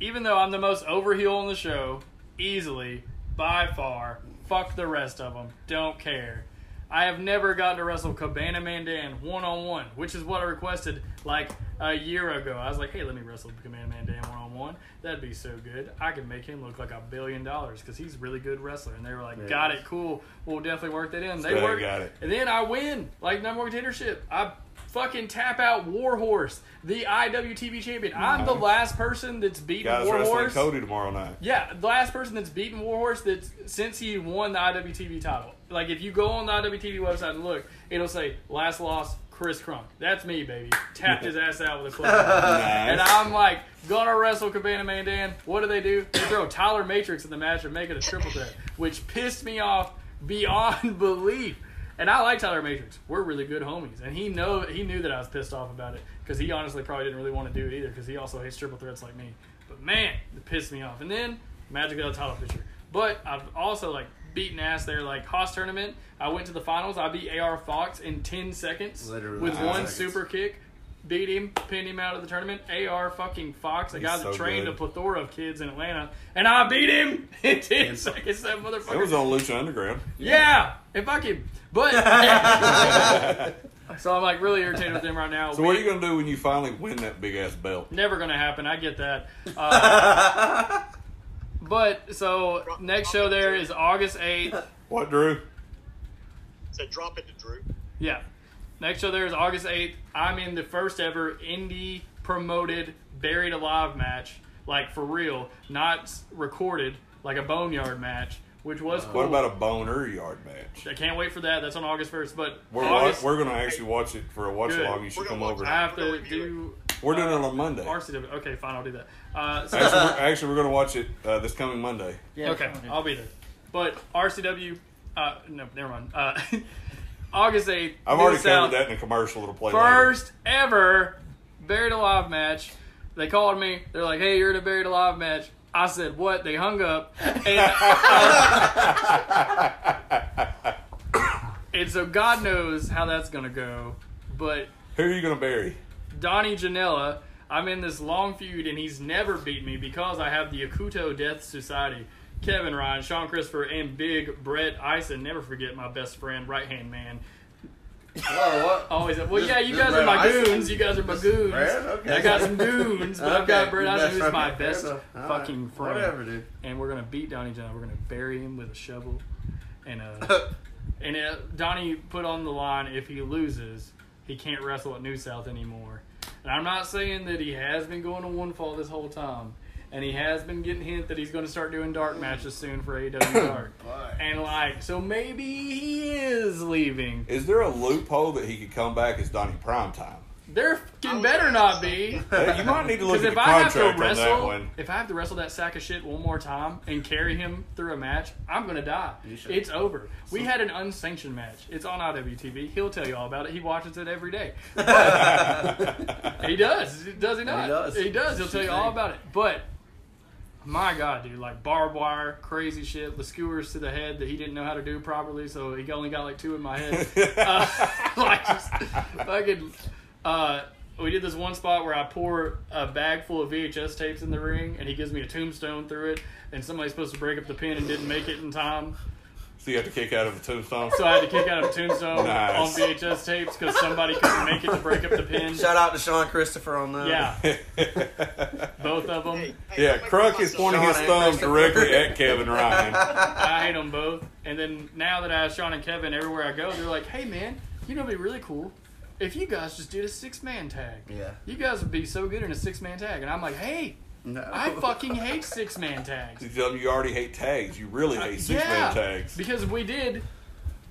even though I'm the most over heel on the show, easily by far, fuck the rest of them. Don't care. I have never gotten to wrestle Cabana Man Dan one on one, which is what I requested like a year ago. I was like, hey, let me wrestle Cabana Man Dan one on one. That'd be so good. I could make him look like a billion dollars because he's a really good wrestler. And they were like, got it, cool. We'll definitely work that in. They worked, got it. and then I win like number one contendership. I fucking tap out Warhorse, the IWTV champion. I'm the last person that's beaten Guys Warhorse. Cody tomorrow night. Yeah, the last person that's beaten Warhorse that's since he won the IWTV title. Like if you go on the IWTV website and look, it'll say last loss Chris Crunk. That's me, baby. Tapped his ass out with a club. And I'm like, gonna wrestle Cabana Man Dan. What do they do? They throw Tyler Matrix in the match and make it a triple threat, which pissed me off beyond belief. And I like Tyler Matrix. We're really good homies, and he know he knew that I was pissed off about it because he honestly probably didn't really want to do it either because he also hates triple threats like me. But man, it pissed me off. And then Magic got a title picture. But I've also like beaten ass there. Like Haas tournament, I went to the finals. I beat AR Fox in ten seconds Literally with 10 one seconds. super kick. Beat him, pinned him out of the tournament. AR fucking Fox, a guy that so trained good. a plethora of kids in Atlanta, and I beat him in ten seconds. That motherfucker. It was on Lucha Underground. Yeah, and fuck him. But so I'm like really irritated with him right now. So what are you gonna do when you finally win that big ass belt? Never gonna happen. I get that. Uh, but so next show there is August eighth. What, Drew? Said drop it to Drew. Yeah, next show there is August eighth. I'm in the first ever indie promoted buried alive match, like for real, not recorded, like a boneyard match, which was uh, cool. What about a boner yard match? I can't wait for that. That's on August first. But We're August, we're gonna actually watch it for a watch Good. along. You should come over. watch I have We're gonna to review do We're doing uh, it on Monday. RCW. Okay, fine, I'll do that. Uh, so, Actually, we're, actually, we're gonna watch it uh, this coming Monday. Yeah, okay, come. I'll be there. But RCW, uh, no, never mind. Uh, August 8th. I've already Mid-South, covered that in a commercial that'll play later. First ever Buried Alive match. They called me. They're like, hey, you're in a Buried Alive match. I said, what? They hung up. And, and so God knows how that's going to go. But Who are you gonna bury? Donnie Janela, I'm in this long feud, and he's never beat me because I have the Akuto Death Society. Kevin Ryan, Sean Christopher, and Big Brett Ison. Never forget my best friend, right hand man. Whoa, what? Always, well, This- yeah, you guys are my Ison? goons. You guys are my goons. Okay. I got some goons, but I've got Brett Ison, who's my best fucking friend. Whatever, dude. And we're gonna beat Donnie John. We're gonna bury him with a shovel, and uh, and uh, Donnie put on the line if he loses, he can't wrestle at New South anymore. And I'm not saying that he has been going to one fall this whole time, and he has been getting hint that he's going to start doing dark matches soon for AEW Dark. and like, so maybe he is leaving. Is there a loophole that he could come back as Donnie Primetime? There can better not be. You might need to look Because at if the I have to contract on that wrestle, one. if I have to wrestle that sack of shit one more time and carry him through a match, I'm gonna die. It's over. We had an unsanctioned match. It's on IWTV. He'll tell you all about it. He watches it every day. But- he does. Does he not? does. He does. He'll tell you all about it. But my God, dude, like barbed wire, crazy shit, the skewers to the head that he didn't know how to do properly, so he only got like two in my head. uh, like just fucking. Uh, we did this one spot where I pour a bag full of VHS tapes in the ring, and he gives me a tombstone through it, and somebody's supposed to break up the pin and didn't make it in time, So you have to kick out of a tombstone. so I had to kick out of a tombstone Nice. on VHS tapes because somebody couldn't make it to break up the pin. Shout out to Sean Christopher on that. Yeah, both of them. Hey, hey, yeah, don't make Crunk fun is pointing myself. his thumb directly at Kevin Ryan. I hate them both. And then now that I have Sean and Kevin everywhere I go, they're like, "Hey man, you know, it'd be really cool if you guys just did a six man tag. Yeah. You guys would be so good in a six man tag." And I'm like, "Hey, No. I fucking hate six man tags. You tell them you already hate tags. You really hate six man tags. Because we did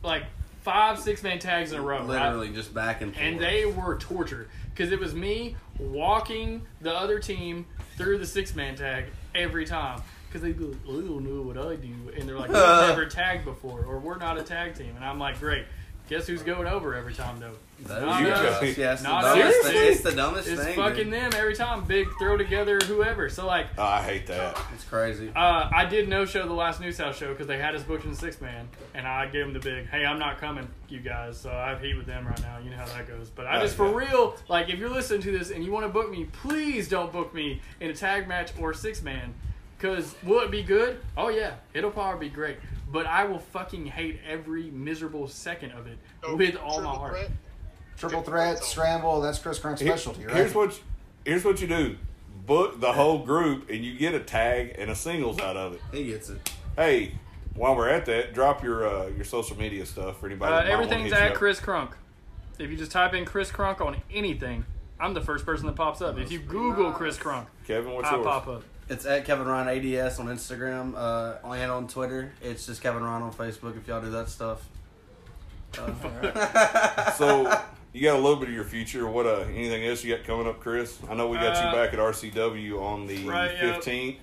like five six man tags in a row. right? Literally just back and forth. and they were torture because it was me walking the other team through the six man tag every time because they'd be like, "I don't what I do," and they're like, "We've never tagged before, or we're not a tag team," and I'm like, "Great." Guess who's going over every time though? Those Not You us. go- Yeah, it's the dumbest us. thing. It's the dumbest It's thing. fucking dude. them every time. Big throw together, whoever. So like, Oh, I hate that. It's crazy. uh, I did no show the last New South show because they had us booked in six man, and I gave them the big, "Hey, I'm not coming, you guys." So I have heat with them right now. You know how that goes. But I Oh, just for yeah. real, like, if you're listening to this and you want to book me, please don't book me in a tag match or six man. Because will it be good? Oh yeah, it'll probably be great. But I will fucking hate every miserable second of it with all my heart. Triple threat, scramble. That's Chris Crunk's specialty, right? Here's what here's what you do. Book the whole group and you get a tag and a singles out of it. He gets it. Hey, while we're at that, drop your uh, your social media stuff for anybody. Uh, that everything's at. Chris Crunk. If you just type in Chris Crunk on anything, I'm the first person that pops up. If you Google Chris Crunk, Kevin, what's I yours? pop up. It's at Kevin Ryan ADS on Instagram uh, and on Twitter. It's just Kevin Ryan on Facebook if y'all do that stuff. Uh, So you got a little bit of your future. What uh anything else you got coming up, Chris? I know we got Uh, you back at RCW on the right, yeah. fifteenth.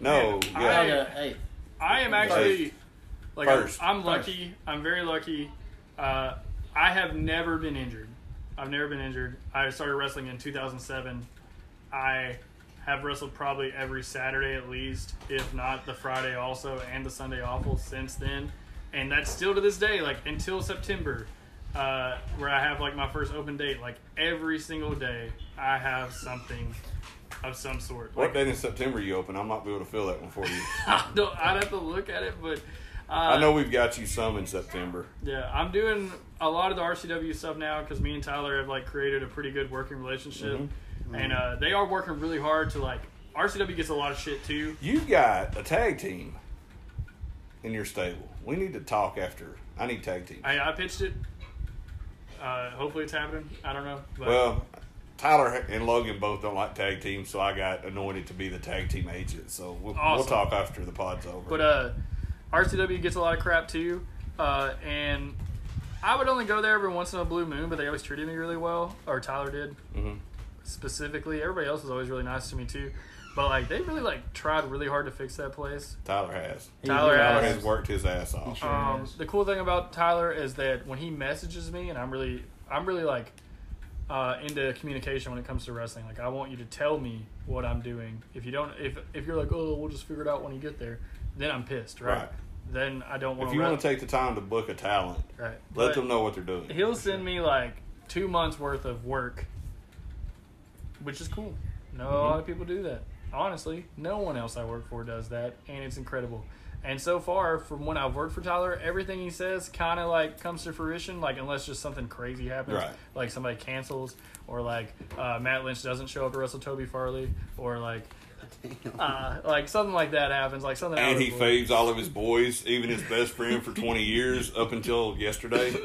No, Man, yeah. I- Uh, hey, I am actually like First. I'm, I'm lucky. I'm very lucky. Uh, I have never been injured. I've never been injured. I started wrestling in 2007. I have wrestled probably every Saturday at least, if not the Friday also, and the Sunday awful since then. And that's still to this day, like until September, uh, where I have like my first open date. Like every single day, I have something of some sort. What Like, date in September you open? I might be able to fill that one for you. I don't, I'd have to look at it, but uh, I know we've got you some in September. Yeah, I'm doing a lot of the RCW stuff now because me and Tyler have like created a pretty good working relationship, Mm-hmm. And uh, they are working really hard to like. RCW gets a lot of shit too. You got a tag team in your stable. We need to talk after. I need tag team. I, I pitched it. Uh, hopefully it's happening. I don't know. But Well, Tyler and Logan both don't like tag teams, so I got anointed to be the tag team agent. So we'll, we'll talk after the pod's over. But uh, RCW gets a lot of crap too, uh, and I would only go there every once in a blue moon, but they always treated me really well, or Tyler did Mhm. Specifically. Everybody else was always really nice to me too, but like they really like tried really hard to fix that place. Tyler has. Tyler Tyler has. has worked his ass off. Um, the cool thing about Tyler is that when he messages me, and I'm really, I'm really like uh, into communication when it comes to wrestling. Like I want you to tell me what I'm doing. If you don't, if if you're like, oh, we'll just figure it out when you get there, then I'm pissed, right? Right. Then I don't want If you want to take the time to book a talent, right. let But them know what they're doing. He'll send me like two months worth of work, which is cool. No, a lot of people do that. Honestly, no one else I work for does that, and it's incredible. And so far, from when I've worked for Tyler, everything he says kind of like comes to fruition. Like unless just something crazy happens, Right. like somebody cancels, or like uh, Matt Lynch doesn't show up to wrestle Toby Farley, or like uh, like something like that happens. Like something. And he the blue. faves all of his boys, even his best friend for 20 years up until yesterday.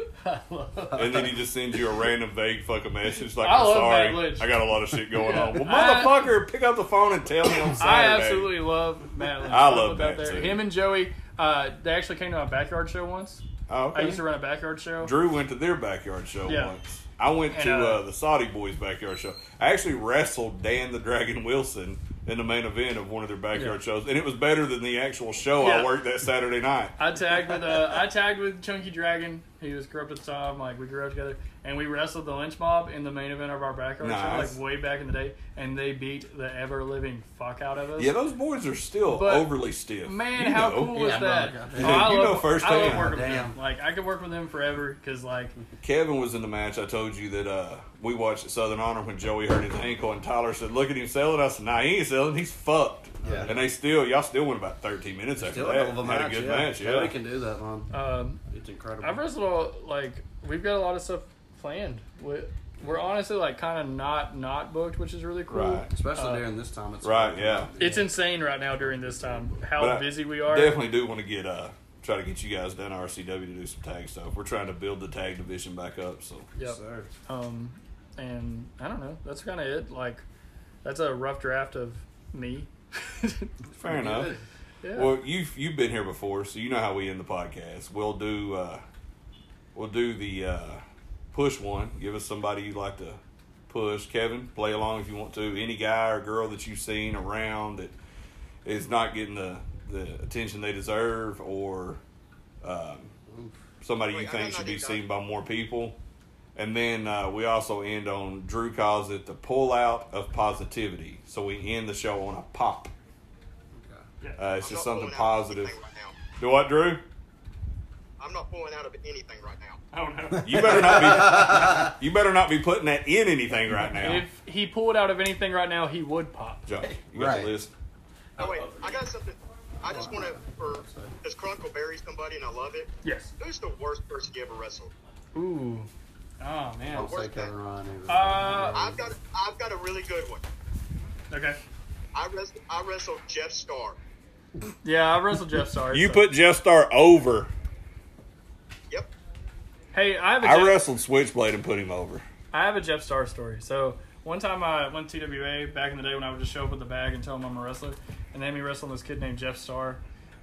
And then he just sends you a random vague fucking message like, I I'm love sorry, I got a lot of shit going on. Well, I- motherfucker, pick up the phone and tell me on Saturday. I absolutely love Matt Lynch. I love about Matt, there. too. Him and Joey, uh, they actually came to my backyard show once. Oh, okay. I used to run a backyard show. Drew went to their backyard show Yeah. once. I went And, to uh, uh, the Saudi Boys backyard show. I actually wrestled Dan the Dragon Wilson in the main event of one of their backyard Yeah. shows, and it was better than the actual show Yeah. I worked that Saturday night. I tagged with uh, I tagged with Chunky Dragon. He was grew up at the time, like we grew up together, and we wrestled the Lynch Mob in the main event of our backyard Nice. show, like way back in the day, and they beat the ever living fuck out of us. Yeah, those boys are still But, overly stiff. Man, You how know. cool was Yeah, that? bro. Oh, I you love, know I love firsthand. working with Damn. them. Like I could work with them forever because like Kevin was in the match. I told you that uh, we watched at Southern Honor when Joey hurt his ankle, and Tyler said, "Look at him selling." I said, "Nah, he ain't selling. He's fucked." Yeah. And they still, y'all still went about 13 minutes after Still a that. hell of a Had match. a good yeah. match. Yeah. Joey can do that, man. um, It's incredible. I've wrestled all, like we've got a lot of stuff planned. We, we're honestly like kind of not not booked, which is really cool. Right. Especially Uh, during this time. It's Right, yeah. It's insane right now during this time how But I busy we are. Definitely do want to get uh try to get you guys down to RCW to do some tag stuff. We're trying to build the tag division back up. So Yep. Sir. Um, and I don't know. That's kind of it. Like, that's a rough draft of Me. Fair enough. Yeah. Well, you've you've been here before, so you know how we end the podcast. We'll do uh, we'll do the uh, push one. Give us somebody you'd like to push. Kevin, play along if you want to. Any guy or girl that you've seen around that is not getting the the attention they deserve, or um, somebody you Wait, I think should be seen by more people. And then uh, we also end on Drew calls it the pull out of positivity. So we end the show on a pop. Uh, it's I'm just something pulling out of positive. Right. Do what, Drew? I'm not pulling out of anything right now. I don't know. You better not be. You better not be putting that in anything right now. If he pulled out of anything right now, he would pop. Josh, you got Right. the list. Oh wait, I got something. I just want to, for because Crunkle buries somebody and I love it. Yes. Who's the worst person you ever wrestled? Ooh. Oh man. Don't say Kevin Ryan. Uh. I've got, I've got a really good one. Okay. I wrestled, I wrestled Jeff Starr. Yeah, I wrestled Jeff Star. You so- put Jeff Star over. Yep. Hey, I have a I Jeff, wrestled Switchblade and put him over. I have a Jeff Star story. So one time I went to TWA back in the day when I would just show up with the bag and tell them I'm a wrestler, and they had me wrestling this kid named Jeff Star,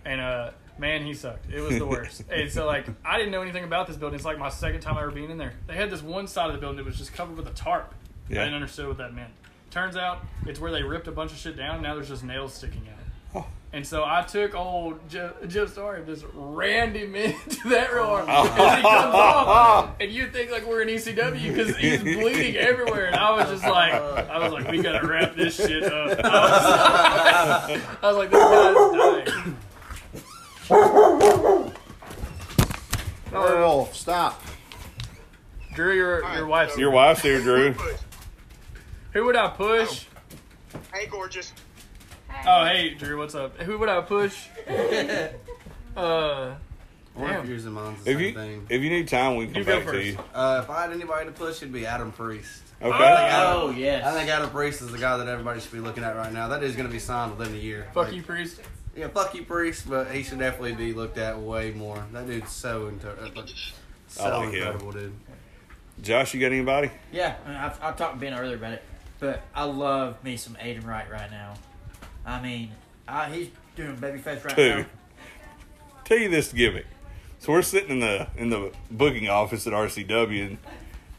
and uh, man, he sucked. It was the worst. and so like I didn't know anything about this building. It's like my second time ever being in there. They had this one side of the building that was just covered with a tarp. Yeah. I didn't understand what that meant. Turns out it's where they ripped a bunch of shit down. And now there's just nails sticking out. Oh. And so I took old Jeff, Jeff Star and just rammed him into that arm. Oh. And he comes off. And you think like we're in ECW because he's bleeding everywhere. And I was just like, I was like, we gotta wrap this shit up. I was, I was like, this guy's dying. Earl, stop. Drew, your your wife's Your wife's here, Drew. Who would I push? Hey, gorgeous. Oh, hey, Drew, what's up? Who would I push? Uh, Or Damn. if yours and mine's the If same you thing. if you need time, we can come You go back to first. you. Uh, if I had anybody to push, it'd be Adam Priest. Okay. Oh, yes. I think Adam Priest is the guy that everybody should be looking at right now. That is going to be signed within a year. fuck Like, you, priest. Yeah, fuck you, Priest, but he should definitely be looked at way more. That dude's so into uh, so I like him. incredible, dude. Josh, you got anybody? Yeah, I mean, I've, I've talked to Ben earlier about it, but I love me some Aiden Wright right now. I mean, uh, he's doing babyface right Two. now. Tell you this gimmick. So we're sitting in the in the booking office at RCW, and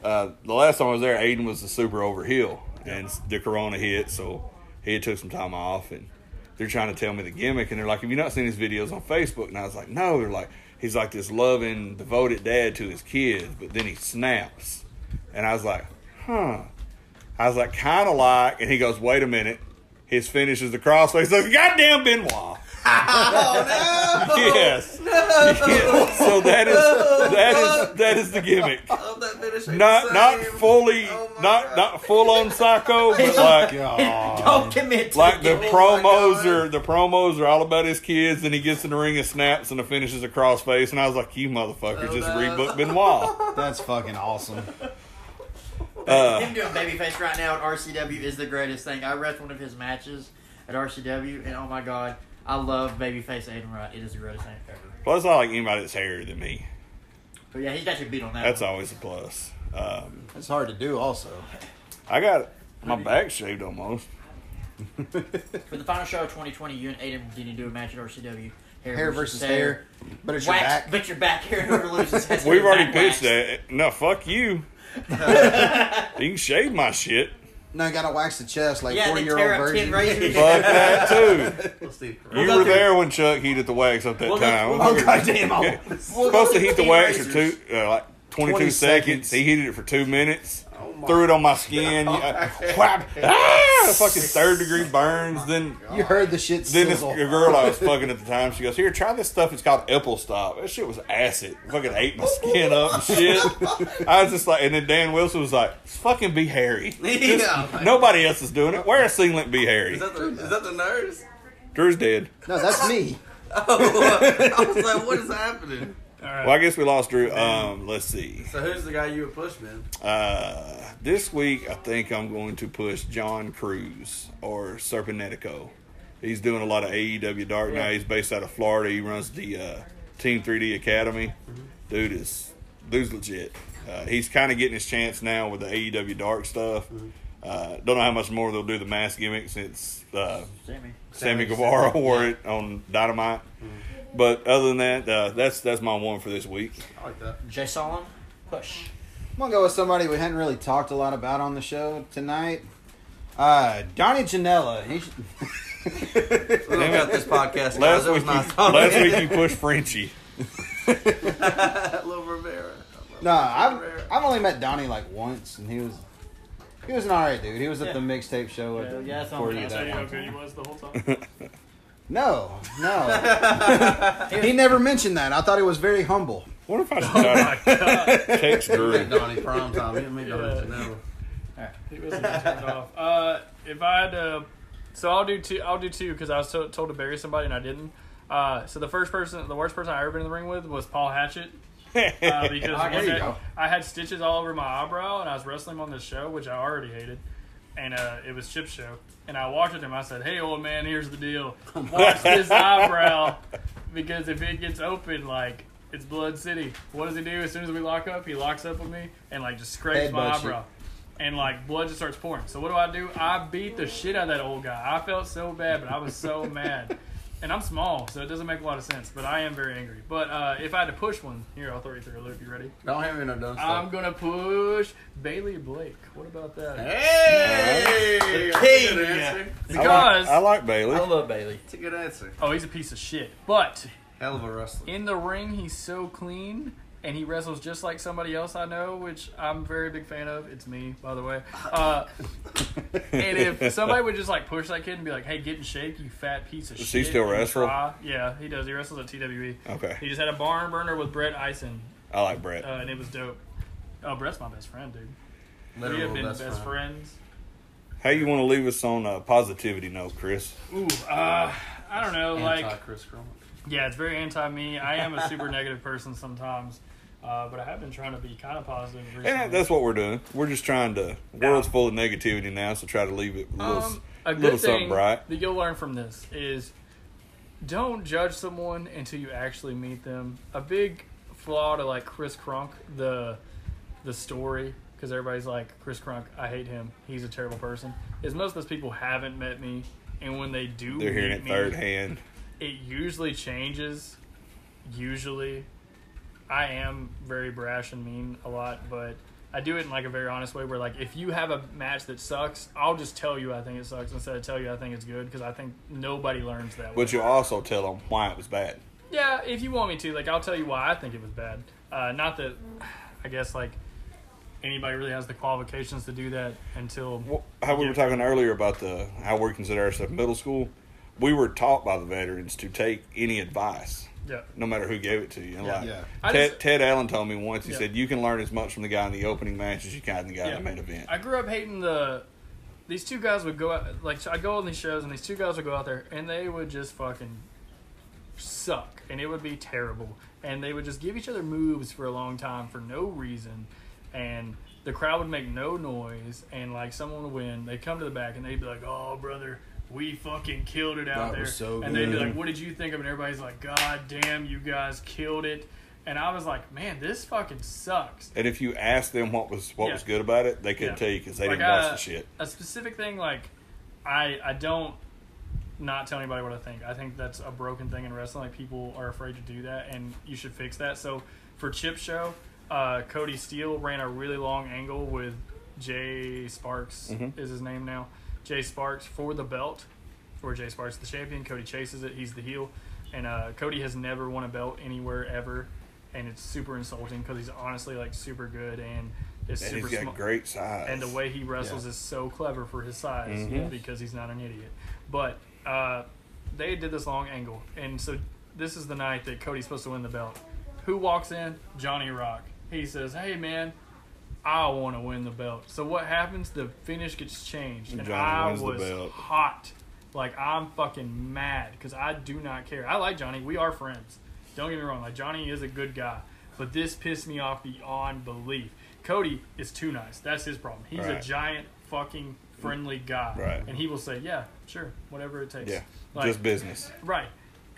uh, the last time I was there, Aiden was the super over heel, and the Corona hit, so he had took some time off, and they're trying to tell me the gimmick, and they're like, "Have you not seen his videos on Facebook?" And I was like, "No." They're like, "He's like this loving, devoted dad to his kids, but then he snaps," and I was like, "Huh." I was like, kind of like, and he goes, "Wait a minute." His finish is the crossface. Like, goddamn Benoit. Yes. Yes. So that is that is that is the gimmick. Oh, that finish Not the not fully Oh not God. not full on psycho, but like Don't commit to like the it. promos God. are the promos are all about his kids, and he gets in the ring and snaps, and the finish is a crossface, and I was like, you motherfuckers, just no. rebook Benoit. That's fucking awesome. Uh, Him doing babyface right now at RCW is the greatest thing. I read one of his matches at RCW, and oh my god, I love babyface Aiden Wright. It is the greatest thing ever. plus, I like anybody that's hairier than me. But yeah, he's got your beat on that. That's one. always a plus. Um, It's hard to do, also. I got my back shaved almost. For the final show of 2020, you and Aiden didn't do a match at RCW. Hair versus hair, but it's your Wax, back. but your back hair whoever loses. has We've their already back pitched waxed. that. No, fuck you. you can shave my shit. No, you gotta wax the chest like Yeah, four year old version. Fuck that too. Let's see. You go were there when Chuck heated the wax up that We'll go- time. we'll Oh goddamn! I Yeah. was. supposed to heat the 10 wax for two, uh, like 22 20 seconds. seconds. He heated it for two minutes. Oh my threw it on my skin. uh, whap, ah, fucking third degree burns. Then, You heard the shit then this sizzle. girl I was fucking at the time, she goes, "Here, try this stuff. It's called Apple Stop. That shit was acid. Fucking ate my skin up and shit. I was just like, and then Dan Wilson was like, "It's fucking be hairy. Yeah. Nobody else is doing it. Wear a singlet, be hairy." Is that the is that the nurse? Drew's dead. No, that's me. Oh, I was like, what is happening? All right. Well, I guess we lost Drew. Um, let's see. So who's the guy you would push, man? Uh, this week, I think I'm going to push John Cruz or Serpentico. He's doing a lot of AEW Dark now. He's based out of Florida. He runs the uh, Team 3D Academy. Dude is dude's legit. Uh, he's kind of getting his chance now with the AEW Dark stuff. Uh, don't know how much more they'll do the mask gimmick since uh, Sammy. Sammy Guevara wore it on Dynamite. But other than that, uh, that's that's my one for this week. I like that. Jay Solomon, push. I'm gonna go with somebody we hadn't really talked a lot about on the show tonight. Uh, Donnie Janela. He should, We got this podcast. guys. Last was week, you, last week you pushed Frenchie. Little Rivera. no, I've I've only met Donnie like once, and he was he was an alright dude. He was at the mixtape show at Yeah, the, yeah, that's before all you I that you how one good he time. was the whole time. No, no. he never mentioned that. I thought he was very humble. What if I just tried to text Drew? Donnie prime time. He didn't mean Yeah. to know. He wasn't even turned off. Uh, if I had to, so I'll do two. I'll do two because I was to, told to bury somebody and I didn't. Uh, so the first person, the worst person I ever been in the ring with was Paul Hatchet. Uh, because day go. I had stitches all over my eyebrow and I was wrestling on this show, which I already hated. And uh, it was Chip's show. And I walked with him. I said, "Hey, old man, here's the deal. Watch this eyebrow because if it gets open, like it's Blood City. What does he do as soon as we lock up? He locks up with me and like just scrapes my Headbutts you. eyebrow." and like blood just starts pouring. So what do I do? I beat the shit out of that old guy. I felt so bad, but I was so mad. And I'm small, so it doesn't make a lot of sense. But I am very angry. But uh, if I had to push one, here I'll throw you through a loop. You ready? Don't have me no done I'm gonna push Bailey Blake. What about that? Hey! That's a king. good answer. I like, Because I like Bailey. I love Bailey. It's a good answer. oh, he's a piece of shit. But Hell of a wrestler. in the ring, he's so clean. And he wrestles just like somebody else I know, which I'm a very big fan of. It's me, by the way. Uh, and if somebody would just like push that kid and be like, "Hey, get in shape, you fat piece of Does shit." he still and wrestle? try- Yeah, he does. He wrestles at TWE. Okay. He just had a barn burner with Brett Eisen, I like Brett. uh, and it was dope. Oh, Brett's my best friend, dude. we have been best best, friend. friends. How you want to leave us on a positivity note, Chris? Ooh, uh, I don't know. Anti Like, Chris Crunk. yeah, it's very anti me. I am a super negative person sometimes, uh, but I have been trying to be kind of positive recently. And that's what we're doing. We're just trying to. The world's full of negativity now, so try to leave it a little, Um, a little good something bright. that you'll learn from this is don't judge someone until you actually meet them. A big flaw to like Chris Crunk, the the story, because everybody's like Chris Crunk, I hate him. He's a terrible person. Is most of those people haven't met me, and when they do, They're hearing meet it me, third hand. it usually changes. Usually, I am very brash and mean a lot, but I do it in like a very honest way. Where like, if you have a match that sucks, I'll just tell you I think it sucks instead of tell you I think it's good because I think nobody learns that. way. But you also tell them why it was bad. Yeah, if you want me to, like, I'll tell you why I think it was bad. Uh, not that, I guess, like, anybody really has the qualifications to do that until. Well, how we were talking earlier about the how we consider ourselves middle school. We were taught by the veterans to take any advice, Yeah. no matter who gave it to you. And like Yeah. Ted, just- Ted Allen told me once, he Yeah. said you can learn as much from the guy in the opening match as you can the guy Yeah. in the main event. I grew up hating the. These two guys would go out, like, so I'd go on these shows, and these two guys would go out there, and they would just fucking suck, and it would be terrible. And they would just give each other moves for a long time for no reason, and the crowd would make no noise, and like someone would win. They'd come to the back, and they'd be like, "Oh, brother." We fucking killed it out That there. was so and they'd be like, What did you think of it? And everybody's like, God damn, you guys killed it. And I was like, Man, this fucking sucks. And if you asked them what was what Yeah. was good about it, they couldn't Yeah. tell you because they Like, didn't watch uh, the shit. a specific thing like I I don't not tell anybody what I think. I think that's a broken thing in wrestling. Like people are afraid to do that, and you should fix that. So for Chip Show, uh, Cody Steele ran a really long angle with Jay Sparks Mhm. is his name now. Jay Sparks for the belt, where Jay Sparks is the champion. Cody chases it. He's the heel, and uh, Cody has never won a belt anywhere ever, and it's super insulting because he's honestly like super good and is And super he's got smart. great size. And the way he wrestles Yeah. is so clever for his size Mhm. because he's not an idiot. But uh, they did this long angle, and so this is the night that Cody's supposed to win the belt. Who walks in? Johnny Rock. He says, "Hey man, I want to win the belt." So what happens? The finish gets changed, and Johnny I was hot. Like I'm fucking mad because I do not care. I like Johnny. We are friends. Don't get me wrong. Like Johnny is a good guy, but this pissed me off beyond belief. Cody is too nice. That's his problem. He's a giant fucking friendly guy, Right. and he will say, "Yeah, sure, whatever it takes." yeah, Like, just business. Right.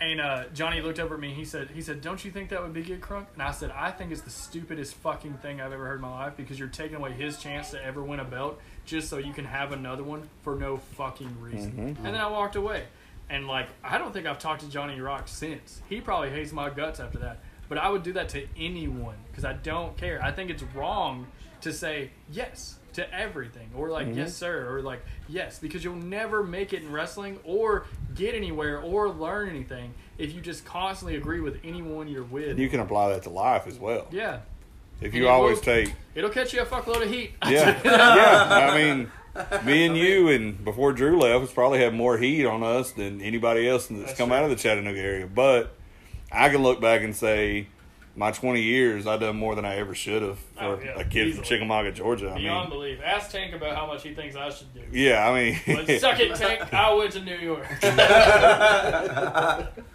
And uh, Johnny looked over at me. He said, "He said, don't you think that would be good, Crunk?" And I said, "I think it's the stupidest fucking thing I've ever heard in my life because you're taking away his chance to ever win a belt just so you can have another one for no fucking reason." And then I walked away. And like, I don't think I've talked to Johnny Rock since. He probably hates my guts after that. But I would do that to anyone because I don't care. I think it's wrong to say yes to everything or like yes mm-hmm. sir or like yes because you'll never make it in wrestling or get anywhere or learn anything if you just constantly agree with anyone you're with. You can apply that to life as well. yeah. If you always will- take It'll catch you a fuckload of heat. Yeah, yeah. I mean, me and you, and before Drew left, has probably had more heat on us than anybody else that's, That's come true. out of the Chattanooga area. But I can look back and say, my 20 years, I've done more than I ever should have oh, for Oh, yeah, a kid easily. from Chickamauga, Georgia. I Beyond mean, belief. Ask Tank about how much he thinks I should do. yeah, I mean, But suck it, Tank. I went to New York.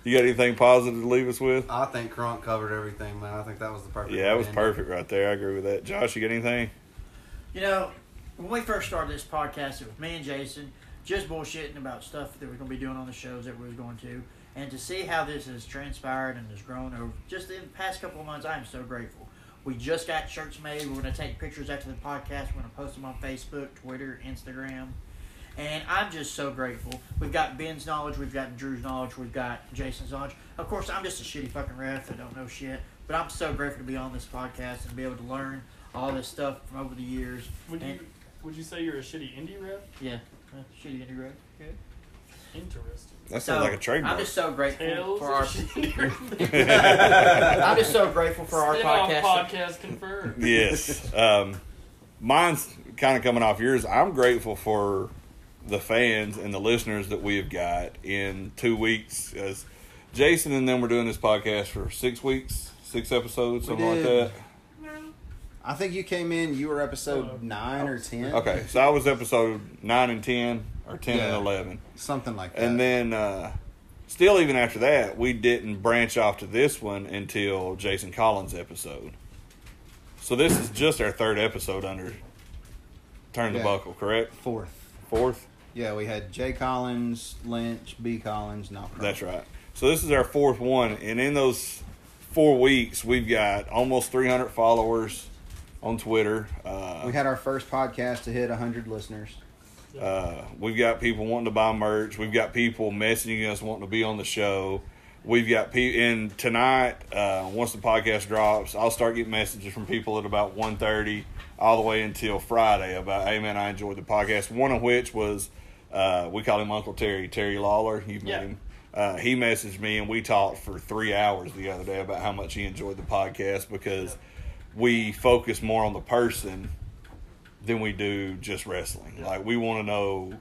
you got anything positive to leave us with? I think Crunk covered everything, man. I think that was the perfect. Yeah, that was perfect right there. I agree with that. Josh, you got anything? You know, when we first started this podcast, it was me and Jason just bullshitting about stuff that we're going to be doing on the shows that we was going to. And to see how this has transpired and has grown over just in the past couple of months, I am so grateful. We just got shirts made. We're going to take pictures after the podcast. We're going to post them on Facebook, Twitter, Instagram. And I'm just so grateful. We've got Ben's knowledge, we've got Drew's knowledge, we've got Jason's knowledge. Of course, I'm just a shitty fucking ref that don't know shit. But I'm so grateful to be on this podcast and be able to learn all this stuff from over the years. Would you would you say you're a shitty indie rep? Yeah, uh, shitty indie ref. Good. Interesting. That So, sounds like a trademark. I'm just so grateful Tales for our. I'm just so grateful for our podcast. podcast confirmed. yes. Um, mine's kind of coming off yours. I'm grateful for the fans and the listeners that we have got in two weeks. As Jason and them were doing this podcast for six weeks, six episodes, something like that. I think you came in. You were episode nine or ten. Okay, so I was episode nine and ten, or ten Yeah. and eleven. something like that. And then, uh, still, even after that, we didn't branch off to this one until Jason Collins' episode. So this is just our third episode under Turn the Buckle, correct? fourth. Fourth? Yeah, we had Jay Collins, Lynch, B Collins, not. That's right. So this is our fourth one, and in those four weeks, we've got almost 300 followers on Twitter. Uh, We had our first podcast to hit 100 listeners. Uh, we've got people wanting to buy merch. We've got people messaging us wanting to be on the show. We've got people, and tonight, uh, once the podcast drops, I'll start getting messages from people at about 1.30 all the way until Friday about, hey man, I enjoyed the podcast. One of which was, uh, we call him Uncle Terry, Terry Lawler. You've Yeah. met him. Uh, he messaged me and we talked for three hours the other day about how much he enjoyed the podcast because we focus more on the person than we do just wrestling. Like we want to know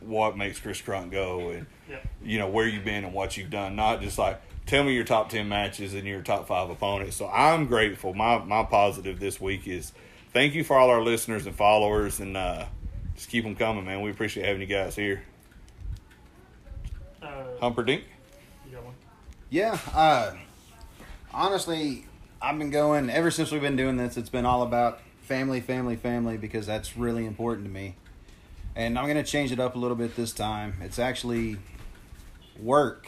what makes Chris Crunk go and Yeah. you know where you've been and what you've done. Not just like tell me your top ten matches and your top five opponents. So I'm grateful. My my positive this week is thank you for all our listeners and followers and uh, just keep them coming, man. We appreciate having you guys here. Uh, Humperdinck. you got one? Yeah, uh, honestly, I've been going ever since we've been doing this. It's been all about family, family, family because that's really important to me. And I'm going to change it up a little bit this time. It's actually work.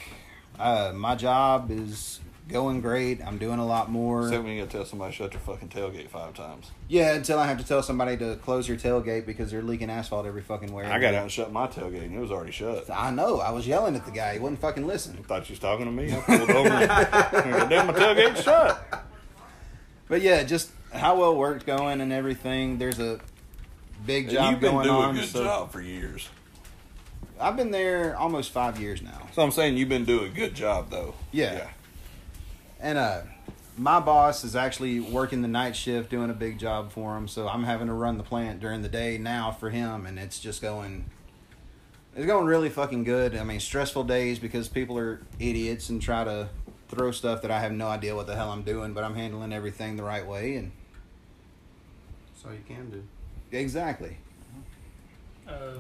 Uh, my job is going great. I'm doing a lot more. Except when you got to tell somebody shut your fucking tailgate five times. yeah, until I have to tell somebody to close your tailgate because they're leaking asphalt every fucking where. I got out and shut my tailgate and it was already shut. I know. I was yelling at the guy. He wouldn't fucking listen. Thought you was talking to me. I pulled over. Damn, my tailgate's shut. But yeah, just how well work's going and everything. There's a big job You've been going doing on. a good so job for years. I've been there almost five years now. So I'm saying you've been doing a good job though. Yeah. And uh, my boss is actually working the night shift, doing a big job for him. So I'm having to run the plant during the day now for him, and it's just going. It's going really fucking good. I mean, stressful days because people are idiots and try to throw stuff that I have no idea what the hell I'm doing, but I'm handling everything the right way and So you can do. exactly. Uh,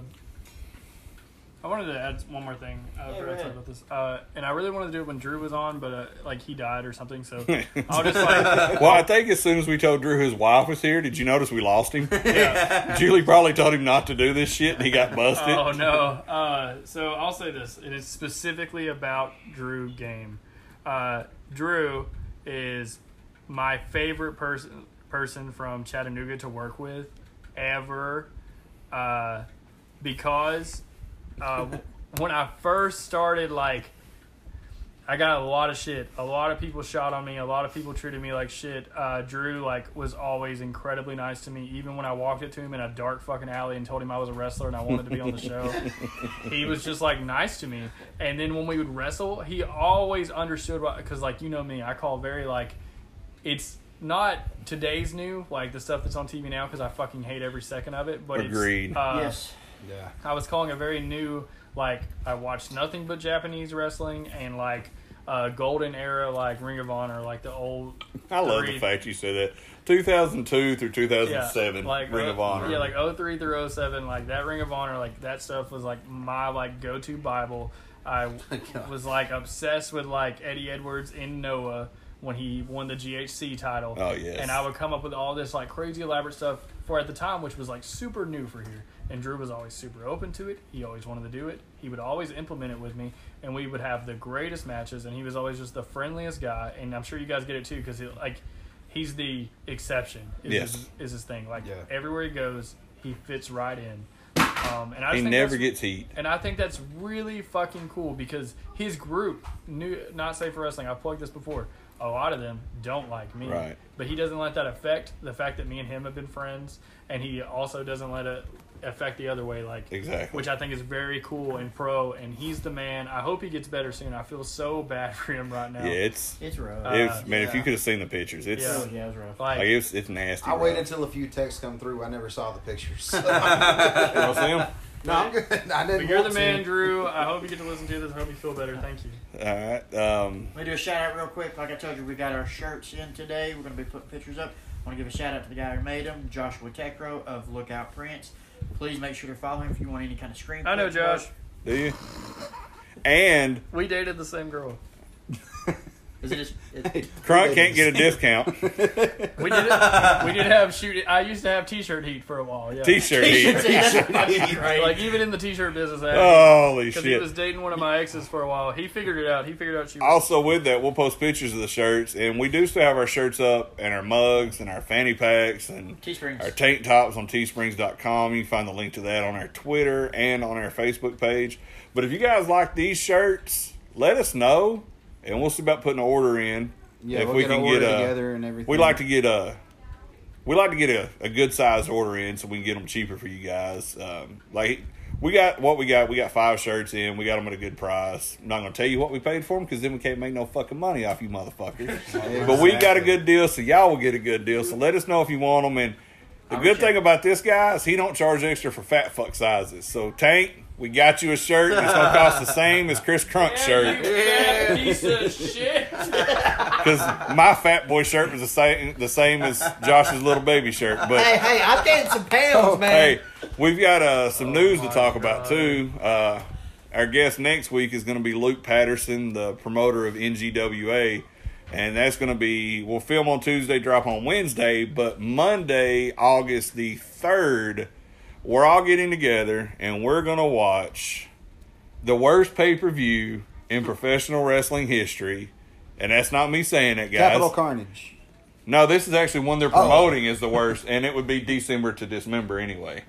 I wanted to add one more thing. Uh, Yeah, I go forgot to ahead. talk about this. Uh, and I really wanted to do it when Drew was on, but uh, like he died or something. So I'll just like Well, I think as soon as we told Drew his wife was here, did you notice we lost him? yeah. Julie probably told him not to do this shit, and he got busted. Oh no! Uh, so I'll say this, and it's specifically about Drew Game. Uh, Drew is my favorite person person from Chattanooga to work with ever, uh, because uh, when I first started, like. I got a lot of shit. A lot of people shot on me. A lot of people treated me like shit. Uh, Drew like was always incredibly nice to me. Even when I walked up to him in a dark fucking alley and told him I was a wrestler and I wanted to be on the show, he was just like nice to me. And then when we would wrestle, he always understood what because like you know me, I call very like it's not today's new like the stuff that's on TV now because I fucking hate every second of it. But Agreed. It's, uh, yes. Yeah. I was calling a very new like I watched nothing but Japanese wrestling and like uh, golden era like Ring of Honor like the old I love three- the fact you said that. 2002 through yeah 2007, like Ring uh, of Honor. yeah like 03 through 07 like that Ring of Honor like that stuff was like my like go to Bible. I was like obsessed with like Eddie Edwards in Noah when he won the GHC title. Oh, yes. And I would come up with all this like crazy elaborate stuff for at the time, which was like super new for here. And Drew was always super open to it. He always wanted to do it. He would always implement it with me, and we would have the greatest matches. And he was always just the friendliest guy. And I'm sure you guys get it too, because like he's the exception. Is Yes. his, is his thing. Like Yeah. everywhere he goes, he fits right in. Um, and I he never gets heat. and I think that's really fucking cool because his group, new, not safe for wrestling. I've plugged this before. A lot of them don't like me, Right. But he doesn't let that affect the fact that me and him have been friends, and he also doesn't let it affect the other way, like Exactly. which I think is very cool and pro. And he's the man. I hope he gets better soon. I feel so bad for him right now. Yeah, it's, It's rough. Uh, it's man. If you could have seen the pictures, it's Yeah. oh, yeah, it's rough. like, like it's it's nasty. I bro. waited until a few texts come through. I never saw the pictures. You wanna see 'em? No, I'm good. I didn't. but you're the want man, to. Drew. I hope you get to listen to this. I hope you feel better. Thank you. All right. Um, Let me do a shout out real quick. Like I told you, we got our shirts in today. We're going to be putting pictures up. I want to give a shout out to the guy who made them, Joshua Tekro of Lookout Prints. Please make sure to follow him if you want any kind of screen. I know, Josh. do you? And We dated the same girl. Is it just, it, Crunk can't get a discount. We did it. We did have shoot. I used to have T-shirt heat for a while. Yeah. T-shirt heat. That's fucking great. Like even in the T-shirt business, Holy because he was dating one of my exes for a while. He figured it out. He figured out she was. Also, with that, we'll post pictures of the shirts, and we do still have our shirts up, and our mugs, and our fanny packs, and Teesprings. our tank tops on teesprings.com. You can find the link to that on our Twitter and on our Facebook page. But if you guys like these shirts, let us know, and we'll see about putting an order in. Yeah, if we'll we get can get a, together and everything. we like to get a, we like to get a, a good size order in so we can get them cheaper for you guys. Um, like we got what we got. We got five shirts in. We got them at a good price. I'm not going to tell you what we paid for them because then we can't make no fucking money off you motherfuckers. But we got a good deal, so y'all will get a good deal. So let us know if you want them. And the I good I- thing about this guy is he don't charge extra for fat fuck sizes. So Tank, we got you a shirt. It's gonna cost the same as Chris Crunk's shirt Yeah, you fat piece of shit. because my fat boy shirt was the same the same as Josh's little baby shirt. But hey, hey, I'm getting some pounds, man. Hey, we've got uh, some news to my talk about too. Uh, our guest next week is going to be Luke Patterson, the promoter of NGWA, and that's going to be we'll film on Tuesday, drop on Wednesday, but Monday, August the third, we're all getting together and we're going to watch the worst pay per view in professional wrestling history. And that's not me saying it, guys. Capital Carnage. No, this is actually one they're Oh. promoting as the worst, and it would be December to Dismember anyway.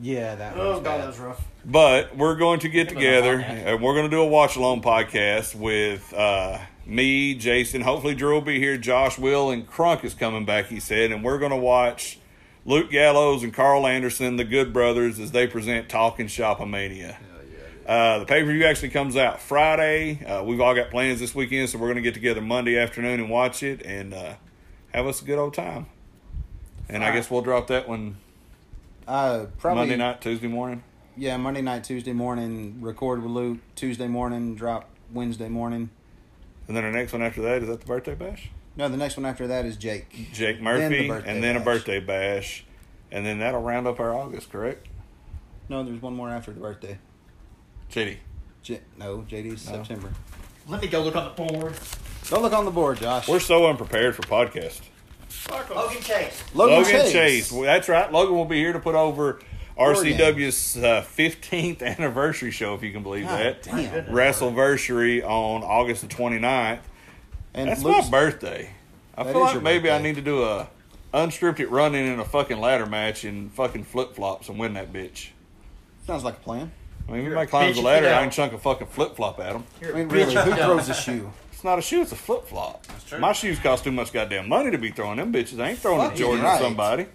Yeah, that Oh was god, that was rough. But we're going to get Give it a together and we're going to do a watch along podcast with uh, me, Jason. Hopefully, Drew will be here. Josh will, and Crunk is coming back. He said, and we're going to watch Luke Gallows and Karl Anderson, the Good Brothers, as they present Talk'n Shop-A-Mania. Uh, the pay per view actually comes out Friday. Uh, we've all got plans this weekend, so we're going to get together Monday afternoon and watch it and uh, have us a good old time. And I guess we'll drop that one Uh, probably Monday night, Tuesday morning. Yeah, Monday night, Tuesday morning. Record with Luke. Tuesday morning, drop Wednesday morning. And then our next one after that is that the birthday bash? No, the next one after that is Jake. Jake Then Murphy, the and then a birthday bash, and then that'll round up our August, correct? No, there's one more after the birthday. JD. J- no, JD's September. Let me go look on the board. Don't look on the board, Josh. We're so unprepared for podcast. Logan Chase. Logan, Logan Chase. Chase. Well, That's right. Logan will be here to put over RCW's uh, 15th anniversary show, if you can believe God that. damn. Wrestleversary on August the 29th. And That's Luke's- my birthday. I feel like your maybe I need to do a unscripted run in in a fucking ladder match in fucking flip flops and win that bitch. Sounds like a plan. I mean, if You're a anybody climbs the ladder, I don't. can chunk a fucking flip flop at him. I mean, really, who throws a shoe? It's not a shoe, it's a flip flop. My shoes cost too much goddamn money to be throwing them bitches. I ain't throwing a Jordan right. at somebody.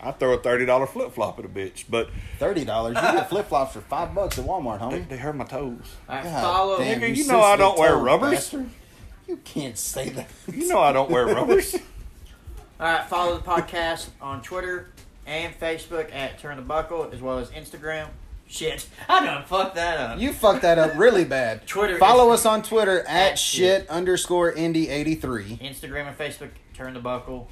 I throw a thirty dollar flip flop at a bitch, but Thirty dollars. You get flip flops for five bucks at Walmart, they, homie. they hurt my toes. I God follow. damn, Nigga, you know I don't wear rubbers. bastard. You can't say that. You know I don't wear rubbers. All right, follow the podcast on Twitter and Facebook at Turn the Buckle, as well as Instagram. Shit, I done fucked that up. You fucked that up really bad. Twitter Follow is- us on Twitter at, at shit shit. underscore indie eighty three. Instagram and Facebook, Turn the Buckle.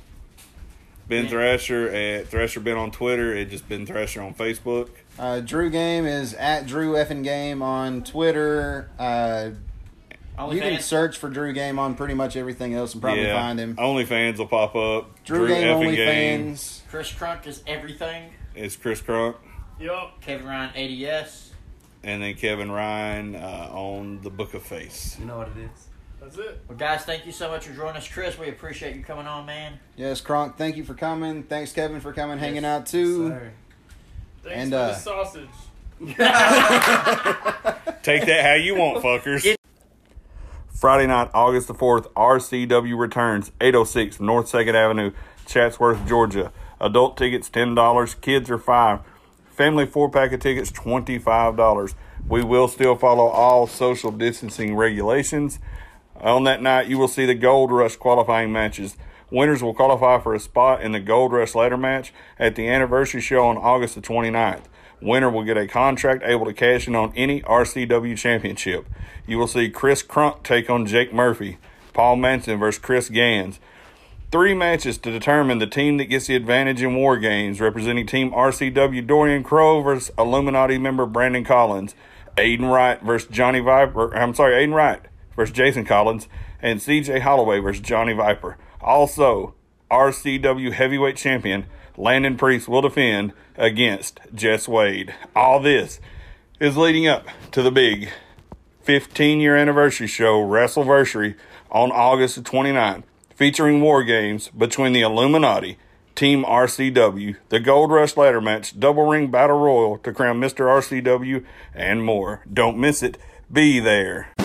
Ben Yeah. Thrasher at Thrasher Ben on Twitter. It just Ben Thrasher on Facebook. Uh, Drew Game is at Drew effing Game on Twitter. Uh, you can search for Drew Game on pretty much everything else and probably yeah, find him. OnlyFans will pop up. Drew, Game effing Game. OnlyFans. Chris Crunk is everything. It's Chris Crunk. Yup. Kevin Ryan ADS. And then Kevin Ryan uh, on the Book of Face. You know what it is. That's it. Well, guys, thank you so much for joining us, Chris. We appreciate you coming on, man. Yes, Crunk, thank you for coming. Thanks, Kevin, for coming, hanging out too. Sir. Thanks And, for uh, the sausage. Take that how you want, fuckers. Friday night, August the 4th, RCW returns, 806 North 2nd Avenue, Chatsworth, Georgia. Adult tickets $10, kids are 5 Family four pack of tickets $25. We will still follow all social distancing regulations. On that night, you will see the Gold Rush qualifying matches. Winners will qualify for a spot in the Gold Rush ladder match at the anniversary show on August the 29th. Winner will get a contract able to cash in on any RCW championship. You will see Chris Crunk take on Jake Murphy, Paul Manson versus Chris Gans. Three matches to determine the team that gets the advantage in War Games, representing Team RCW Dorian Crow versus Illuminati member Brandon Collins, Aiden Wright versus Johnny Viper. I'm sorry, Aiden Wright versus Jason Collins, and CJ Holloway versus Johnny Viper. Also, RCW Heavyweight Champion Landon Priest will defend against Jess Wade. All this is leading up to the big 15 year anniversary show, Wrestleversary, on August the 29th, featuring war games between the Illuminati, Team RCW, the Gold Rush Ladder Match, Double Ring Battle Royal to crown Mr. RCW, and more. Don't miss it. Be there.